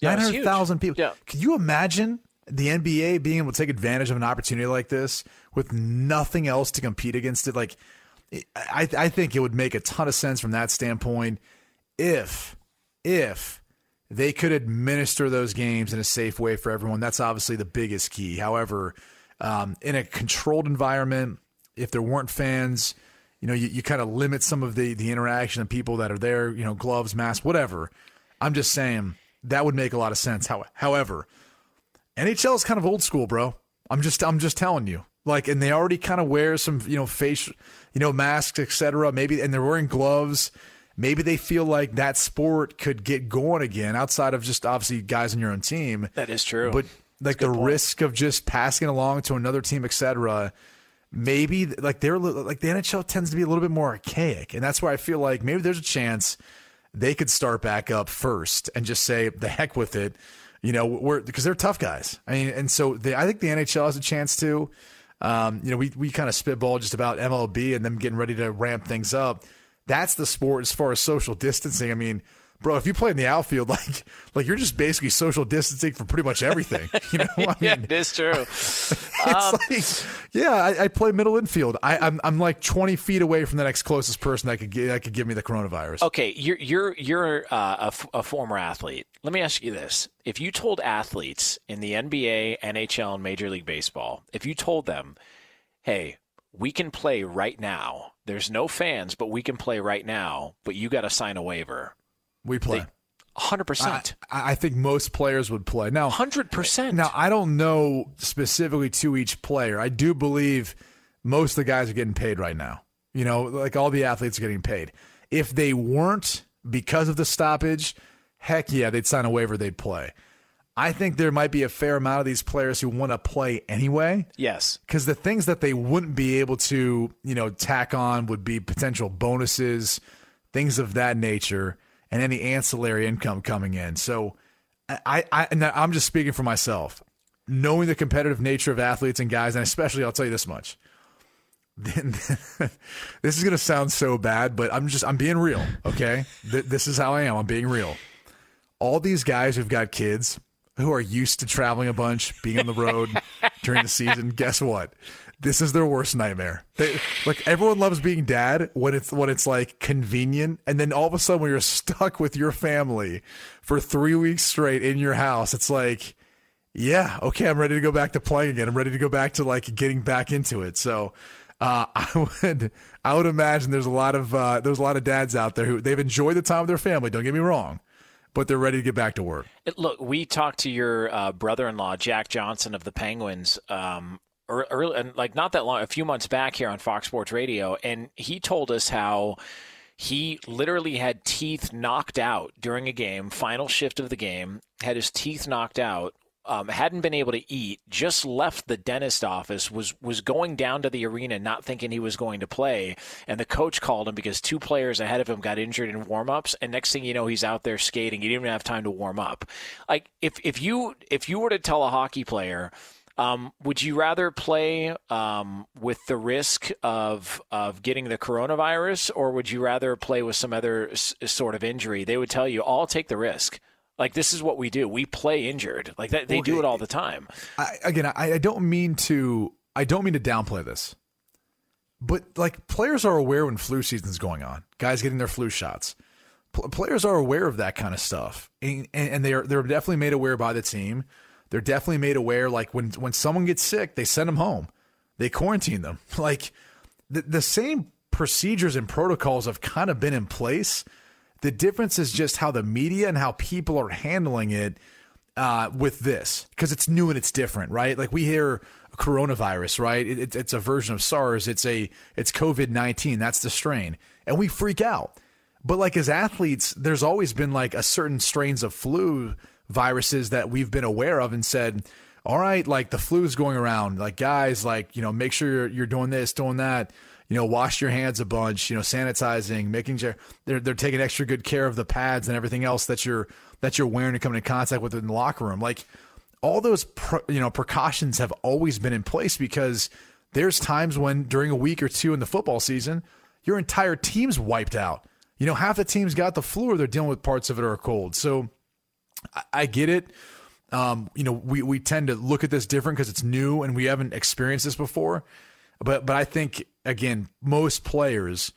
Yeah, 900,000 people. Yeah. Could you imagine the NBA being able to take advantage of an opportunity like this with nothing else to compete against it? Like, I, I think it would make a ton of sense from that standpoint if, if they could administer those games in a safe way for everyone. That's obviously the biggest key. However, um, in a controlled environment, if there weren't fans, you know, you, you kind of limit some of the, the interaction of people that are there, you know, gloves, masks, whatever. I'm just saying that would make a lot of sense. How, however, NHL is kind of old school, bro. I'm just I'm just telling you. Like, and they already kind of wear some, you know, face, you know, masks, etc. Maybe, and they're wearing gloves. Maybe they feel like that sport could get going again outside of just obviously guys on your own team. That is true. But like the point. risk of just passing along to another team, etc. Maybe like they're like the NHL tends to be a little bit more archaic, and that's why I feel like maybe there's a chance they could start back up first and just say the heck with it. You know, we're because they're tough guys. I mean, and so I think the NHL has a chance to. Um, you know, we we kind of spitball just about MLB and them getting ready to ramp things up. That's the sport as far as social distancing. I mean, bro, if you play in the outfield, like like you're just basically social distancing for pretty much everything. You know, I mean, yeah, it is true. it's um, like, yeah, I, I, play middle infield. I, am I'm, I'm like 20 feet away from the next closest person that could that could give me the coronavirus. Okay, you're you're you're uh, a, f- a former athlete. Let me ask you this: If you told athletes in the NBA, NHL, and Major League Baseball, if you told them, "Hey, we can play right now. There's no fans, but we can play right now. But you got to sign a waiver." We play. Hundred percent. I, I think most players would play now. Hundred percent. Now I don't know specifically to each player. I do believe most of the guys are getting paid right now. You know, like all the athletes are getting paid. If they weren't because of the stoppage, heck yeah, they'd sign a waiver. They'd play. I think there might be a fair amount of these players who want to play anyway. Yes. Because the things that they wouldn't be able to, you know, tack on would be potential bonuses, things of that nature and any ancillary income coming in. So I, I I'm just speaking for myself. Knowing the competitive nature of athletes and guys, and especially I'll tell you this much. this is going to sound so bad, but I'm just I'm being real, okay? this is how I am. I'm being real. All these guys who've got kids who are used to traveling a bunch, being on the road during the season, guess what? This is their worst nightmare. They, like everyone loves being dad when it's when it's like convenient, and then all of a sudden when you're stuck with your family for three weeks straight in your house, it's like, yeah, okay, I'm ready to go back to playing again. I'm ready to go back to like getting back into it. So. Uh, I would, I would imagine there's a lot of uh, there's a lot of dads out there who they've enjoyed the time with their family. Don't get me wrong, but they're ready to get back to work. Look, we talked to your uh, brother-in-law Jack Johnson of the Penguins um, early, and like not that long, a few months back here on Fox Sports Radio, and he told us how he literally had teeth knocked out during a game, final shift of the game, had his teeth knocked out. Um, hadn't been able to eat, just left the dentist office, was was going down to the arena, not thinking he was going to play, and the coach called him because two players ahead of him got injured in warmups, and next thing you know, he's out there skating. He didn't even have time to warm up. Like if if you if you were to tell a hockey player um, would you rather play um, with the risk of of getting the coronavirus, or would you rather play with some other s- sort of injury? They would tell you, "I'll take the risk." Like this is what we do. We play injured. Like that, they well, do it all the time. I, again, I, I don't mean to. I don't mean to downplay this, but like players are aware when flu season's going on. Guys getting their flu shots. P- players are aware of that kind of stuff, and, and they are they're definitely made aware by the team they're definitely made aware. Like when when someone gets sick, they send them home, they quarantine them. Like the the same procedures and protocols have kind of been in place. The difference is just how the media and how people are handling it uh, with this because it's new and it's different, right? Like we hear coronavirus, right? It, it, it's a version of SARS. It's a it's COVID nineteen. That's the strain, and we freak out. But like as athletes, there's always been like a certain strains of flu viruses that we've been aware of and said, all right, like the flu is going around. Like guys, like you know, make sure you're, you're doing this, doing that. You know, wash your hands a bunch. You know, sanitizing, making sure they're they're taking extra good care of the pads and everything else that you're that you're wearing and coming in contact with in the locker room. Like all those you know precautions have always been in place because there's times when during a week or two in the football season, your entire team's wiped out. You know, half the team's got the flu or they're dealing with parts of it or a cold. So I, I get it. Um, you know, we, we tend to look at this different because it's new and we haven't experienced this before. But but I think again, most players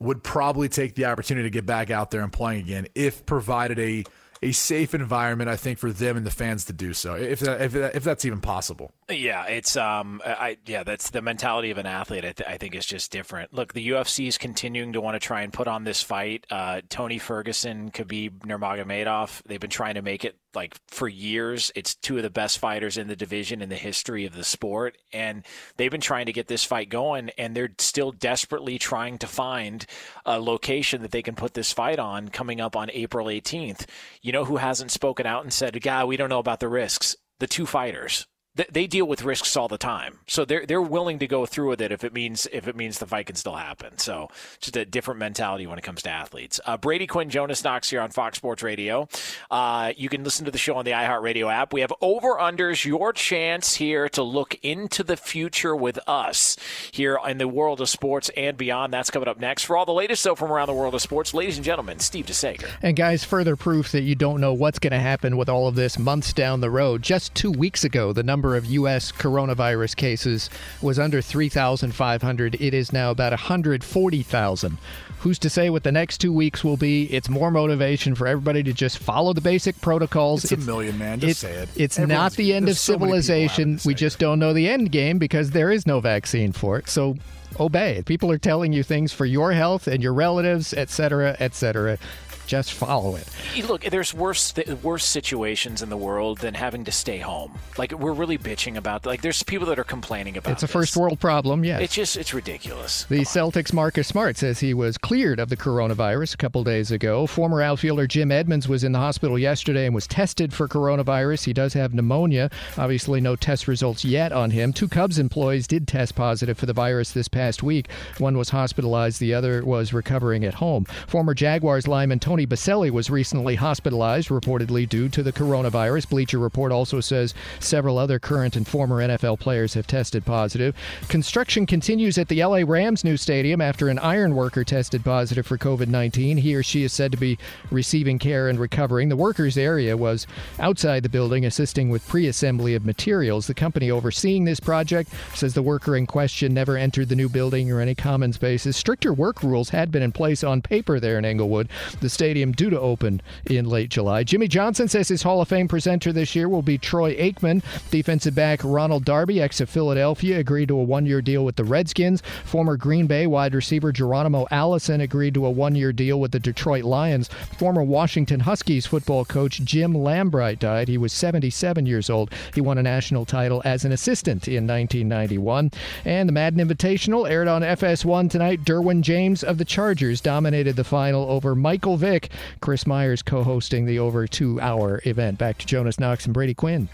would probably take the opportunity to get back out there and playing again if provided a a safe environment, I think, for them and the fans to do so, if that, if, that, if that's even possible. Yeah, it's um, I yeah, that's the mentality of an athlete. I, th- I think is just different. Look, the UFC is continuing to want to try and put on this fight. Uh, Tony Ferguson, Khabib Nurmagomedov, they've been trying to make it like for years. It's two of the best fighters in the division in the history of the sport, and they've been trying to get this fight going, and they're still desperately trying to find a location that they can put this fight on coming up on April 18th. You know who hasn't spoken out and said, "God, we don't know about the risks." The two fighters they deal with risks all the time, so they're they're willing to go through with it if it means if it means the fight can still happen. So just a different mentality when it comes to athletes. Uh, Brady Quinn, Jonas Knox here on Fox Sports Radio. Uh, you can listen to the show on the iHeartRadio app. We have over unders. Your chance here to look into the future with us here in the world of sports and beyond. That's coming up next. For all the latest though from around the world of sports, ladies and gentlemen, Steve DeSager. And guys, further proof that you don't know what's going to happen with all of this months down the road. Just two weeks ago, the number number of U.S. coronavirus cases was under 3,500. It is now about 140,000. Who's to say what the next two weeks will be? It's more motivation for everybody to just follow the basic protocols. It's, it's a million, man. Just say it. It's Everyone's, not the end of civilization. So we just don't know the end game because there is no vaccine for it. So obey. People are telling you things for your health and your relatives, et cetera, et cetera. Just follow it. Look, there's worse th- worse situations in the world than having to stay home. Like we're really bitching about. Like there's people that are complaining about. It's a this. first world problem. Yes. It's just it's ridiculous. The Celtics Marcus Smart says he was cleared of the coronavirus a couple days ago. Former outfielder Jim Edmonds was in the hospital yesterday and was tested for coronavirus. He does have pneumonia. Obviously, no test results yet on him. Two Cubs employees did test positive for the virus this past week. One was hospitalized. The other was recovering at home. Former Jaguars lineman Tony Tony Boselli was recently hospitalized, reportedly due to the coronavirus. Bleacher Report also says several other current and former NFL players have tested positive. Construction continues at the LA Rams new stadium after an iron worker tested positive for COVID 19. He or she is said to be receiving care and recovering. The workers' area was outside the building assisting with pre assembly of materials. The company overseeing this project says the worker in question never entered the new building or any common spaces. Stricter work rules had been in place on paper there in Englewood. The Stadium due to open in late July. Jimmy Johnson says his Hall of Fame presenter this year will be Troy Aikman. Defensive back Ronald Darby, ex of Philadelphia, agreed to a one year deal with the Redskins. Former Green Bay wide receiver Geronimo Allison agreed to a one year deal with the Detroit Lions. Former Washington Huskies football coach Jim Lambright died. He was 77 years old. He won a national title as an assistant in 1991. And the Madden Invitational aired on FS1 tonight. Derwin James of the Chargers dominated the final over Michael Vick Chris Myers co hosting the over two hour event. Back to Jonas Knox and Brady Quinn.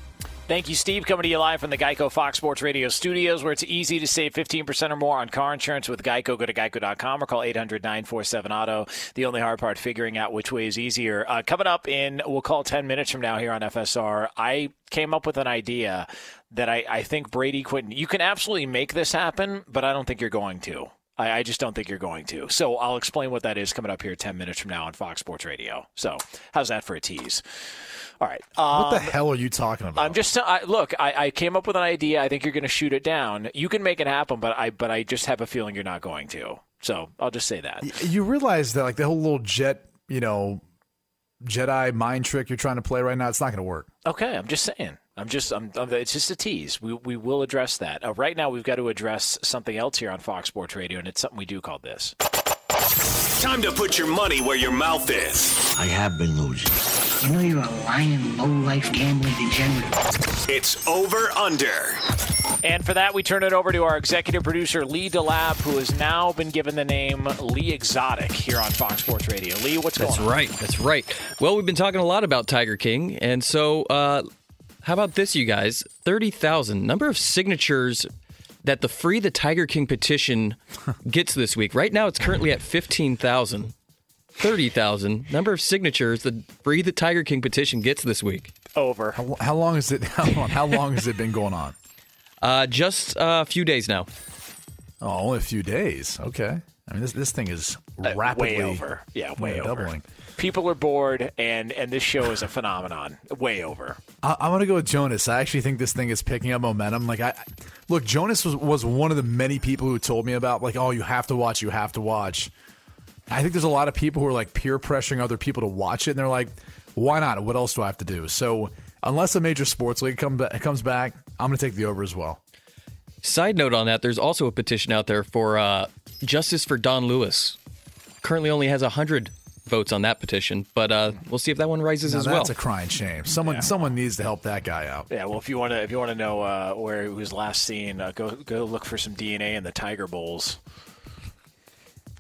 Thank you, Steve. Coming to you live from the Geico Fox Sports Radio studios, where it's easy to save 15% or more on car insurance with Geico. Go to geico.com or call 800 947 Auto. The only hard part, figuring out which way is easier. Uh, coming up in, we'll call 10 minutes from now here on FSR, I came up with an idea that I, I think Brady Quinn, you can absolutely make this happen, but I don't think you're going to. I, I, just don't think you're going to. So I'll explain what that is coming up here 10 minutes from now on Fox Sports Radio. So how's that for a tease? All right. Um, what the um, hell are you talking about? I'm just I, look. I, I, came up with an idea. I think you're going to shoot it down. You can make it happen, but I but I just have a feeling you're not going to. So I'll just say that. You realize that like the whole little jet, you know, Jedi mind trick you're trying to play right now, it's not going to work. Okay, I'm just saying. I'm just, I'm, I'm, it's just a tease. We, we will address that. Uh, right now, we've got to address something else here on Fox Sports Radio, and it's something we do called this. Time to put your money where your mouth is. I have been losing. You know you're a lying, low-life gambling degenerate. It's over under. And for that, we turn it over to our executive producer, Lee DeLab, who has now been given the name Lee Exotic here on Fox Sports Radio. Lee, what's That's going on? That's right. That's right. Well, we've been talking a lot about Tiger King, and so uh, how about this, you guys? Thirty thousand number of signatures that the Free the Tiger King petition gets this week. Right now, it's currently at fifteen thousand. 30,000 number of signatures the Free the Tiger King petition gets this week. Over. How, how long is it? How long, how long has it been going on? Uh, just a few days now. Oh, only a few days. Okay. I mean, this this thing is Uh, rapidly way over. Yeah, way over. doubling. People are bored, and and this show is a phenomenon. Way over. I, I want to go with Jonas. I actually think this thing is picking up momentum. Like I look, Jonas was was one of the many people who told me about like, oh, you have to watch, you have to watch. I think there's a lot of people who are like peer pressuring other people to watch it, and they're like, why not? What else do I have to do? So unless a major sports league come ba- comes back, I'm going to take the over as well. Side note on that, there's also a petition out there for uh, justice for Don Lewis. Currently only has 100 votes on that petition, but uh, we'll see if that one rises Now, as that's well. That's a crying shame. Someone someone needs to help that guy out. Yeah, well, if you want to, if you want to know uh, where he was last seen, uh, go go look for some DNA in the tiger bowls.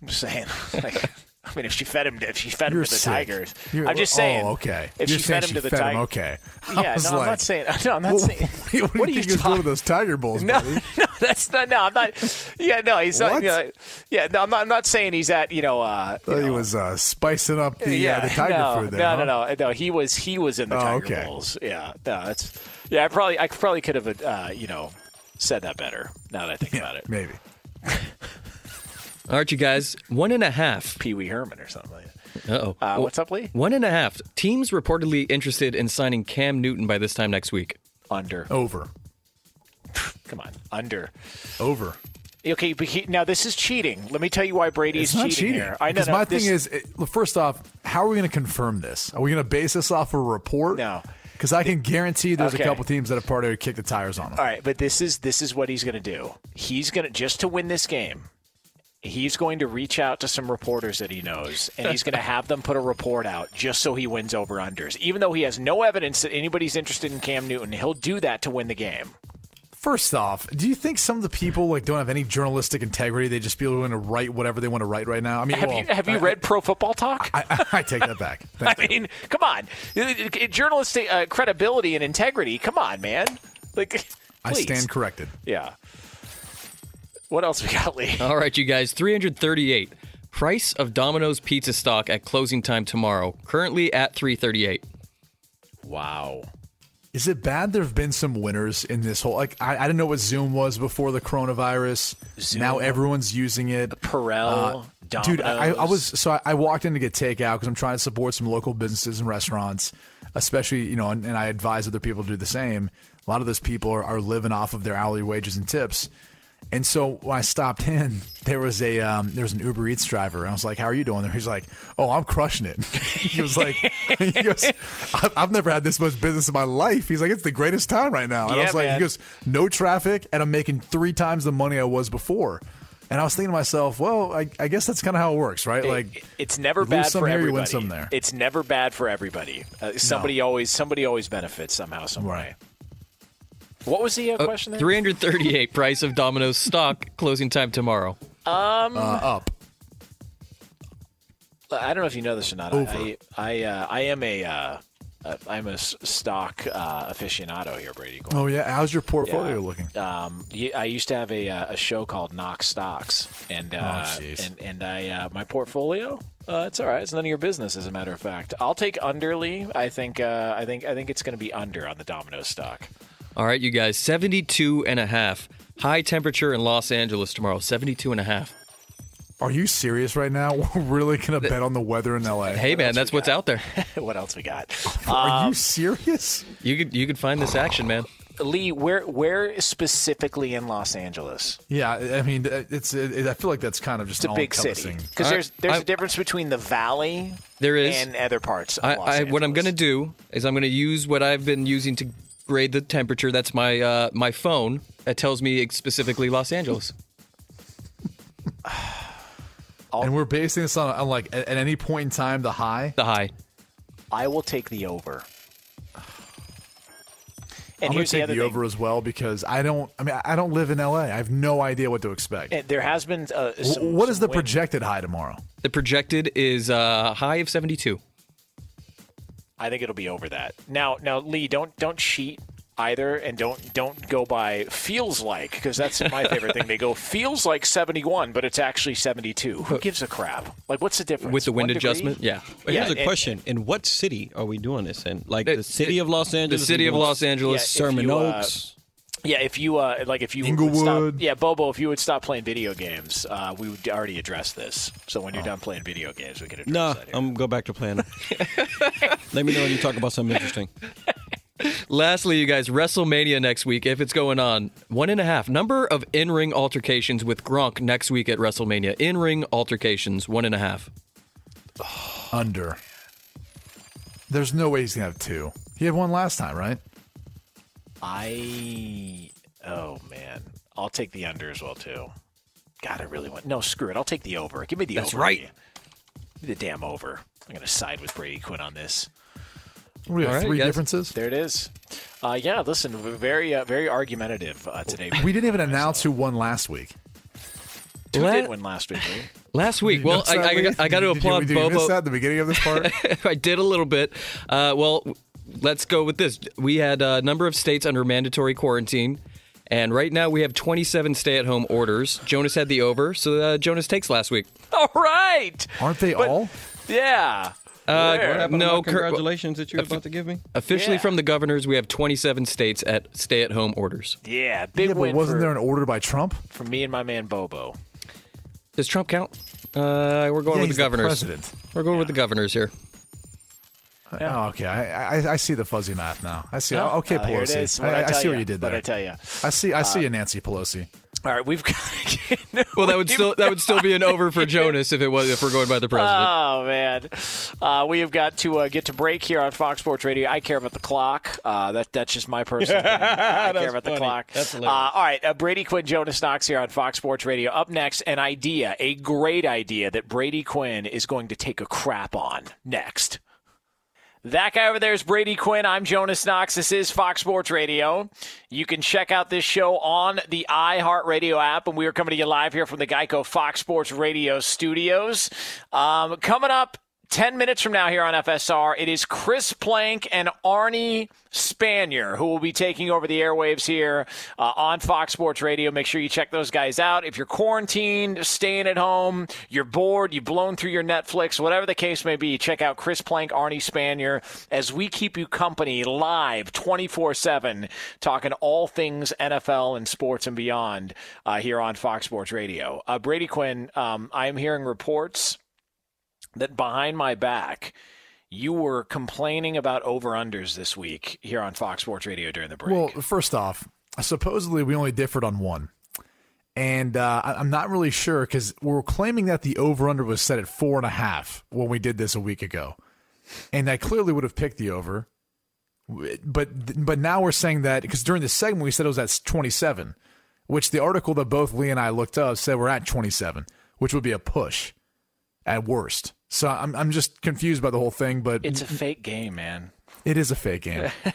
I'm saying. Like, I mean, if she fed him, if she fed him You're to the sick. tigers, You're- I'm just saying. Oh, okay. If You're she fed him to the tigers, Okay. I Yeah, no, I'm not saying. No, I'm not Well, saying. what, what do you think he was talking? doing with those tiger bowls, No, buddy? no, that's not. No, I'm not. Yeah, no, he's not. You know, yeah, no, I'm not. I'm not saying he's at. You know. Uh, you Thought he was uh, spicing up the, yeah, uh, the tiger no, food there. no, huh? no, no, no. He was. He was in the Oh, tiger okay. bowls. Yeah, no, that's. Yeah, I probably. I probably could have. Uh, you know, said that better. Now that I think about it. Maybe. All right, you guys, one and a half. Pee Wee Herman or something like that. Uh-oh. Uh, what's up, Lee? One and a half. Teams reportedly interested in signing Cam Newton by this time next week. Under. Over. Come on, under. Over. Okay, but he, now this is cheating. Let me tell you why Brady It's is not cheating, cheating. here. I know. Because no, my this- thing is, first off, how are we going to confirm this? Are we going to base this off a report? No. Because I can guarantee there's Okay. a couple teams that have probably kicked the tires on him. All right, but this is this is what he's going to do. He's going to just to win this game. He's going to reach out to some reporters that he knows, and he's going to have them put a report out just so he wins over unders. Even though he has no evidence that anybody's interested in Cam Newton, he'll do that to win the game. First off, do you think some of the people like don't have any journalistic integrity? They just feel willing to write whatever they want to write right now. I mean, have well, you have you I- read Pro Football Talk? I, I, I take that back. I mean, come on, journalistic uh, credibility and integrity. Come on, man. Like, I stand corrected. Yeah. What else we got, Lee? All right, you guys, 338. Price of Domino's pizza stock at closing time tomorrow. Currently at 338. Wow. Is it bad there have been some winners in this whole like I, I didn't know what Zoom was before the coronavirus. Zoom. Now everyone's using it. Perel, uh, dude, I, I was so I, I walked in to get takeout because I'm trying to support some local businesses and restaurants, especially you know, and, and I advise other people to do the same. A lot of those people are, are living off of their hourly wages and tips. And so when I stopped in, there was a um, there was an Uber Eats driver. And I was like, "How are you doing?" There, he's like, "Oh, I'm crushing it." he was like, he goes, "I've, "I've never had this much business in my life." He's like, "It's the greatest time right now." And I was like, man. "He goes, no traffic, and I'm making three times the money I was before." And I was thinking to myself, "Well, I, I guess that's kind of how it works, right? It- like, it's never bad for here, you everybody. win some there." It's never bad for everybody. Uh, somebody always somebody always benefits somehow, some way. What was the uh, Uh, question there? 338. Price of Domino's stock. Closing time tomorrow. Um, up. I don't know if you know this or not. Over. I I uh, I am a uh, uh, I'm a s- stock uh, aficionado here, Brady. Oh yeah, how's your portfolio Yeah. looking? Um, I used to have a, uh, a show called Knox Stocks, and uh, Oh, and and I uh, my portfolio. Uh, it's all right. It's none of your business, as a matter of fact. I'll take underly. I think uh, I think I think it's going to be under on the Domino stock. All right, you guys, 72 and a half. High temperature in Los Angeles tomorrow, 72 and a half. Are you serious right now? We're really gonna bet on the weather in LA? Hey, man, that's what's out there. what else we got? Are Um, you serious? You could you could find this action, man. Lee, where where specifically in Los Angeles? Yeah, I mean, it's. It, I feel like that's kind of just It's a big city because there's there's a difference between the valley There is. and other parts of I, Los I, Angeles. what I'm going to do is I'm going to use what I've been using to grade the temperature. That's my uh, my phone. That tells me specifically Los Angeles. and we're basing this on, on like at, at any point in time the high. The high. I will take the over. And I'm gonna here's the take other the over as well because I don't. I mean, I don't live in LA. I have no idea what to expect. And there has been uh, some, what is the wind. projected high tomorrow? The projected is uh, high of 72. I think it'll be over that. Now, now, Lee, don't don't cheat either, and don't don't go by feels like because that's my favorite thing. They go feels like seventy one, but it's actually seventy two. Who gives a crap? Like, what's the difference? With the wind One degree? adjustment? Yeah. But Yeah, here's a and- question: In what city are we doing this in? Like the city of Los Angeles, the city of Are we doing Los Angeles, Yeah, if Sherman you, uh, Oaks. Yeah, if you uh, like, if you would stop, yeah, Bobo, if you would stop playing video games, uh, we would already address this. So when Oh. you're done playing video games, we can address No, that. I'm go back to playing. Let me know when you talk about something interesting. Lastly, you guys, WrestleMania next week, if it's going on, one and a half number of in ring altercations with Gronk next week at WrestleMania. In ring altercations, one and a half. Under. There's no way he's gonna have two. He had one last time, right? I oh man, I'll take the under as well too. God, I really want no. Screw it. I'll take the over. Give me the That's over. right. Give me the damn over. I'm gonna side with Brady Quinn on this. We have All right, three guys. differences. There it is. Uh, yeah, listen, very uh, very argumentative uh, today. We didn't even announce who won last week. Who La- did win last week? Lee? Last week, well, I, I, I got to Did you- applaud did you miss Bobo. that at the beginning of this part? I did a little bit. Uh, well, let's go with this. We had a number of states under mandatory quarantine, and right now we have 27 stay-at-home orders. Jonas had the over, so uh, Jonas takes last week. All right. Aren't they all? Yeah. Uh, Where? What happened to no, congratulations that you're about to give me. Officially Yeah. from the governors, we have 27 states at stay-at-home orders. Yeah, big Yeah, but win wasn't for, there an order by Trump? for me and my man Bobo. Does Trump count? Uh, we're going Yeah, with he's the governors. president. We're going with the governors here. Oh, okay. I, I I see the fuzzy math now. I see. No, okay, uh, Pelosi. I, I I tell see what you did there. What'd I tell you. I see. I Uh, see you, Nancy Pelosi. All right, we've got. Well, that would still that would still be an over for Jonas if it was if we're going by the president. Oh man, uh, we have got to uh, get to break here on Fox Sports Radio. I care about the clock. Uh, that that's just my personal thing. I care about the clock. That's uh, hilarious. all right, uh, Brady Quinn, Jonas Knox here on Fox Sports Radio. Up next, an idea, a great idea that Brady Quinn is going to take a crap on next. That guy over there is Brady Quinn. I'm Jonas Knox. This is Fox Sports Radio. You can check out this show on the iHeartRadio app, and we are coming to you live here from the Geico Fox Sports Radio studios. Um, coming up 10 minutes from now here on FSR, it is Chris Plank and Arnie Spanier who will be taking over the airwaves here uh, on Fox Sports Radio. Make sure you check those guys out. If you're quarantined, staying at home, you're bored, you've blown through your Netflix, whatever the case may be, check out Chris Plank, Arnie Spanier as we keep you company live 24 7, talking all things NFL and sports and beyond uh, here on Fox Sports Radio. Uh, Brady Quinn, um, I am hearing reports that behind my back, you were complaining about over unders this week here on Fox Sports Radio during the break. Well, first off, supposedly we only differed on one, and uh, I'm not really sure because we're claiming that the over under was set at four and a half when we did this a week ago, and I clearly would have picked the over. But but now we're saying that because during the segment we said it was at 27, which the article that both Lee and I looked up said we're at 27, which would be a push at worst. So I'm I'm just confused by the whole thing, but it's a fake game, man. it is a fake game.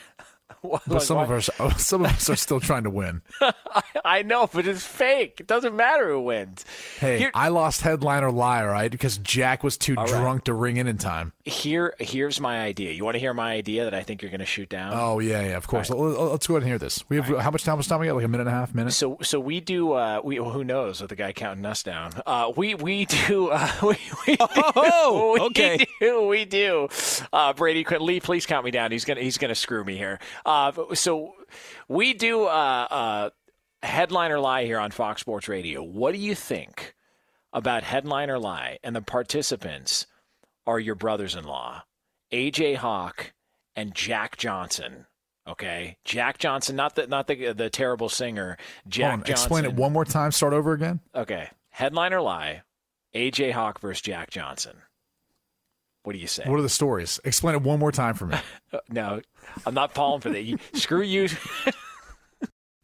What- But like, some of us, oh, some of us are still trying to win. I know, but it's fake. It doesn't matter who wins. Hey, Here- I lost headliner lie, right? because Jack was too All right. drunk to ring in in time. Here, here's my idea. You want to hear my idea that I think you're going to shoot down? Oh yeah, yeah, of course. Let- Let's go ahead and hear this. We have how much time? Much time we got? Like a minute and a half, minute. So, so we do. Uh, we who knows with the guy counting us down. Uh, we we do. Uh, we, we Oh, we okay. do, we do. Uh, Brady, Lee, please count me down. He's gonna he's gonna screw me here. Uh, so we do. Uh, uh, headliner lie here on Fox Sports Radio. What do you think about headliner lie? And the participants are your brothers-in-law, AJ Hawk and Jack Johnson. Okay, Jack Johnson, not the not the the terrible singer. Jack on, Johnson. explain it one more time. Start over again. Okay, headliner lie. AJ Hawk versus Jack Johnson. What do you say? What are the stories? Explain it one more time for me. No, I'm not falling for that. You, screw you.